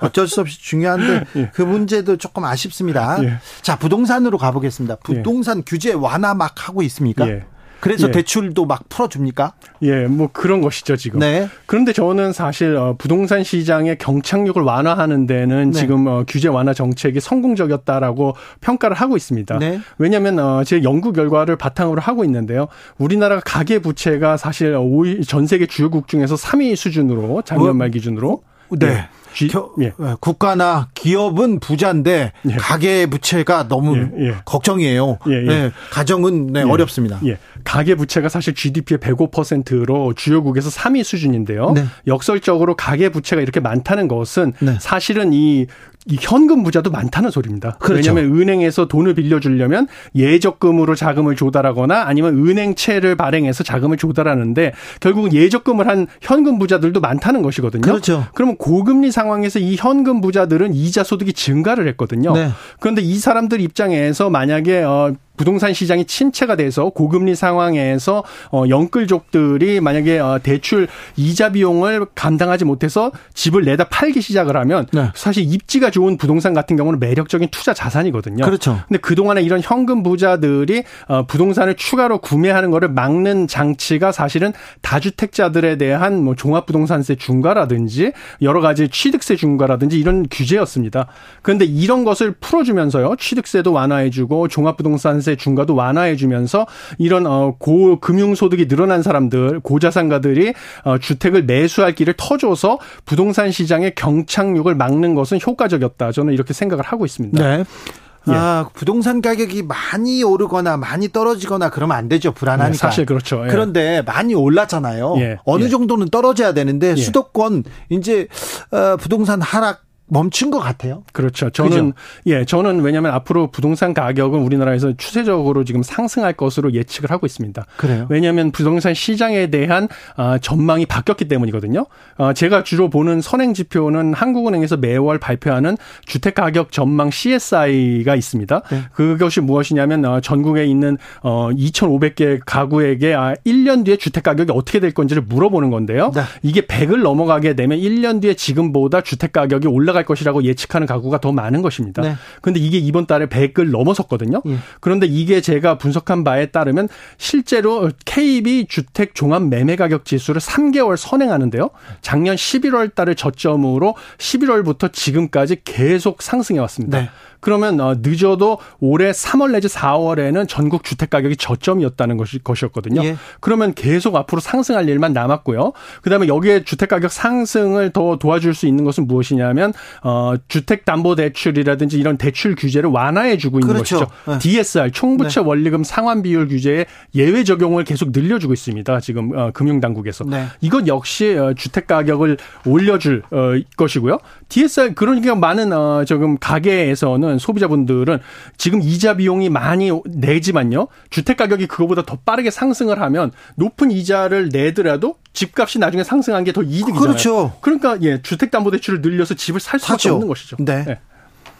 어쩔 수 없이 중요한데 <laughs> 예. 그 문제도 조금 아쉽습니다. 예. 자 부동산으로 가보겠습니다. 부동산 규제 완화 막 하고 있습니까? 그래서 예. 대출도 막 풀어줍니까? 예, 뭐 그런 것이죠 지금. 네. 그런데 저는 사실 어, 부동산 시장의 경착륙을 완화하는 데는 네. 지금 어, 규제 완화 정책이 성공적이었다라고 평가를 하고 있습니다. 네. 왜냐하면 어, 제 연구 결과를 바탕으로 하고 있는데요. 우리나라 가계 부채가 사실 전 세계 주요국 중에서 3위 수준으로 작년 말 기준으로. 네. 기, 예. 예. 국가나 기업은 부자인데 예. 가계 부채가 너무 예. 예. 걱정이에요. 예, 네, 가정은 네, 어렵습니다. 가계 부채가 사실 GDP의 105%로 주요국에서 3위 수준인데요. 네. 역설적으로 가계 부채가 이렇게 많다는 것은 네. 사실은 이, 이 현금 부자도 많다는 소리입니다. 그렇죠. 왜냐하면 은행에서 돈을 빌려주려면 예적금으로 자금을 조달하거나 아니면 은행채를 발행해서 자금을 조달하는데 결국 예적금을 한 현금 부자들도 많다는 것이거든요. 그렇죠. 그러면 고금리 상황에서 이 현금 부자들은 이자 소득이 증가를 했거든요. 네. 그런데 이 사람들 입장에서 만약에 어 부동산 시장이 침체가 돼서 고금리 상황에서 어 영끌족들이 만약에 어 대출 이자 비용을 감당하지 못해서 집을 내다 팔기 시작을 하면 네. 사실 입지가 좋은 부동산 같은 경우는 매력적인 투자 자산이거든요. 그렇죠. 근데 그동안에 이런 현금 부자들이 어 부동산을 추가로 구매하는 거를 막는 장치가 사실은 다주택자들에 대한 뭐 종합부동산세 중과라든지 여러 가지 취득세 중과라든지 이런 규제였습니다. 그런데 이런 것을 풀어주면서요. 취득세도 완화해주고 종합부동산세 가세 중과도 완화해주면서 이런 어 고금융 소득이 늘어난 사람들 고자산가들이 어 주택을 매수할 길을 터줘서 부동산 시장의 경착륙을 막는 것은 효과적이었다. 저는 이렇게 생각을 하고 있습니다. 네. 예. 아, 부동산 가격이 많이 오르거나 많이 떨어지거나 그러면 안 되죠. 불안하니까. 네, 사실 그렇죠. 예. 그런데 많이 올랐잖아요. 예. 어느 예. 정도는 떨어져야 되는데 예. 수도권 이제 어, 부동산 하락 멈춘 것 같아요. 그렇죠. 저는 그죠? 예, 저는 왜냐하면 앞으로 부동산 가격은 우리나라에서 추세적으로 지금 상승할 것으로 예측을 하고 있습니다. 그래요. 왜냐하면 부동산 시장에 대한 아, 전망이 바뀌었기 때문이거든요. 아, 제가 주로 보는 선행 지표는 한국은행에서 매월 발표하는 주택 가격 전망 CSI가 있습니다. 네. 그것이 무엇이냐면 어, 전국에 있는 2,500개 어, 가구에게 1년 아, 뒤에 주택 가격이 어떻게 될 건지를 물어보는 건데요. 네. 이게 100을 넘어가게 되면 1년 뒤에 지금보다 주택 가격이 올라가 올라갈 것이라고 예측하는 가구가 더 많은 것입니다. 네. 그런데 이게 이번 달에 100을 넘어섰거든요. 예. 그런데 이게 제가 분석한 바에 따르면 실제로 KB 주택 종합 매매 가격 지수를 3개월 선행하는데요. 작년 11월 달을 저점으로 11월부터 지금까지 계속 상승해 왔습니다. 네. 그러면 어, 늦어도 올해 3월 내지 4월에는 전국 주택 가격이 저점이었다는 것이 것이었거든요. 예. 그러면 계속 앞으로 상승할 일만 남았고요. 그다음에 여기에 주택 가격 상승을 더 도와줄 수 있는 것은 무엇이냐면 어 주택 담보 대출이라든지 이런 대출 규제를 완화해 주고 있는 그렇죠. 것이죠. 네. DSR 총부채 원리금 상환 비율 규제의 예외 적용을 계속 늘려주고 있습니다. 지금 어, 금융 당국에서. 네. 이것 역시 어, 주택 가격을 올려줄 어, 것이고요. DSR 그러니까 많은 어, 지금 가게에서는 소비자분들은 지금 이자 비용이 많이 내지만요. 주택 가격이 그거보다 더 빠르게 상승을 하면 높은 이자를 내더라도 집값이 나중에 상승한 게 더 이득이잖아요. 그렇죠. 그러니까 예, 주택 담보 대출을 늘려서 집을 살 수밖에 사죠. 없는 것이죠. 네. 예.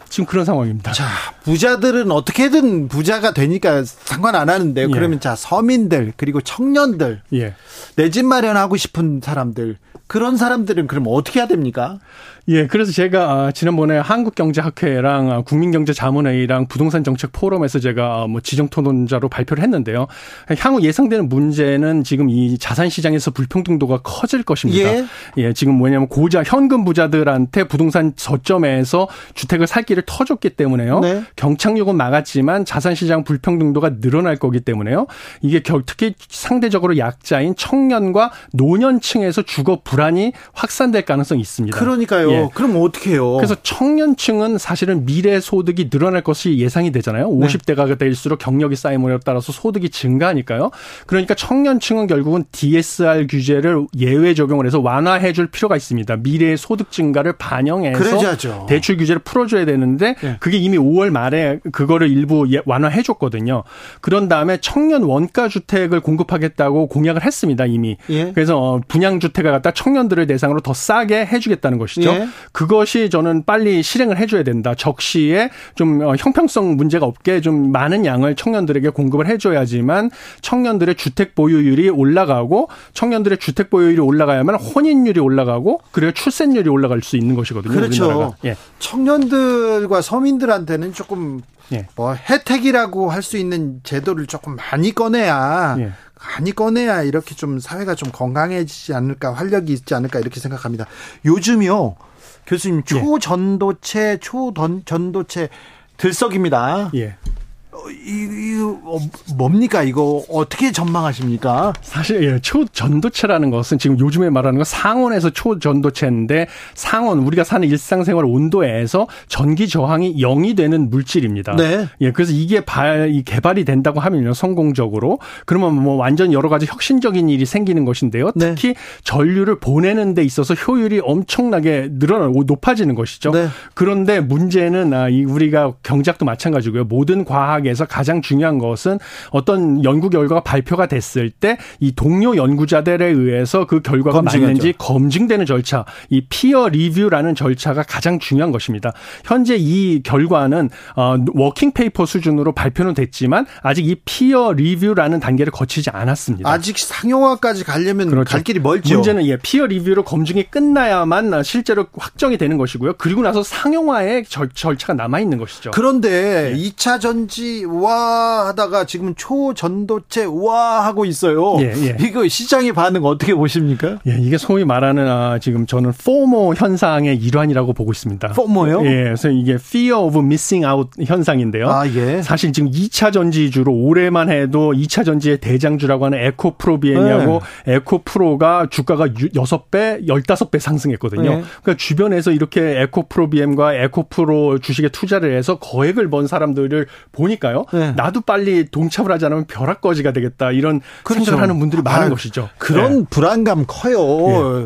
지금 그런 상황입니다. 자, 부자들은 어떻게든 부자가 되니까 상관 안 하는데요. 예. 그러면 자, 서민들, 그리고 청년들, 예. 내집 마련하고 싶은 사람들, 그런 사람들은 그럼 어떻게 해야 됩니까? 예, 그래서 제가 아, 지난번에 한국경제학회랑 아, 국민경제자문회의랑 부동산 정책 포럼에서 제가 아, 뭐 지정 토론자로 발표를 했는데요. 향후 예상되는 문제는 지금 이 자산 시장에서 불평등도가 커질 것입니다. 예. 예, 지금 뭐냐면 고자 현금 부자들한테 부동산 저점에서 주택을 살 길을 터줬기 때문에요. 네. 경착륙은 막았지만 자산 시장 불평등도가 늘어날 거기 때문에요. 이게 결- 특히 상대적으로 약자인 청년과 노년층에서 주거 불안 이 확산될 가능성이 있습니다. 그러니까요. 예. 그럼 어떻게 해요? 그래서 청년층은 사실은 미래 소득이 늘어날 것이 예상이 되잖아요. 네. 50대가 될수록 경력이 쌓임에 따라서 소득이 증가하니까요. 그러니까 청년층은 결국은 DSR 규제를 예외 적용을 해서 완화해 줄 필요가 있습니다. 미래의 소득 증가를 반영해서 그래야죠. 대출 규제를 풀어줘야 되는데 네. 그게 이미 5월 말에 그거를 일부 예- 완화해 줬거든요. 그런 다음에 청년 원가 주택을 공급하겠다고 공약을 했습니다 이미. 예. 그래서 어, 분양 주택을 갖다 청 년들을 대상으로 더 싸게 해주겠다는 것이죠. 예. 그것이 저는 빨리 실행을 해줘야 된다. 적시에 좀 어, 형평성 문제가 없게 좀 많은 양을 청년들에게 공급을 해줘야지만 청년들의 주택 보유율이 올라가고 청년들의 주택 보유율이 올라가야만 혼인율이 올라가고 그리고 출생률이 올라갈 수 있는 것이거든요. 그렇죠. 예. 청년들과 서민들한테는 조금 예. 뭐 혜택이라고 할 수 있는 제도를 조금 많이 꺼내야 예. 많이 꺼내야 이렇게 좀 사회가 좀 건강해지지 않을까 활력이 있지 않을까 이렇게 생각합니다. 요즘요 교수님 예. 초전도체 초전도체 들썩입니다. 예. 어, 이, 이거 어, 뭡니까 이거 어떻게 전망하십니까? 사실 예, 초전도체라는 것은 지금 요즘에 말하는 건 상온에서 초전도체인데 상온 우리가 사는 일상생활 온도에서 전기 저항이 0이 되는 물질입니다. 네. 예, 그래서 이게 발, 이 개발이 된다고 하면요, 성공적으로. 그러면 뭐 완전 여러 가지 혁신적인 일이 생기는 것인데요. 네. 특히 전류를 보내는 데 있어서 효율이 엄청나게 늘어나고 높아지는 것이죠. 네. 그런데 문제는 아, 이 우리가 경작도 마찬가지고요. 모든 과학 에서 가장 중요한 것은 어떤 연구 결과가 발표가 됐을 때 이 동료 연구자들에 의해서 그 결과가 검증하죠. 맞는지 검증되는 절차, 이 peer review라는 절차가 가장 중요한 것입니다. 현재 이 결과는 어, working paper 수준으로 발표는 됐지만 아직 이 peer review라는 단계를 거치지 않았습니다. 아직 상용화까지 가려면 그렇죠. 갈 길이 멀죠. 문제는 예, peer review로 검증이 끝나야만 실제로 확정이 되는 것이고요. 그리고 나서 상용화의 절, 절차가 남아 있는 것이죠. 그런데 예. 이 2차 전지 와 하다가 지금 초전도체 와 하고 있어요. 예, 예. 이거 시장의 반응 어떻게 보십니까? 예, 이게 소위 말하는 아, 지금 저는 포모 현상의 일환이라고 보고 있습니다. 포모요? 예, 그래서 이게 fear of missing out 현상인데요. 아, 예. 사실 지금 2차 전지주로 올해만 해도 2차 전지의 대장주라고 하는 에코프로비엠하고 네. 에코프로가 주가가 6배, 15배 상승했거든요. 네. 그러니까 주변에서 이렇게 에코프로비엠과 에코프로 주식에 투자를 해서 거액을 번 사람들을 보니까 요. 네. 나도 빨리 동참을 하지 않으면 벼락거지가 되겠다. 이런 생각을 하는 분들이 많은 아, 것이죠. 그런 예. 불안감 커요.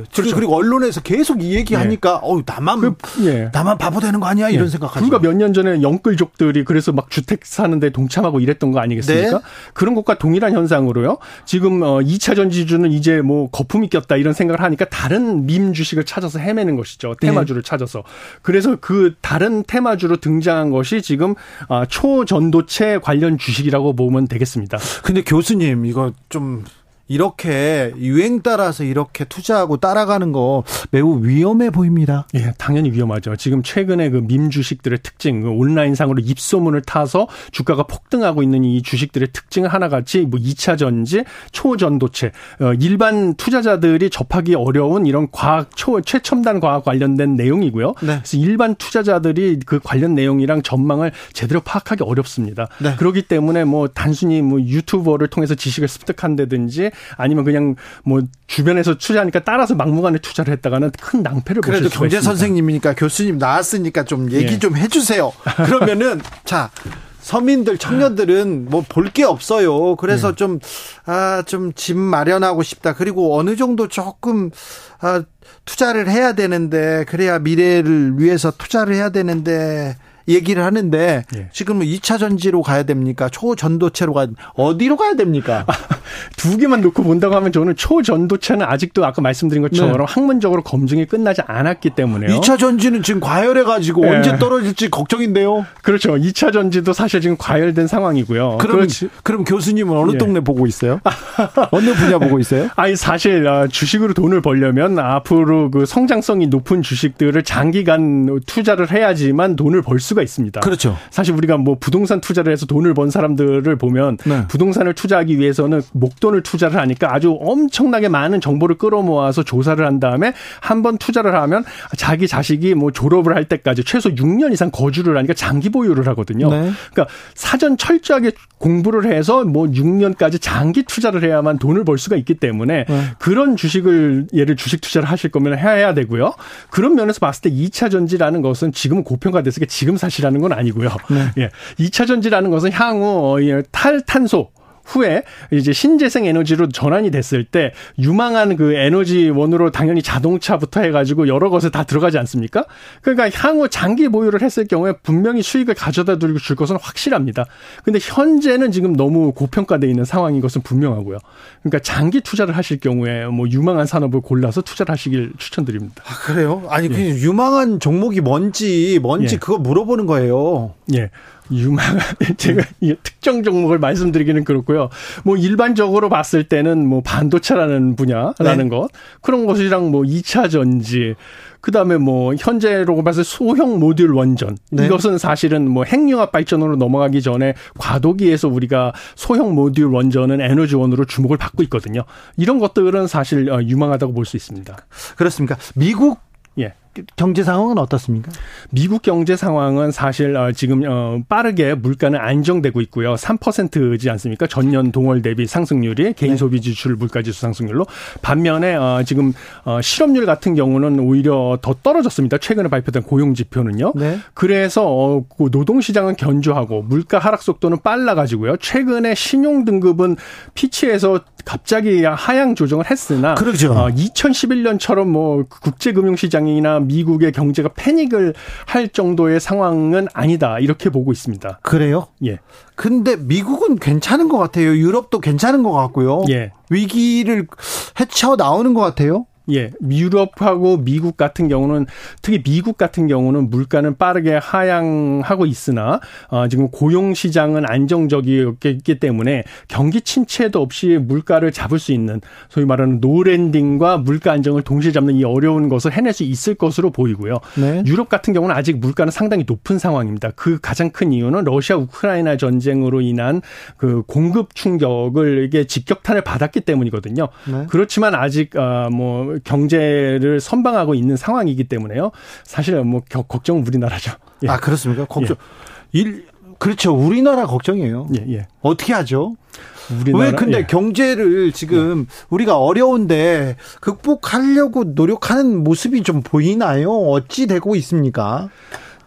예. 그리고, 그리고 언론에서 계속 이 얘기하니까 어 나만 예. 나만 바보 되는 거 아니야 이런 예. 생각하죠. 불과 몇 년 전에 영끌족들이 그래서 막 주택 사는데 동참하고 이랬던 거 아니겠습니까? 네. 그런 것과 동일한 현상으로요. 지금 어 2차 전지주는 이제 뭐 거품이 꼈다 이런 생각을 하니까 다른 밈 주식을 찾아서 헤매는 것이죠. 테마주를 찾아서. 그래서 그 다른 테마주로 등장한 것이 지금 아, 초전도 체 관련 주식이라고 보면 되겠습니다. 근데 교수님 이거 좀 이렇게 유행 따라서 이렇게 투자하고 따라가는 거 매우 위험해 보입니다. 예, 당연히 위험하죠. 지금 최근에 그 밈 주식들의 특징, 그 온라인상으로 입소문을 타서 주가가 폭등하고 있는 이 주식들의 특징을 하나같이 뭐 2차 전지, 초전도체, 어, 일반 투자자들이 접하기 어려운 이런 과학, 초, 최첨단 과학 관련된 내용이고요. 네. 그래서 일반 투자자들이 그 관련 내용이랑 전망을 제대로 파악하기 어렵습니다. 네. 그렇기 때문에 뭐 단순히 뭐 유튜버를 통해서 지식을 습득한다든지 아니면 그냥 뭐 주변에서 투자하니까 따라서 막무가내 투자를 했다가는 큰 낭패를 보실 그래도 수가 경제 있습니다. 선생님이니까 교수님 나왔으니까 좀 얘기 예. 좀 해주세요. 그러면은 <laughs> 자 서민들 청년들은 뭐 볼 게 없어요. 그래서 네. 좀 아 좀 집 마련하고 싶다. 그리고 어느 정도 조금 아 투자를 해야 되는데 그래야 미래를 위해서 투자를 해야 되는데 얘기를 하는데 예. 지금 2차 전지로 가야 됩니까? 초전도체로 가 어디로 가야 됩니까? 두 개만 놓고 본다고 하면 저는 초전도체는 아직도 아까 말씀드린 것처럼 네. 학문적으로 검증이 끝나지 않았기 때문에요. 2차 전지는 지금 과열해 가지고 예. 언제 떨어질지 걱정인데요. 그렇죠. 2차 전지도 사실 지금 과열된 상황이고요. 그럼 그렇지. 그럼 교수님은 어느 예. 동네 보고 있어요? <laughs> 어느 분야 보고 있어요? 아니 사실 아, 주식으로 돈을 벌려면 앞으로 그 성장성이 높은 주식들을 장기간 투자를 해야지만 돈을 벌수 가 있습니다. 그렇죠. 사실 우리가 뭐 부동산 투자를 해서 돈을 번 사람들을 보면 네. 부동산을 투자하기 위해서는 목돈을 투자를 하니까 아주 엄청나게 많은 정보를 끌어모아서 조사를 한 다음에 한 번 투자를 하면 자기 자식이 뭐 졸업을 할 때까지 최소 6년 이상 거주를 하니까 장기 보유를 하거든요. 네. 그러니까 사전 철저하게 공부를 해서 뭐 6년까지 장기 투자를 해야만 돈을 벌 수가 있기 때문에 네. 그런 주식을 예를 주식 투자를 하실 거면 해야 되고요. 그런 면에서 봤을 때 2차 전지라는 것은 지금은 고평가됐으니까 지금 사시라는 건 아니고요. 예. 2차 전지라는 것은 향후 어, 예, 탈탄소 후에 이제 신재생 에너지로 전환이 됐을 때 유망한 그 에너지 원으로 당연히 자동차부터 해가지고 여러 것에 다 들어가지 않습니까? 그러니까 향후 장기 보유를 했을 경우에 분명히 수익을 가져다 줄 것은 확실합니다. 근데 현재는 지금 너무 고평가돼 있는 상황인 것은 분명하고요. 그러니까 장기 투자를 하실 경우에 뭐 유망한 산업을 골라서 투자를 하시길 추천드립니다. 아, 그래요? 아니 그 유망한 종목이 뭔지 뭔지 예. 그거 물어보는 거예요. 예. 유망한 <laughs> 제가 이 특정 종목을 말씀드리기는 그렇고요. 뭐 일반적으로 봤을 때는 뭐 반도체라는 분야라는 네. 것 그런 것이랑 뭐 2차 전지 그다음에 뭐 현재로 봐서 소형 모듈 원전 네. 이것은 사실은 뭐 핵융합 발전으로 넘어가기 전에 과도기에서 우리가 소형 모듈 원전은 에너지원으로 주목을 받고 있거든요. 이런 것들은 사실 어, 유망하다고 볼 수 있습니다. 그렇습니까? 미국 예. 경제 상황은 어떻습니까? 미국 경제 상황은 사실 어, 지금 어, 빠르게 물가는 안정되고 있고요. 3%지 않습니까? 전년 동월 대비 상승률이 개인 소비 지출 물가 지수 상승률로 반면에 어, 지금 어, 실업률 같은 경우는 오히려 더 떨어졌습니다. 최근에 발표된 고용 지표는요. 네. 그래서 어, 그 노동 시장은 견조하고 물가 하락 속도는 빨라 가지고요. 최근에 신용 등급은 피치에서 갑자기 하향 조정을 했으나 그러죠. 어, 2011년처럼 뭐 국제 금융 시장이나 미국의 경제가 패닉을 할 정도의 상황은 아니다. 이렇게 보고 있습니다. 그래요? 예. 근데 미국은 괜찮은 것 같아요. 유럽도 괜찮은 것 같고요. 예. 위기를 헤쳐 나오는 것 같아요. 예, 유럽하고 미국 같은 경우는 특히 미국 같은 경우는 물가는 빠르게 하향하고 있으나 어, 지금 고용 시장은 안정적이었기 때문에 경기 침체도 없이 물가를 잡을 수 있는 소위 말하는 노랜딩과 물가 안정을 동시에 잡는 이 어려운 것을 해낼 수 있을 것으로 보이고요. 네. 유럽 같은 경우는 아직 물가는 상당히 높은 상황입니다. 그 가장 큰 이유는 러시아 우크라이나 전쟁으로 인한 그 공급 충격을 이게 직격탄을 받았기 때문이거든요. 네. 그렇지만 아직 아뭐 경제를 선방하고 있는 상황이기 때문에요. 사실 뭐 겨- 걱정은 우리나라죠. 예. 아 그렇습니까? 걱정. 일 그렇죠. 우리나라 걱정이에요. 예, 예. 어떻게 하죠? 우리나라 왜 근데 예. 경제를 지금 우리가 어려운데 극복하려고 노력하는 모습이 좀 보이나요? 어찌 되고 있습니까?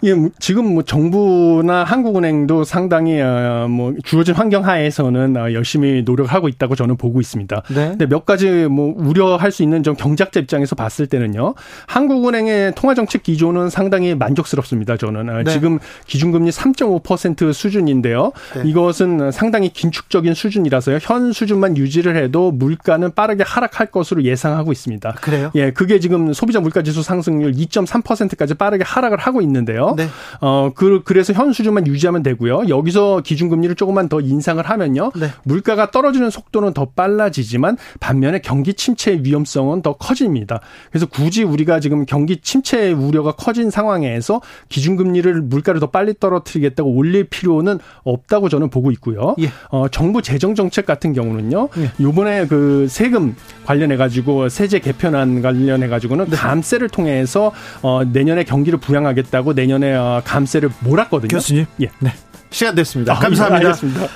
예, 뭐 지금 뭐 정부나 한국은행도 상당히 어, 뭐 주어진 환경 하에서는 어, 열심히 노력하고 있다고 저는 보고 있습니다. 네. 근데 몇 가지 뭐 우려할 수 있는 좀 경제학자 입장에서 봤을 때는요. 한국은행의 통화 정책 기조는 상당히 만족스럽습니다. 저는 어, 네. 지금 기준금리 3.5% 수준인데요. 네. 이것은 상당히 긴축적인 수준이라서요. 현 수준만 유지를 해도 물가는 빠르게 하락할 것으로 예상하고 있습니다. 그래요? 예, 그게 지금 소비자 물가 지수 상승률 2.3%까지 빠르게 하락을 하고 있는데요. 있어요. 네. 어, 그, 그래서 현 수준만 유지하면 되고요. 여기서 기준금리를 조금만 더 인상을 하면요. 네. 물가가 떨어지는 속도는 더 빨라지지만 반면에 경기 침체의 위험성은 더 커집니다. 그래서 굳이 우리가 지금 경기 침체 우려가 커진 상황에서 기준금리를 물가를 더 빨리 떨어뜨리겠다고 올릴 필요는 없다고 저는 보고 있고요. 예. 어, 정부 재정 정책 같은 경우는요. 예. 요번에 그 세금 관련해 가지고 세제 개편안 관련해 가지고는 네. 감세를 통해서 어, 내년에 경기를 부양하겠다고 내년 에 어, 감세를 몰았거든요. 교수님. 예. 네. 시간 됐습니다. 아, 감사합니다.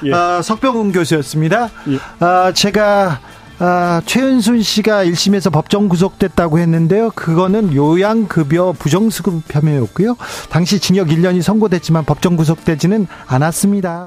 예. 예. 아, 석병훈 교수였습니다. 예. 아, 제가 아, 최은순 씨가 1심에서 법정 구속됐다고 했는데요. 그거는 요양급여 부정수급 혐의였고요. 당시 징역 1년이 선고됐지만 법정 구속되지는 않았습니다.